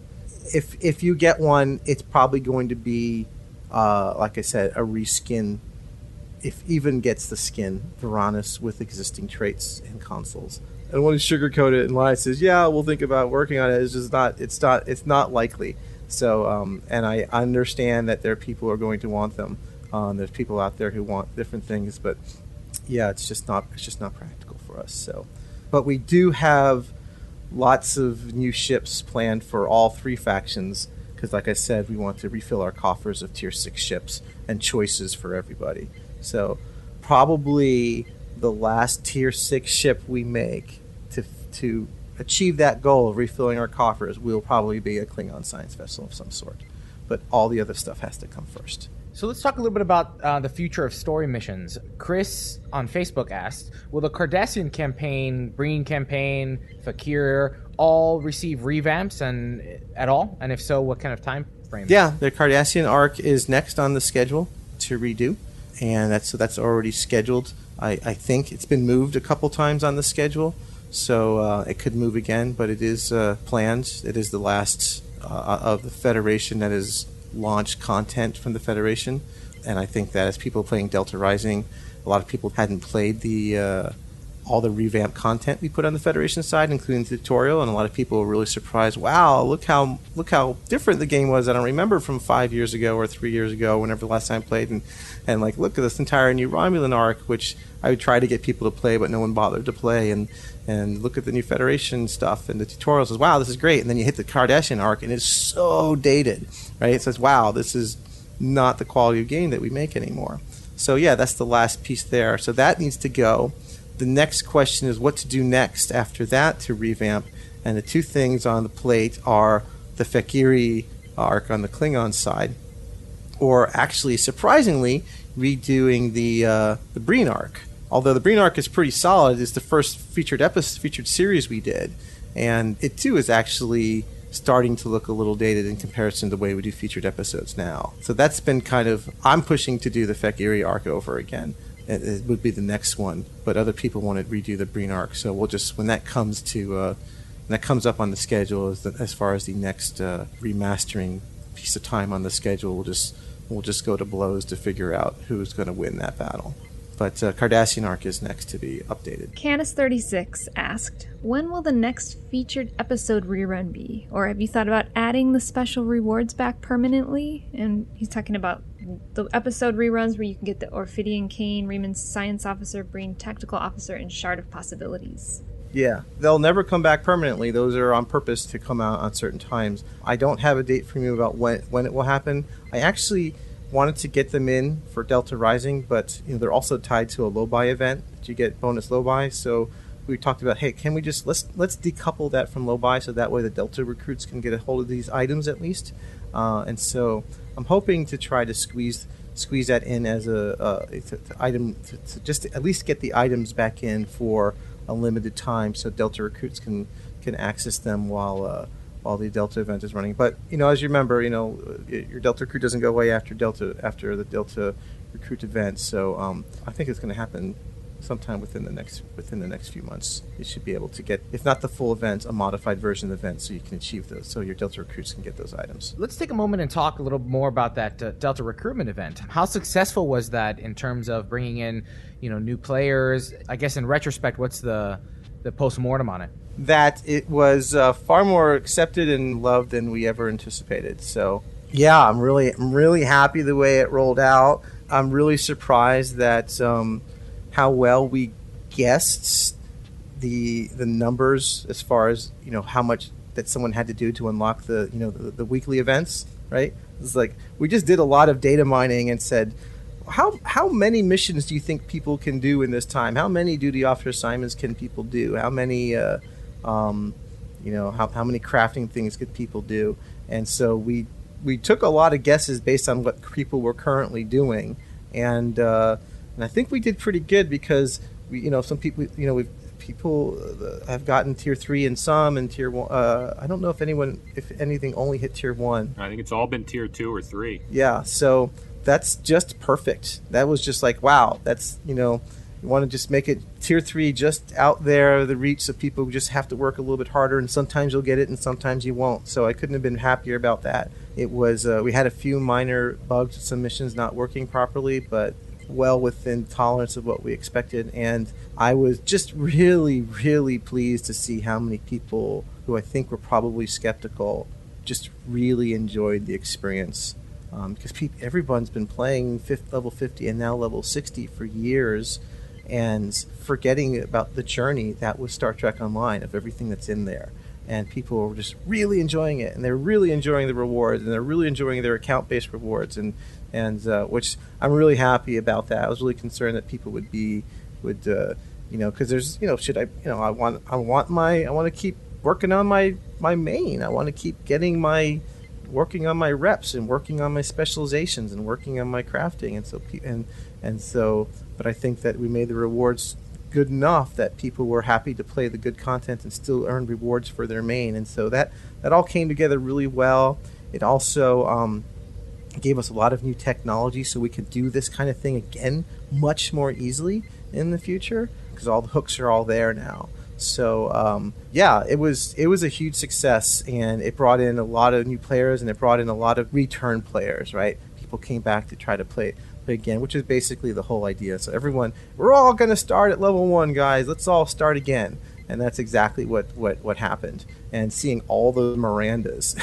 Speaker 5: If if you get one, it's probably going to be, uh, like I said, a reskin. If even gets the skin Varanus with existing traits and consoles. And to sugarcoat it. And lie. says, "Yeah, we'll think about working on it." It's just not. It's not. It's not likely. So, um, and I understand that there are people who are going to want them. Um, there's people out there who want different things, but yeah, it's just not. It's just not practical for us. So, but we do have lots of new ships planned for all three factions because, like I said, we want to refill our coffers of tier six ships and choices for everybody. So, probably the last tier six ship we make to to achieve that goal of refilling our coffers we will probably be a Klingon science vessel of some sort. But all the other stuff has to come first.
Speaker 2: So let's talk a little bit about uh, the future of story missions. Chris on Facebook asked, "Will the Cardassian campaign, Breen campaign, Fek'Ihri all receive revamps and at all? And if so, what kind of time frame?"
Speaker 5: Yeah, the Cardassian arc is next on the schedule to redo, and that's so that's already scheduled. I, I think it's been moved a couple times on the schedule, so uh, it could move again, but it is uh, planned. It is the last uh, of the Federation that has launched content from the Federation, and I think that as people playing Delta Rising, a lot of people hadn't played the uh, all the revamped content we put on the Federation side, including the tutorial, and a lot of people were really surprised. Wow, look how look how different the game was. I don't remember from five years ago or three years ago, whenever the last time I played, and and like look at this entire new Romulan arc, which I would try to get people to play, but no one bothered to play, and and look at the new Federation stuff and the tutorials. Says, wow, this is great, and then you hit the Cardassian arc, and it's so dated, right? It says, wow, this is not the quality of game that we make anymore. So yeah, that's the last piece there. So that needs to go the next question is what to do next after that to revamp. And the two things on the plate are the Fek'Ihri arc on the Klingon side, or actually, surprisingly, redoing the uh, the Breen arc. Although the Breen arc is pretty solid, it's the first featured episode, featured series we did, and it too is actually starting to look a little dated in comparison to the way we do featured episodes now. So that's been kind of I'm pushing to do the Fek'Ihri arc over again. It, it would be the next one, but other people want to redo the Breen arc, so we'll just when that comes to uh, that comes up on the schedule as, the, as far as the next uh, remastering piece of time on the schedule, we'll just we'll just go to blows to figure out who's going to win that battle. But uh, Cardassian arc is next to be updated.
Speaker 1: Canis36 asked, When will the next featured episode rerun be? Or have you thought about adding the special rewards back permanently? And he's talking about the episode reruns where you can get the Ophidian Cane, Reman's Science Officer, Breen Tactical Officer, and Shard of Possibilities.
Speaker 5: Yeah, they'll never come back permanently. Those are on purpose to come out on certain times. I don't have a date from you about when when it will happen. I actually wanted to get them in for Delta Rising, but you know they're also tied to a Lobi event that you get bonus Lobi. So we talked about, hey, can we just let's let's decouple that from Lobi so that way the Delta recruits can get a hold of these items at least. Uh, and so I'm hoping to try to squeeze squeeze that in as a, item to, to just at least get the items back in for a limited time so Delta recruits can can access them while. Uh, while the Delta event is running. But you know, as you remember, you know, your Delta recruit doesn't go away after Delta after the Delta recruit event. So um, I think it's going to happen sometime within the next within the next few months. You should be able to get, if not the full event, a modified version of the event, so you can achieve those. So your Delta recruits can get those items.
Speaker 2: Let's take a moment and talk a little more about that uh, Delta recruitment event. How successful was that in terms of bringing in, you know, new players? I guess in retrospect, what's the the post mortem on it?
Speaker 5: That it was uh, far more accepted and loved than we ever anticipated. So, yeah, I'm really, I'm really happy the way it rolled out. I'm really surprised that um, how well we guessed the the numbers as far as you know how much that someone had to do to unlock the you know the, the weekly events. Right? It's like we just did a lot of data mining and said. How, how many missions do you think people can do in this time? How many duty officer assignments can people do? How many uh, um, you know, how, how many crafting things could people do? And so we we took a lot of guesses based on what people were currently doing, and uh, and I think we did pretty good because we you know some people you know we people uh, have gotten tier three and some and tier one. Uh, I don't know if anyone if anything only hit tier one.
Speaker 3: I think it's all been tier two or three.
Speaker 5: Yeah, so that's just perfect. That was just like wow. That's you know want to just make it tier three, just out there, the reach, so people who just have to work a little bit harder. And sometimes you'll get it, and sometimes you won't. So I couldn't have been happier about that. It was uh, we had a few minor bugs, some missions not working properly, but well within tolerance of what we expected. And I was just really, really pleased to see how many people who I think were probably skeptical just really enjoyed the experience. Because um, everyone's been playing fifth level 50 and now level 60 for years and forgetting about the journey that was Star Trek Online of everything that's in there. And people were just really enjoying it, and they're really enjoying the rewards, and they're really enjoying their account-based rewards, and and uh, which I'm really happy about that. I was really concerned that people would be would uh, you know because there's you know should I you know I want I want my I want to keep working on my my main. I want to keep getting my working on my reps and working on my specializations and working on my crafting and so and and so but I think that we made the rewards good enough that people were happy to play the good content and still earn rewards for their main. And so that that all came together really well. It also um, gave us a lot of new technology so we could do this kind of thing again much more easily in the future because all the hooks are all there now so um, yeah, it was it was a huge success, and it brought in a lot of new players, and it brought in a lot of return players. Right, people came back to try to play play again, which is basically the whole idea. So everyone, we're all going to start at level one, guys. Let's all start again, and that's exactly what what what happened and seeing all those Mirandas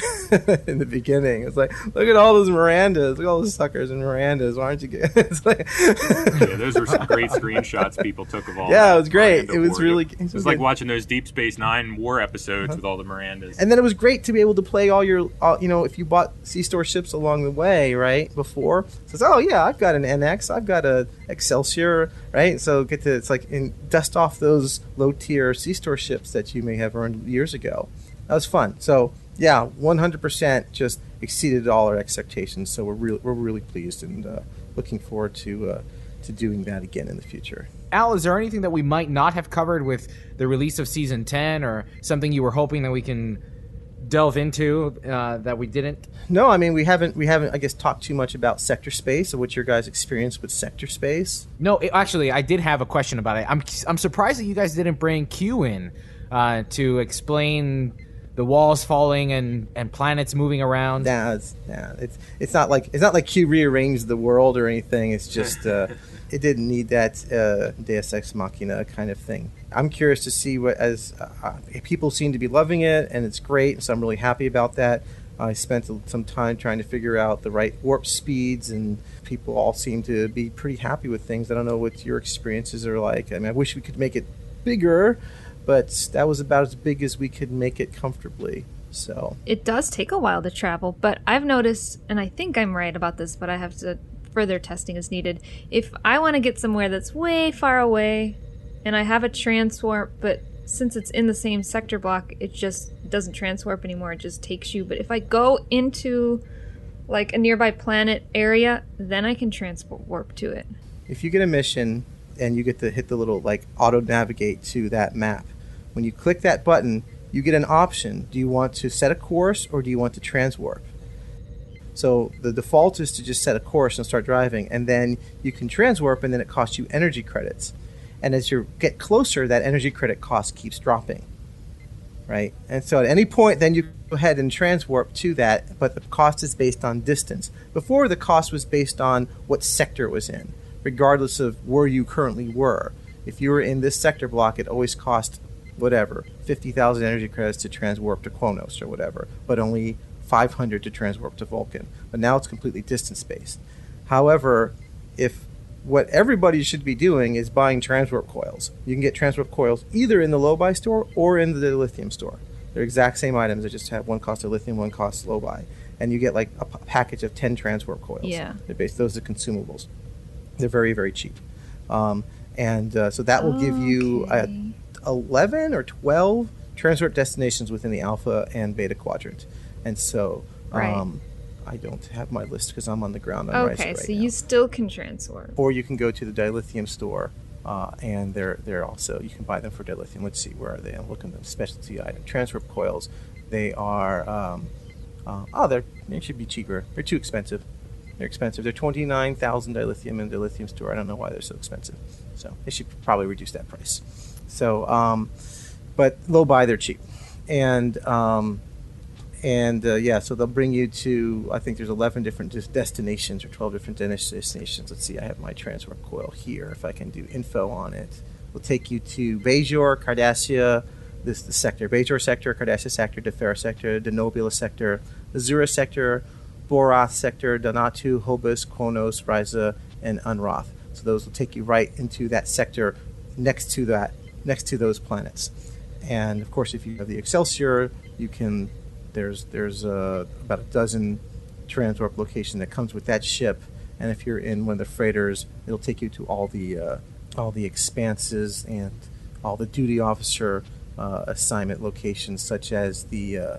Speaker 5: in the beginning. It's like, look at all those Mirandas, look at all those suckers and Mirandas. Why aren't you getting? it's like,
Speaker 3: yeah, those were some great screenshots people took of all.
Speaker 5: Yeah, it was great. Miranda it was really.
Speaker 3: It was, like watching those Deep Space Nine war episodes uh-huh. with all the Mirandas.
Speaker 5: And then it was great to be able to play all your, all, you know, if you bought C store ships along the way, right before. Says, oh yeah, I've got an NX, I've got a Excelsior, right? So get to it's like in, dust off those low tier C store ships that you may have earned years ago that was fun. So yeah, 100% just exceeded all our expectations. So we're really we're really pleased, and uh, looking forward to uh, to doing that again in the future.
Speaker 2: Al, is there anything that we might not have covered with the release of season 10 or something you were hoping that we can delve into uh, that we didn't?
Speaker 5: No, I mean we haven't we haven't I guess talked too much about sector space or what your guys' experience with sector space.
Speaker 2: No, it, actually, I did have a question about it. I'm I'm surprised that you guys didn't bring Q in uh, to explain the walls falling and, and planets moving around.
Speaker 5: Nah, it's, nah, it's it's not like it's not like Q rearranged the world or anything. It's just uh, it didn't need that uh, Deus Ex Machina kind of thing. I'm curious to see what as uh, people seem to be loving it and it's great, so I'm really happy about that. I spent some time trying to figure out the right warp speeds, and people all seem to be pretty happy with things. I don't know what your experiences are like. I mean, I wish we could make it bigger, but that was about as big as we could make it comfortably. So
Speaker 1: It does take a while to travel, but I've noticed, and I think I'm right about this, but I have to further testing is needed. If I want to get somewhere that's way far away, and I have a transwarp, but since it's in the same sector block, it just doesn't transwarp anymore. It just takes you. But if I go into like a nearby planet area, then I can transwarp to it.
Speaker 5: if you get a mission and you get to hit the little like auto navigate to that map, when you click that button, you get an option. Do you want to set a course or do you want to transwarp? So the default is to just set a course and start driving, and then you can transwarp, and then it costs you energy credits. And as you get closer, that energy credit cost keeps dropping, right? And so at any point, then you go ahead and transwarp to that, but the cost is based on distance. Before, the cost was based on what sector it was in, regardless of where you currently were. If you were in this sector block, it always cost whatever 50,000 energy credits to transwarp to Qo'noS or whatever, but only 500 to transwarp to Vulcan. But now it's completely distance based. However, if what everybody should be doing is buying transwarp coils, you can get transwarp coils either in the Lobi store or in the lithium store. They're exact same items. They just have one cost of lithium, one cost Lobi, and you get like a p- package of 10 transwarp coils.
Speaker 1: Yeah.
Speaker 5: They're based, those are consumables. They're very very cheap, um, and uh, so that will give you uh, 11 or 12 transport destinations within the alpha and beta quadrant. And so
Speaker 1: Right.
Speaker 5: um, I don't have my list because I'm on the ground on
Speaker 1: Okay,
Speaker 5: right
Speaker 1: so
Speaker 5: now.
Speaker 1: you still can transport.
Speaker 5: Or you can go to the dilithium store. Uh, and they're they're also you can buy them for dilithium. Let's see where are they? I'm looking at them. Specialty item transwarp coils. They are um, uh, oh they're they should be cheaper. They're too expensive. They're expensive. They're twenty nine thousand dilithium in the lithium store. I don't know why they're so expensive. So they should probably reduce that price. So, um, but Lobi they're cheap, and um, and uh, yeah, so they'll bring you to I think there's 11 different des- destinations or 12 different des- destinations. Let's see, I have my transfer coil here. If I can do info on it, we'll take you to Bajor, Cardassia, this the sector, Bajor sector, Cardassia sector, Defera sector, Denobula sector, Azura sector, Borath sector, Donatu, Hobus, Qo'noS, Risa, and Unroth. So those will take you right into that sector next to that next to those planets. And of course, if you have the Excelsior, you can there's there's uh, about a dozen transwarp location that comes with that ship. And if you're in one of the freighters, it'll take you to all the uh, all the expanses and all the duty officer uh, assignment locations, such as the uh,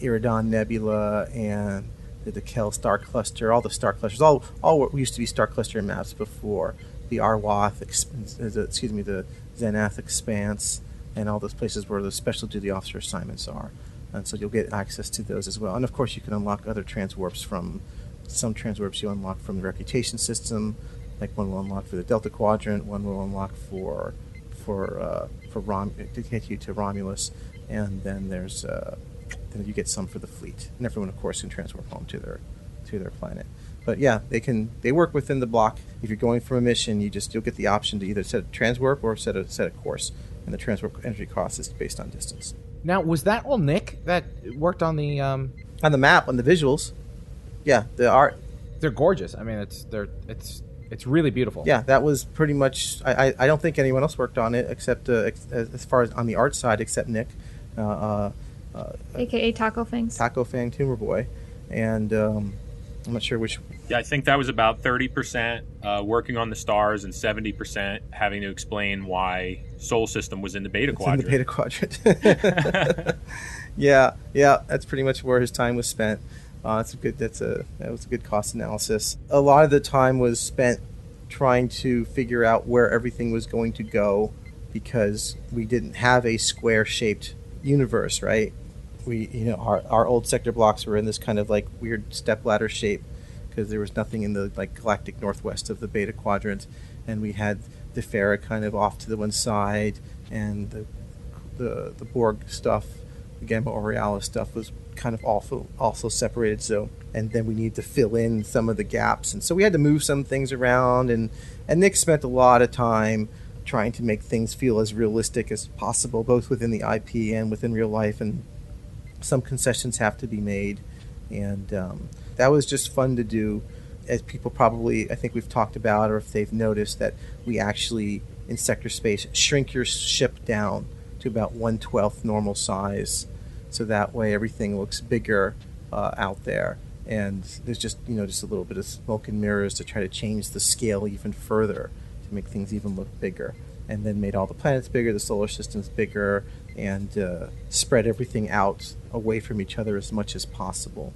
Speaker 5: Iridon Nebula and the Dekel Star Cluster, all the star clusters, all all what used to be star cluster maps before the Arwath, uh, excuse me, the Zenath Expanse, and all those places where the special duty officer assignments are. And so you'll get access to those as well. And of course, you can unlock other transwarps from some transwarps you unlock from the reputation system. Like one will unlock for the Delta Quadrant, one will unlock for for uh, for Rom to get you to Romulus, and then there's uh, then you get some for the fleet. And everyone, of course, can transwarp home to their to their planet. But yeah, they can they work within the block. If you're going from a mission, you just you'll get the option to either set a transwarp or set a set a course, and the transwarp energy cost is based on distance.
Speaker 2: Now, was that all Nick that worked on the? Um,
Speaker 5: On the map, on the visuals, yeah, the art,
Speaker 2: they're gorgeous. I mean, it's they're it's it's really beautiful.
Speaker 5: yeah, that was pretty much. I, I, I don't think anyone else worked on it except uh, ex- as as far as on the art side, except Nick, uh, uh, uh,
Speaker 1: AKA Taco Fangs.
Speaker 5: Taco Fang Tumor Boy, and um, I'm not sure which.
Speaker 3: Yeah, I think that was about 30% uh, working on the stars and 70% having to explain why Sol System was in the beta
Speaker 5: It's in the beta quadrant. yeah, yeah, that's pretty much where his time was spent. Uh, that's a good. That's a that was a good cost analysis. A lot of the time was spent trying to figure out where everything was going to go because we didn't have a square shaped universe, right? We, you know, our, our old sector blocks were in this kind of like weird step ladder shape because there was nothing in the like galactic northwest of the beta quadrant, and we had the Farah kind of off to the one side, and the the, the Borg stuff, the Gamma Orionis stuff was kind of also also separated. So, and then we need to fill in some of the gaps, and so we had to move some things around. And and Nick spent a lot of time trying to make things feel as realistic as possible, both within the IP and within real life. And some concessions have to be made, and um, that was just fun to do. As people probably, I think we've talked about, or if they've noticed that we actually in sector space shrink your ship down to about one twelfth normal size, so that way everything looks bigger uh, out there. And there's just you know just a little bit of smoke and mirrors to try to change the scale even further to make things even look bigger. And then made all the planets bigger, the solar systems bigger, and uh, spread everything out away from each other as much as possible.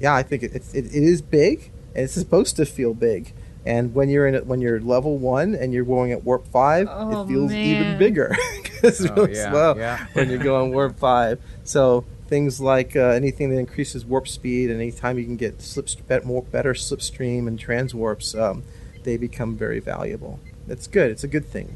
Speaker 5: Yeah, I think it, it, it is big, and it's supposed to feel big. And when you're in it, when you're level one and you're going at warp five,
Speaker 1: Oh,
Speaker 5: it feels even bigger because it's
Speaker 2: Oh,
Speaker 5: really
Speaker 2: yeah,
Speaker 5: slow
Speaker 2: yeah.
Speaker 5: when you go on warp five. So things like uh, anything that increases warp speed, and anytime you can get slip bet more better slipstream and transwarps, um, they become very valuable. That's good. It's a good thing.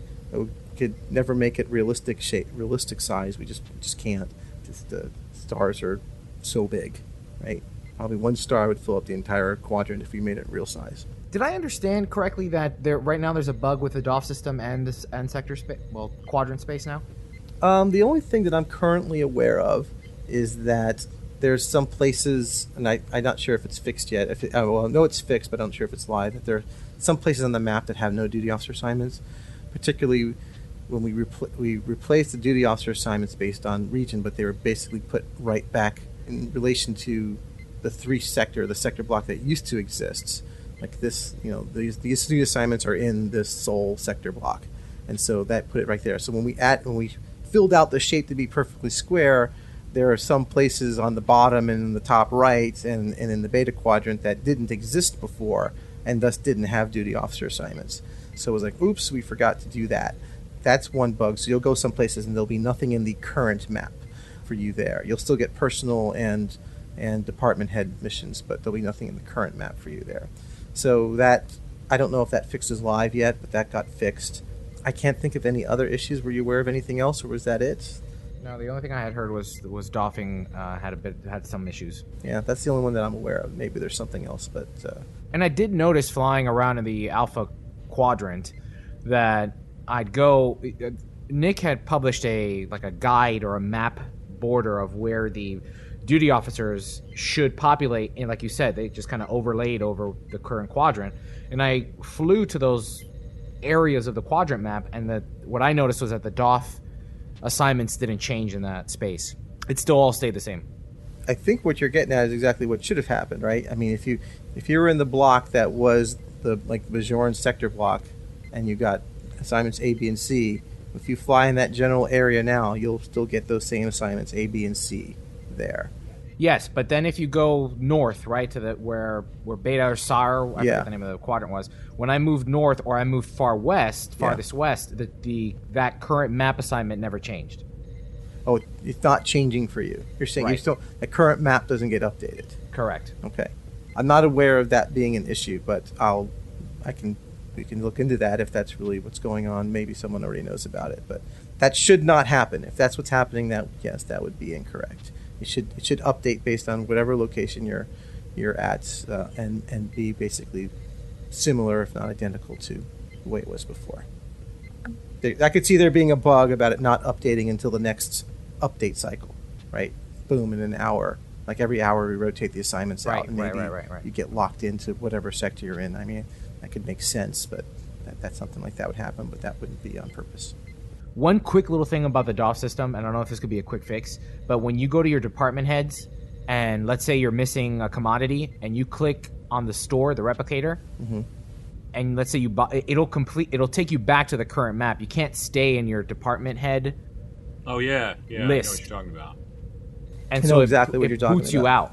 Speaker 5: Could never make it realistic shape, realistic size. We just just can't. Just the stars are so big, right? Probably one star would fill up the entire quadrant if we made it real size.
Speaker 2: Did I understand correctly that there right now there's a bug with the DOF system and this, and sector space, well, quadrant space now?
Speaker 5: Um, the only thing that I'm currently aware of is that there's some places, and I, I'm not sure if it's fixed yet. If it, oh, well, no, it's fixed, but I'm not sure if it's live. That there are some places on the map that have no duty officer assignments, particularly when we repl- we replaced the duty officer assignments based on region, but they were basically put right back in relation to the three sector, the sector block that used to exist. Like this, you know, these these duty assignments are in this Sol sector block, and so that put it right there. So when we add when we filled out the shape to be perfectly square, there are some places on the bottom and in the top right and, and in the beta quadrant that didn't exist before and thus didn't have duty officer assignments. So it was like, oops, we forgot to do that. That's one bug. So you'll go some places and there'll be nothing in the current map for you there. You'll still get personal and and department head missions, but there'll be nothing in the current map for you there. So that I don't know if that fixes live yet, but that got fixed. I can't think of any other issues. Were you aware of anything else, or was that it?
Speaker 2: No, the only thing I had heard was was doffing uh, had a bit had some issues.
Speaker 5: Yeah, that's the only one that I'm aware of. Maybe there's something else, but uh,
Speaker 2: And I did notice flying around in the Alpha Quadrant that I'd go. Nick had published a like a guide or a map border of where the duty officers should populate, and like you said, they just kind of overlaid over the current quadrant. And I flew to those areas of the quadrant map, and what I noticed was that the DOF assignments didn't change in that space. It still all stayed the same.
Speaker 5: I think what you're getting at is exactly what should have happened, right? I mean, if you if you were in the block that was the like Bajoran sector block, and you got assignments A, B, and C, if you fly in that general area now, you'll still get those same assignments A, B, and C there.
Speaker 2: Yes, but then if you go north, right to the where where Beta or Sar, I
Speaker 5: Yeah.
Speaker 2: forget the name of the quadrant was. When I moved north or I moved far west,
Speaker 5: Yeah.
Speaker 2: farthest west, the, the that current map assignment never changed.
Speaker 5: Oh, it's not changing for you. You're saying you
Speaker 2: Right.
Speaker 5: still the current map doesn't get updated.
Speaker 2: Correct.
Speaker 5: Okay, I'm not aware of that being an issue, but I'll I can we can look into that if that's really what's going on. Maybe someone already knows about it, but that should not happen. If that's what's happening, that yes, that would be incorrect. It should it should update based on whatever location you're you're at, uh, and and be basically similar, if not identical, to the way it was before. I could see there being a bug about it not updating until the next update cycle, right? Boom, in an hour. Like every hour, we rotate the assignments
Speaker 2: Right,
Speaker 5: out, and maybe
Speaker 2: right, right, right.
Speaker 5: you get locked into whatever sector you're in. I mean, that could make sense, but that, that something like that would happen, but that wouldn't be on purpose.
Speaker 2: One quick little thing about the DOF system, and I don't know if this could be a quick fix, but when you go to your department heads, and let's say you're missing a commodity, and you click on the store, the replicator,
Speaker 5: Mhm.
Speaker 2: and let's say you buy, it'll complete, it'll take you back to the current map. You can't stay in your department head,
Speaker 3: Oh yeah, yeah. I know what you're talking about.
Speaker 2: And
Speaker 5: I
Speaker 2: so
Speaker 5: know
Speaker 2: it-
Speaker 5: exactly what
Speaker 2: it
Speaker 5: you're talking
Speaker 2: boots you out.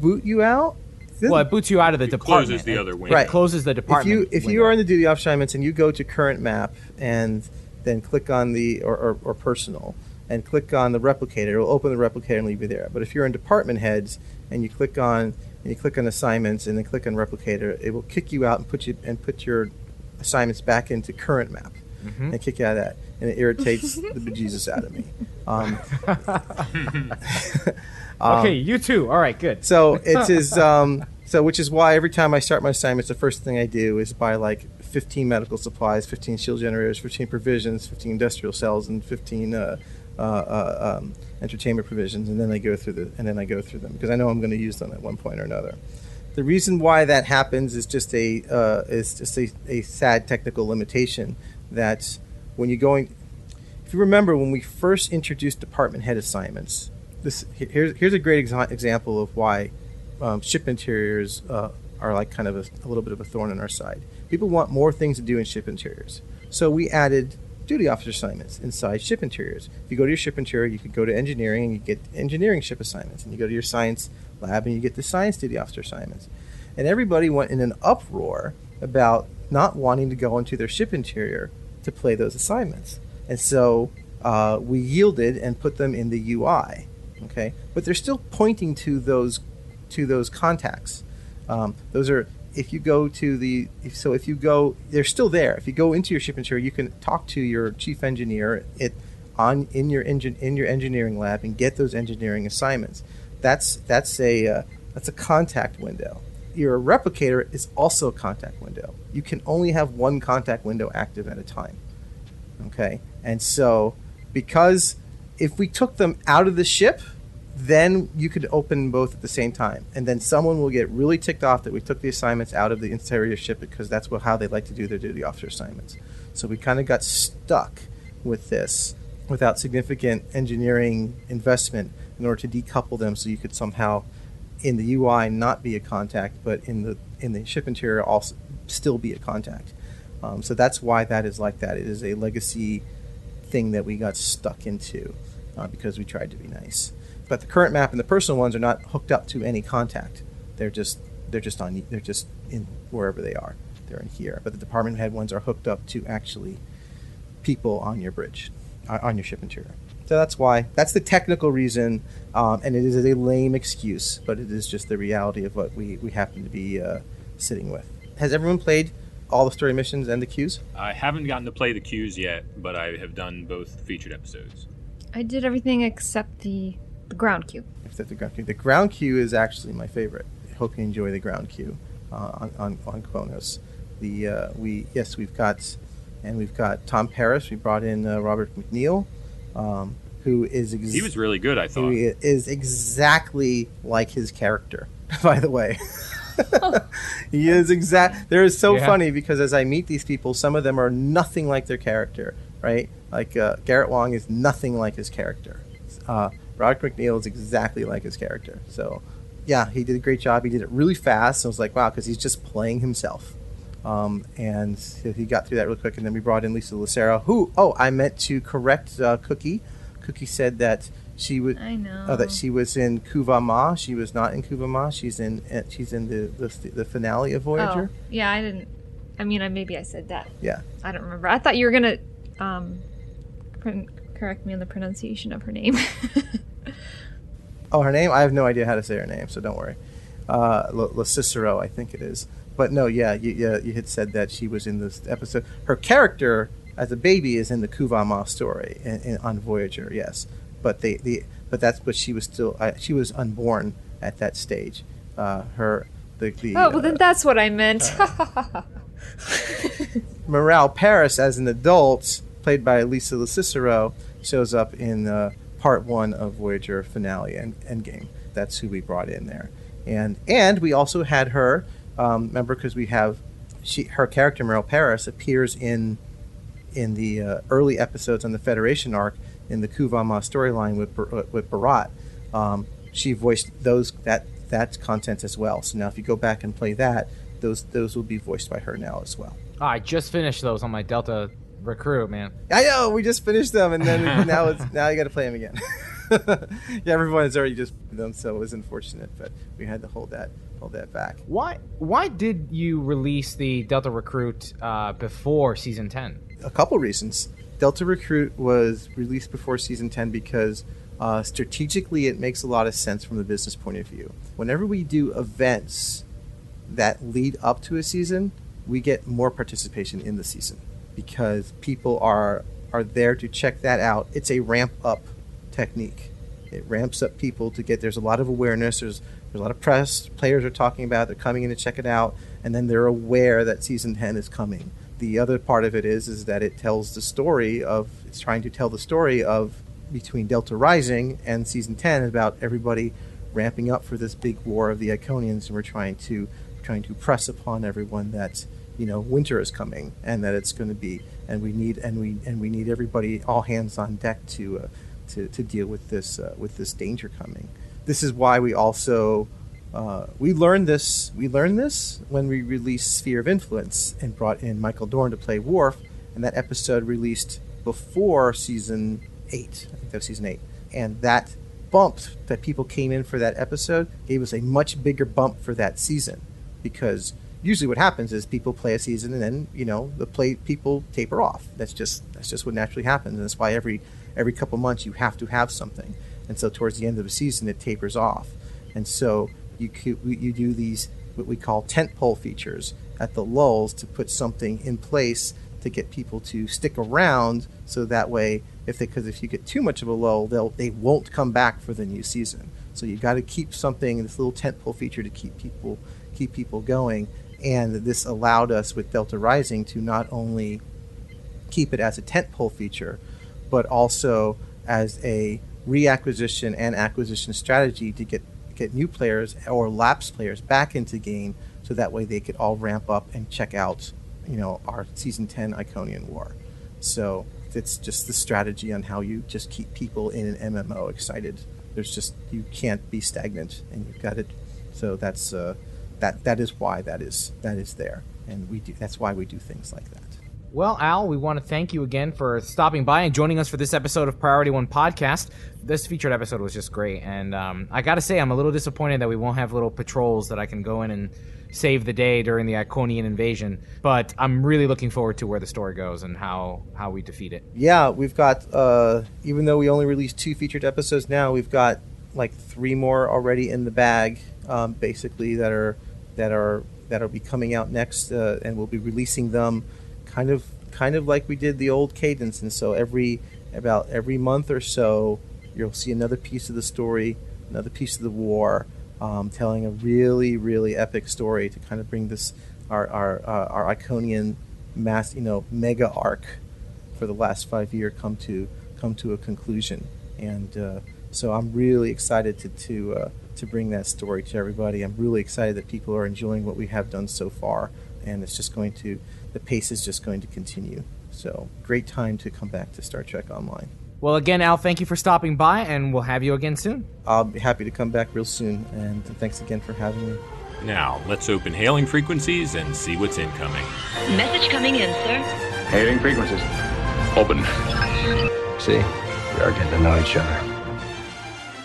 Speaker 5: boot you out.
Speaker 2: Well, it boots you out of the department.
Speaker 3: closes the
Speaker 2: It-
Speaker 3: other
Speaker 2: it
Speaker 3: window.
Speaker 5: Right.
Speaker 2: closes the
Speaker 5: if
Speaker 2: department.
Speaker 5: you if you are in the duty officer assignments and you go to current map and then click on the or, or, or personal and click on the replicator, it will open the replicator and leave you there. But if you're in department heads and you click on and you click on assignments and then click on replicator, it will kick you out and put you and put your assignments back into current map
Speaker 2: Mm-hmm.
Speaker 5: and kick out of that, and it irritates the bejesus out of me. Um, um,
Speaker 2: okay, you too. All right, good.
Speaker 5: so it is um, so which is why every time I start my assignments, the first thing I do is buy like 15 medical supplies, 15 shield generators, 15 provisions, 15 industrial cells, and 15 uh, uh, uh, um, entertainment provisions, and then I go through the and then I go through them because I know I'm going to use them at one point or another. The reason why that happens is just a uh, is just a, a sad technical limitation that when you're going if you remember when we first introduced department head assignments, this here's here's a great exa- example of why um, ship interiors uh, are like kind of a, a little bit of a thorn in our side. People want more things to do in ship interiors, so we added duty officer assignments inside ship interiors. If you go to your ship interior, you could go to engineering and you get engineering ship assignments, and you go to your science lab and you get the science duty officer assignments. And everybody went in an uproar about not wanting to go into their ship interior to play those assignments. And so uh, we yielded and put them in the UI. Okay, but they're still pointing to those to those contacts. Um, those are if you go to the if, so if you go they're still there. If you go into your ship interior, you can talk to your chief engineer it on in your engine in your engineering lab and get those engineering assignments. That's that's a uh, that's a contact window. Your replicator is also a contact window. You can only have one contact window active at a time. Okay, and so because if we took them out of the ship, then you could open both at the same time, and then someone will get really ticked off that we took the assignments out of the interior ship because that's how they like to do their duty officer assignments. So we kind of got stuck with this without significant engineering investment in order to decouple them, so you could somehow in the UI not be a contact, but in the in the ship interior also still be a contact. Um, so that's why that is like that. It is a legacy thing that we got stuck into uh, because we tried to be nice. But the current map and the personal ones are not hooked up to any contact. They're just they're just on they're just in wherever they are. They're in here. But the department head ones are hooked up to actually people on your bridge, uh, on your ship interior. So that's why that's the technical reason, um, and it is a lame excuse, but it is just the reality of what we we happen to be uh, sitting with. Has everyone played all the story missions and the queues?
Speaker 3: I haven't gotten to play the queues yet, but I have done both featured episodes.
Speaker 1: I did everything except the the ground queue.
Speaker 5: Except the ground queue. The ground queue is actually my favorite. I hope you enjoy the ground queue uh, on, on on Qo'noS. The uh, we yes we've got and we've got Tom Paris. We brought in uh, Robert McNeill, um, who is ex-
Speaker 3: He was really good, I
Speaker 5: who
Speaker 3: thought.
Speaker 5: is exactly like his character. By the way. he is exact. There is so
Speaker 2: Yeah.
Speaker 5: funny because as I meet these people, some of them are nothing like their character, right? Like uh, Garrett Wang is nothing like his character. Uh, Roderick McNeill is exactly like his character. So, yeah, he did a great job. He did it really fast. I was like, wow, because he's just playing himself. Um, and he got through that real quick. And then we brought in Lisa LoCicero, who, oh, I meant to correct uh, Cookie. Cookie said that she
Speaker 1: know.
Speaker 5: Oh, that she was in Kuvah'Magh. She was not in Kuvah'Magh. She's in. uh, She's in the the, the finale of Voyager.
Speaker 1: Oh, yeah, I didn't. I mean, I maybe I said that.
Speaker 5: Yeah.
Speaker 1: I don't remember. I thought you were gonna um, correct me on the pronunciation of her name.
Speaker 5: Oh, her name? I have no idea how to say her name, so don't worry. Uh, LoCicero, I think it is. But no, yeah, you, yeah, you had said that she was in this episode. Her character as a baby is in the Kuvah'Magh story in, in, on Voyager, yes. But they, the, but that's but she was still uh, she was unborn at that stage. Uh, her the, the
Speaker 1: oh, well
Speaker 5: uh,
Speaker 1: then that's what I meant.
Speaker 5: Miral Paris as an adult, played by Lisa Cicero, shows up in uh, part one of Voyager finale and Endgame. That's who we brought in there, and and we also had her. Um, remember, because we have she her character Miral Paris appears in in the uh, early episodes on the Federation arc in the Kuvah'Magh storyline with Bar- with Barat. Um, she voiced those that that content as well. So now, if you go back and play that, those those will be voiced by her now as well.
Speaker 2: Oh, I just finished those on my Delta recruit, man.
Speaker 5: I know we just finished them, and then now it's now you got to play them again. yeah, everyone has already just them, so it was unfortunate, but we had to hold that hold that back.
Speaker 2: Why why did you release the Delta Recruit uh, before season ten?
Speaker 5: A couple reasons. Delta Recruit was released before season ten because uh, strategically it makes a lot of sense from the business point of view. Whenever we do events that lead up to a season, we get more participation in the season because people are are there to check that out. It's a ramp up technique. It ramps up people to get. There's a lot of awareness. There's there's a lot of press. Players are talking about. It, they're coming in to check it out, and then they're aware that season ten is coming. The other part of it is is that it tells the story of. It's trying to tell the story of between Delta Rising and season ten about everybody ramping up for this big war of the Iconians, and we're trying to trying to press upon everyone that you know winter is coming and that it's going to be and we need and we and we need everybody all hands on deck to uh, to, to deal with this uh, with this danger coming. This is why we also uh, we learned this we learned this when we released Sphere of Influence and brought in Michael Dorn to play Worf, and that episode released before season eight. I think that was season eight, and that bump that people came in for that episode gave us a much bigger bump for that season because usually what happens is people play a season and then you know the play people taper off. That's just that's just what naturally happens, and that's why every every couple months you have to have something. And so towards the end of the season it tapers off, and so you you do these what we call tent pole features at the lulls to put something in place to get people to stick around so that way if they because if you get too much of a lull they'll they won't come back for the new season. So you've got to keep something this little tent pole feature to keep people keep people going. And this allowed us with Delta Rising to not only keep it as a tentpole feature, but also as a reacquisition and acquisition strategy to get get new players or lapsed players back into game, so that way they could all ramp up and check out, you know, our season ten Iconian War. So it's just the strategy on how you just keep people in an MMO excited. There's just you can't be stagnant, and you've got it. So that's uh, that that is why that is that is there, and we do. That's why we do things like that.
Speaker 2: Well, Al, we want to thank you again for stopping by and joining us for this episode of Priority One Podcast. This featured episode was just great, and um, I got to say, I'm a little disappointed that we won't have little patrols that I can go in and save the day during the Iconian invasion. But I'm really looking forward to where the story goes and how how we defeat it.
Speaker 5: Yeah, we've got uh, even though we only released two featured episodes now, we've got like three more already in the bag, um, basically that are that are that will be coming out next, uh, and we'll be releasing them kind of kind of like we did the old cadence. And so every about every month or so, you'll see another piece of the story, another piece of the war, um, telling a really really epic story to kind of bring this our our uh, our Iconian mass you know mega arc for the last five year come to come to a conclusion. And uh, so I'm really excited to to uh, to bring that story to everybody. I'm really excited that people are enjoying what we have done so far, and it's just going to, the pace is just going to continue. So, great time to come back to Star Trek Online.
Speaker 2: Well, again, Al, thank you for stopping by, and we'll have you again soon.
Speaker 5: I'll be happy to come back real soon, and thanks again for having me.
Speaker 3: Now, let's open hailing frequencies and see what's incoming.
Speaker 9: Message coming in, sir.
Speaker 4: Hailing frequencies. Open. See, we are getting to know each other.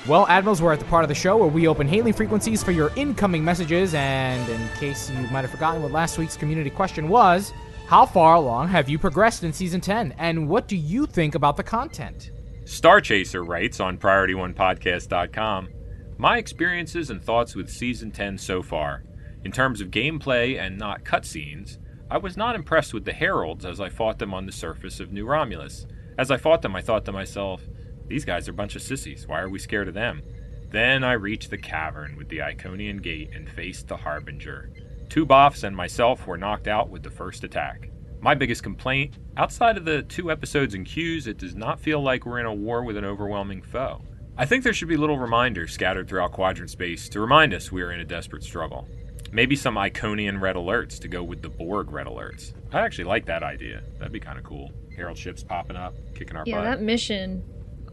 Speaker 2: Well, Admirals, we're at the part of the show where we open Haley frequencies for your incoming messages. And in case you might have forgotten what last week's community question was, how far along have you progressed in Season 10? And what do you think about the content?
Speaker 3: Star Chaser writes on PriorityOnePodcast.com My experiences and thoughts with Season 10 so far. In terms of gameplay and not cutscenes, I was not impressed with the Heralds as I fought them on the surface of New Romulus. As I fought them, I thought to myself, these guys are a bunch of sissies. Why are we scared of them? Then I reached the cavern with the Iconian gate and faced the Harbinger. Two Boffs and myself were knocked out with the first attack. My biggest complaint outside of the two episodes in queues, it does not feel like we're in a war with an overwhelming foe. I think there should be little reminders scattered throughout quadrant space to remind us we are in a desperate struggle. Maybe some Iconian red alerts to go with the Borg red alerts. I actually like that idea. That'd be kind of cool. Herald ships popping up, kicking our
Speaker 1: yeah,
Speaker 3: butt.
Speaker 1: that mission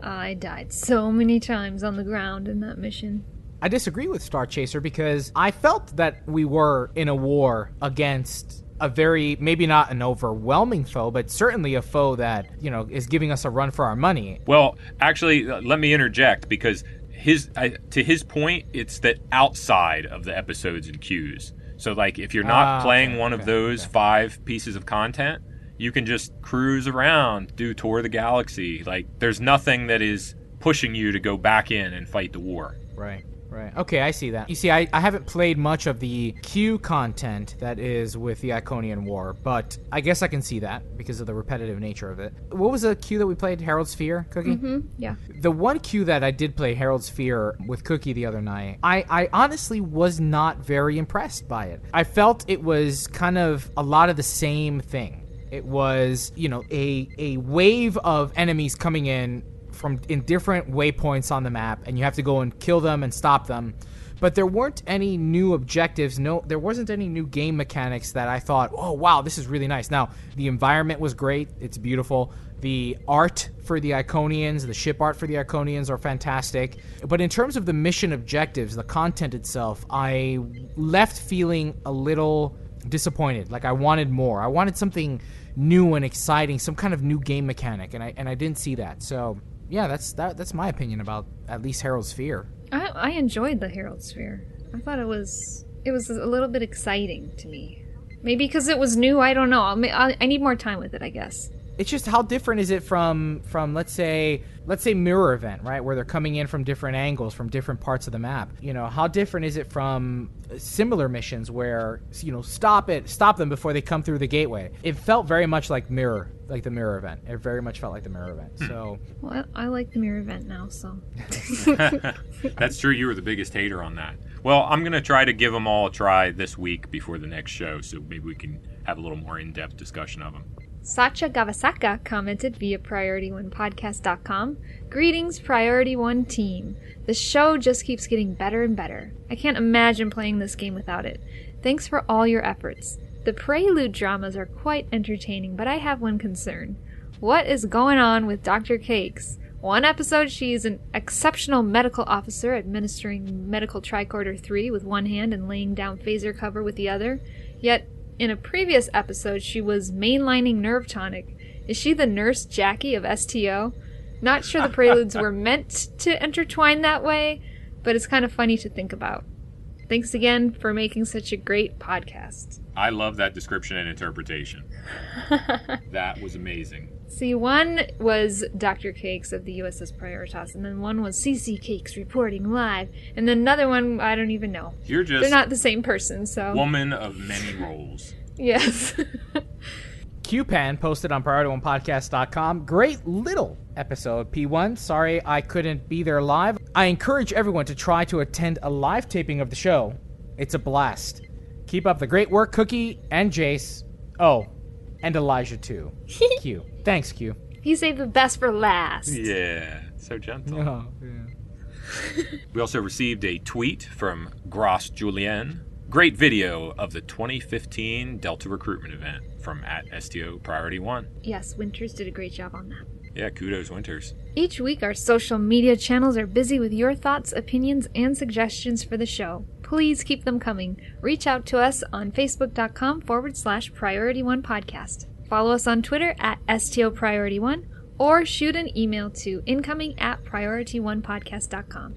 Speaker 1: I died so many times on the ground in that mission.
Speaker 2: I disagree with Star Chaser because I felt that we were in a war against a very maybe not an overwhelming foe, but certainly a foe that you know is giving us a run for our money.
Speaker 3: Well, actually, uh, let me interject because his I, to his point, it's that outside of the episodes and queues. So, like, if you're not
Speaker 2: Ah,
Speaker 3: playing
Speaker 2: okay,
Speaker 3: one of those
Speaker 2: okay.
Speaker 3: five pieces of content, you can just cruise around, do tour of the galaxy. Like, there's nothing that is pushing you to go back in and fight the war.
Speaker 2: Right. Right. Okay, I see that. You see, I, I haven't played much of the queue content that is with the Iconian War, but I guess I can see that because of the repetitive nature of it. What was the queue that we played? Herald Sphere, Cookie?
Speaker 1: Mm hmm Yeah.
Speaker 2: The one queue that I did play, Herald Sphere, with Cookie the other night, I, I honestly was not very impressed by it. I felt it was kind of a lot of the same thing. It was, you know, a, a wave of enemies coming in from in different waypoints on the map, and you have to go and kill them and stop them. But there weren't any new objectives. No, there wasn't any new game mechanics that I thought, oh wow, this is really nice. Now the environment was great; it's beautiful. The art for the Iconians, the ship art for the Iconians are fantastic. But in terms of the mission objectives, the content itself, I left feeling a little disappointed. Like I wanted more. I wanted something new and exciting, some kind of new game mechanic, and I and I didn't see that. So yeah, that's that, that's my opinion about at least Herald Sphere.
Speaker 1: I, I enjoyed the Herald Sphere. I thought it was it was a little bit exciting to me. Maybe because it was new. I don't know. I I need more time with it. I guess.
Speaker 2: It's just how different is it from from let's say let's say mirror event right where they're coming in from different angles from different parts of the map. You know how different is it from similar missions where you know stop it stop them before they come through the gateway. It felt very much like mirror like the mirror event. It very much felt like the mirror event. Hmm. So
Speaker 1: Well, I, I like the mirror event now. So.
Speaker 3: That's true. You were the biggest hater on that. Well, I'm going to try to give them all a try this week before the next show, so maybe we can have a little more in depth discussion of them.
Speaker 1: Sacha Gavasaka commented via PriorityOnePodcast.com Greetings, Priority One team. The show just keeps getting better and better. I can't imagine playing this game without it. Thanks for all your efforts. The prelude dramas are quite entertaining, but I have one concern. What is going on with Dr. Cakes? One episode, she is an exceptional medical officer administering medical tricorder 3 with one hand and laying down phaser cover with the other. Yet, in a previous episode, she was mainlining nerve tonic. Is she the nurse Jackie of STO? Not sure the preludes were meant to intertwine that way, but it's kind of funny to think about. Thanks again for making such a great podcast.
Speaker 3: I love that description and interpretation. that was amazing.
Speaker 1: See, one was Dr. Cakes of the USS Prioritas, and then one was CC Cakes reporting live, and then another one I don't even know.
Speaker 3: You're just
Speaker 1: They're not the same person, so
Speaker 3: woman of many roles.
Speaker 1: yes.
Speaker 2: QPan posted on PriorityOnePodcast.com. Great little episode, P1. Sorry I couldn't be there live. I encourage everyone to try to attend a live taping of the show. It's a blast. Keep up the great work, Cookie and Jace. Oh, and Elijah too. Q. Thanks, Q.
Speaker 1: You saved the best for last.
Speaker 3: Yeah, so gentle.
Speaker 2: Oh, yeah.
Speaker 3: We also received a tweet from Gross Julien. Great video of the 2015 Delta recruitment event from at STO Priority One.
Speaker 1: Yes, Winters did a great job on that.
Speaker 3: Yeah, kudos, Winters.
Speaker 1: Each week, our social media channels are busy with your thoughts, opinions, and suggestions for the show. Please keep them coming. Reach out to us on facebook.com forward slash priority one podcast. Follow us on Twitter at STO Priority One or shoot an email to incoming at priorityonepodcast.com.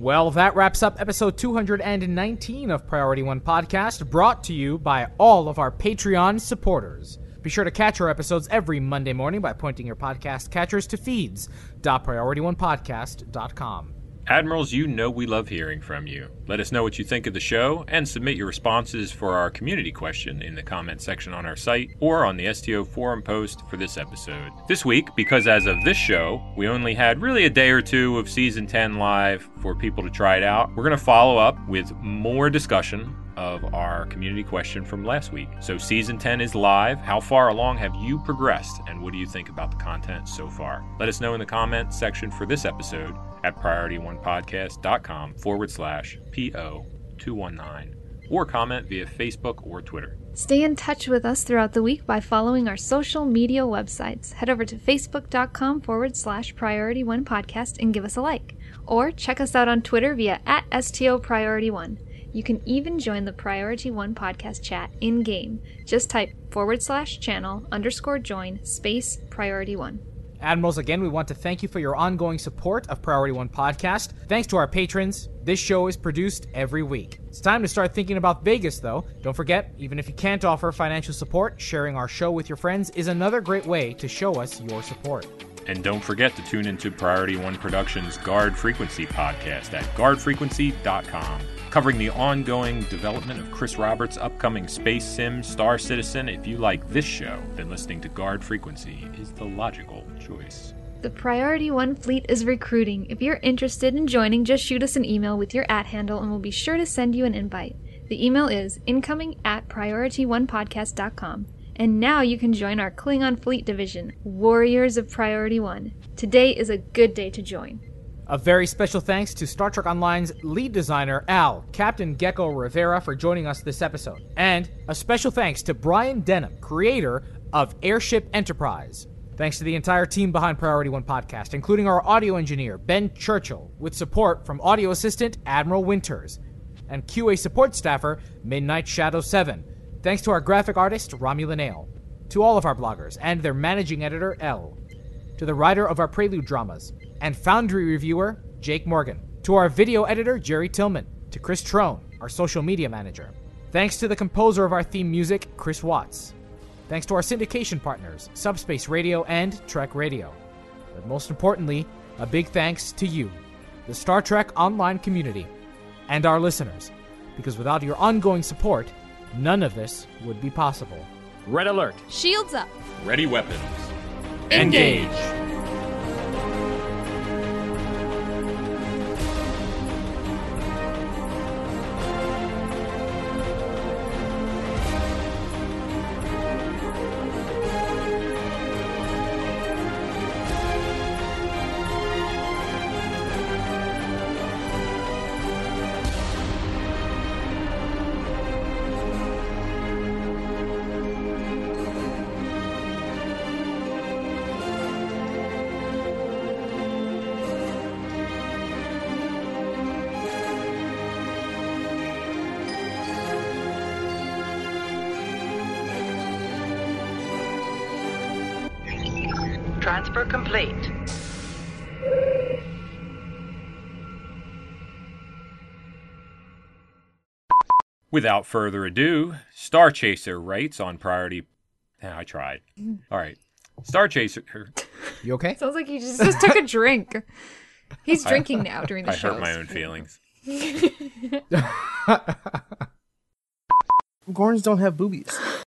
Speaker 2: Well, that wraps up episode 219 of Priority One Podcast, brought to you by all of our Patreon supporters. Be sure to catch our episodes every Monday morning by pointing your podcast catchers to feeds.priorityonepodcast.com.
Speaker 3: Admirals, you know we love hearing from you. Let us know what you think of the show and submit your responses for our community question in the comment section on our site or on the STO forum post for this episode. This week, because as of this show, we only had really a day or two of season 10 live for people to try it out, we're going to follow up with more discussion of our community question from last week. So, season 10 is live. How far along have you progressed, and what do you think about the content so far? Let us know in the comments section for this episode at priorityonepodcast.com forward slash PO219 or comment via Facebook or Twitter.
Speaker 1: Stay in touch with us throughout the week by following our social media websites. Head over to facebook.com forward slash priority one podcast and give us a like. Or check us out on Twitter via at STO Priority One. You can even join the Priority One podcast chat in game. Just type forward slash channel underscore join space priority one.
Speaker 2: Admirals, again, we want to thank you for your ongoing support of Priority One Podcast. Thanks to our patrons, this show is produced every week. It's time to start thinking about Vegas, though. Don't forget, even if you can't offer financial support, sharing our show with your friends is another great way to show us your support.
Speaker 3: And don't forget to tune into Priority One Productions Guard Frequency podcast at guardfrequency.com, covering the ongoing development of Chris Roberts' upcoming space sim Star Citizen. If you like this show, then listening to Guard Frequency is the logical choice.
Speaker 1: The Priority One fleet is recruiting. If you're interested in joining, just shoot us an email with your at handle and we'll be sure to send you an invite. The email is incoming at priorityonepodcast.com. And now you can join our Klingon Fleet Division, Warriors of Priority One. Today is a good day to join.
Speaker 2: A very special thanks to Star Trek Online's lead designer, Al, Captain Geko Rivera, for joining us this episode. And a special thanks to Brian Denham, creator of Airship Enterprise. Thanks to the entire team behind Priority One Podcast, including our audio engineer, Ben Churchill, with support from audio assistant Admiral Winters, and QA support staffer, Midnight Shadow 7. Thanks to our graphic artist, Romulan Ale. To all of our bloggers, and their managing editor, L. To the writer of our Prelude dramas, and Foundry reviewer, Jake Morgan. To our video editor, Jerry Tillman. To Chris Trone, our social media manager. Thanks to the composer of our theme music, Chris Watts. Thanks to our syndication partners, Subspace Radio and Trek Radio. But most importantly, a big thanks to you, the Star Trek online community, and our listeners, because without your ongoing support, none of this would be possible.
Speaker 3: Red alert!
Speaker 1: Shields up!
Speaker 3: Ready weapons.
Speaker 1: Engage.
Speaker 8: Transfer
Speaker 3: Without further ado, Star Chaser writes on Priority. Yeah, I tried. Mm. All right. Star Chaser.
Speaker 2: You okay?
Speaker 1: Sounds like he just, just took a drink. He's drinking now during the
Speaker 3: I
Speaker 1: show.
Speaker 3: I hurt my own feelings.
Speaker 5: Gorns don't have boobies.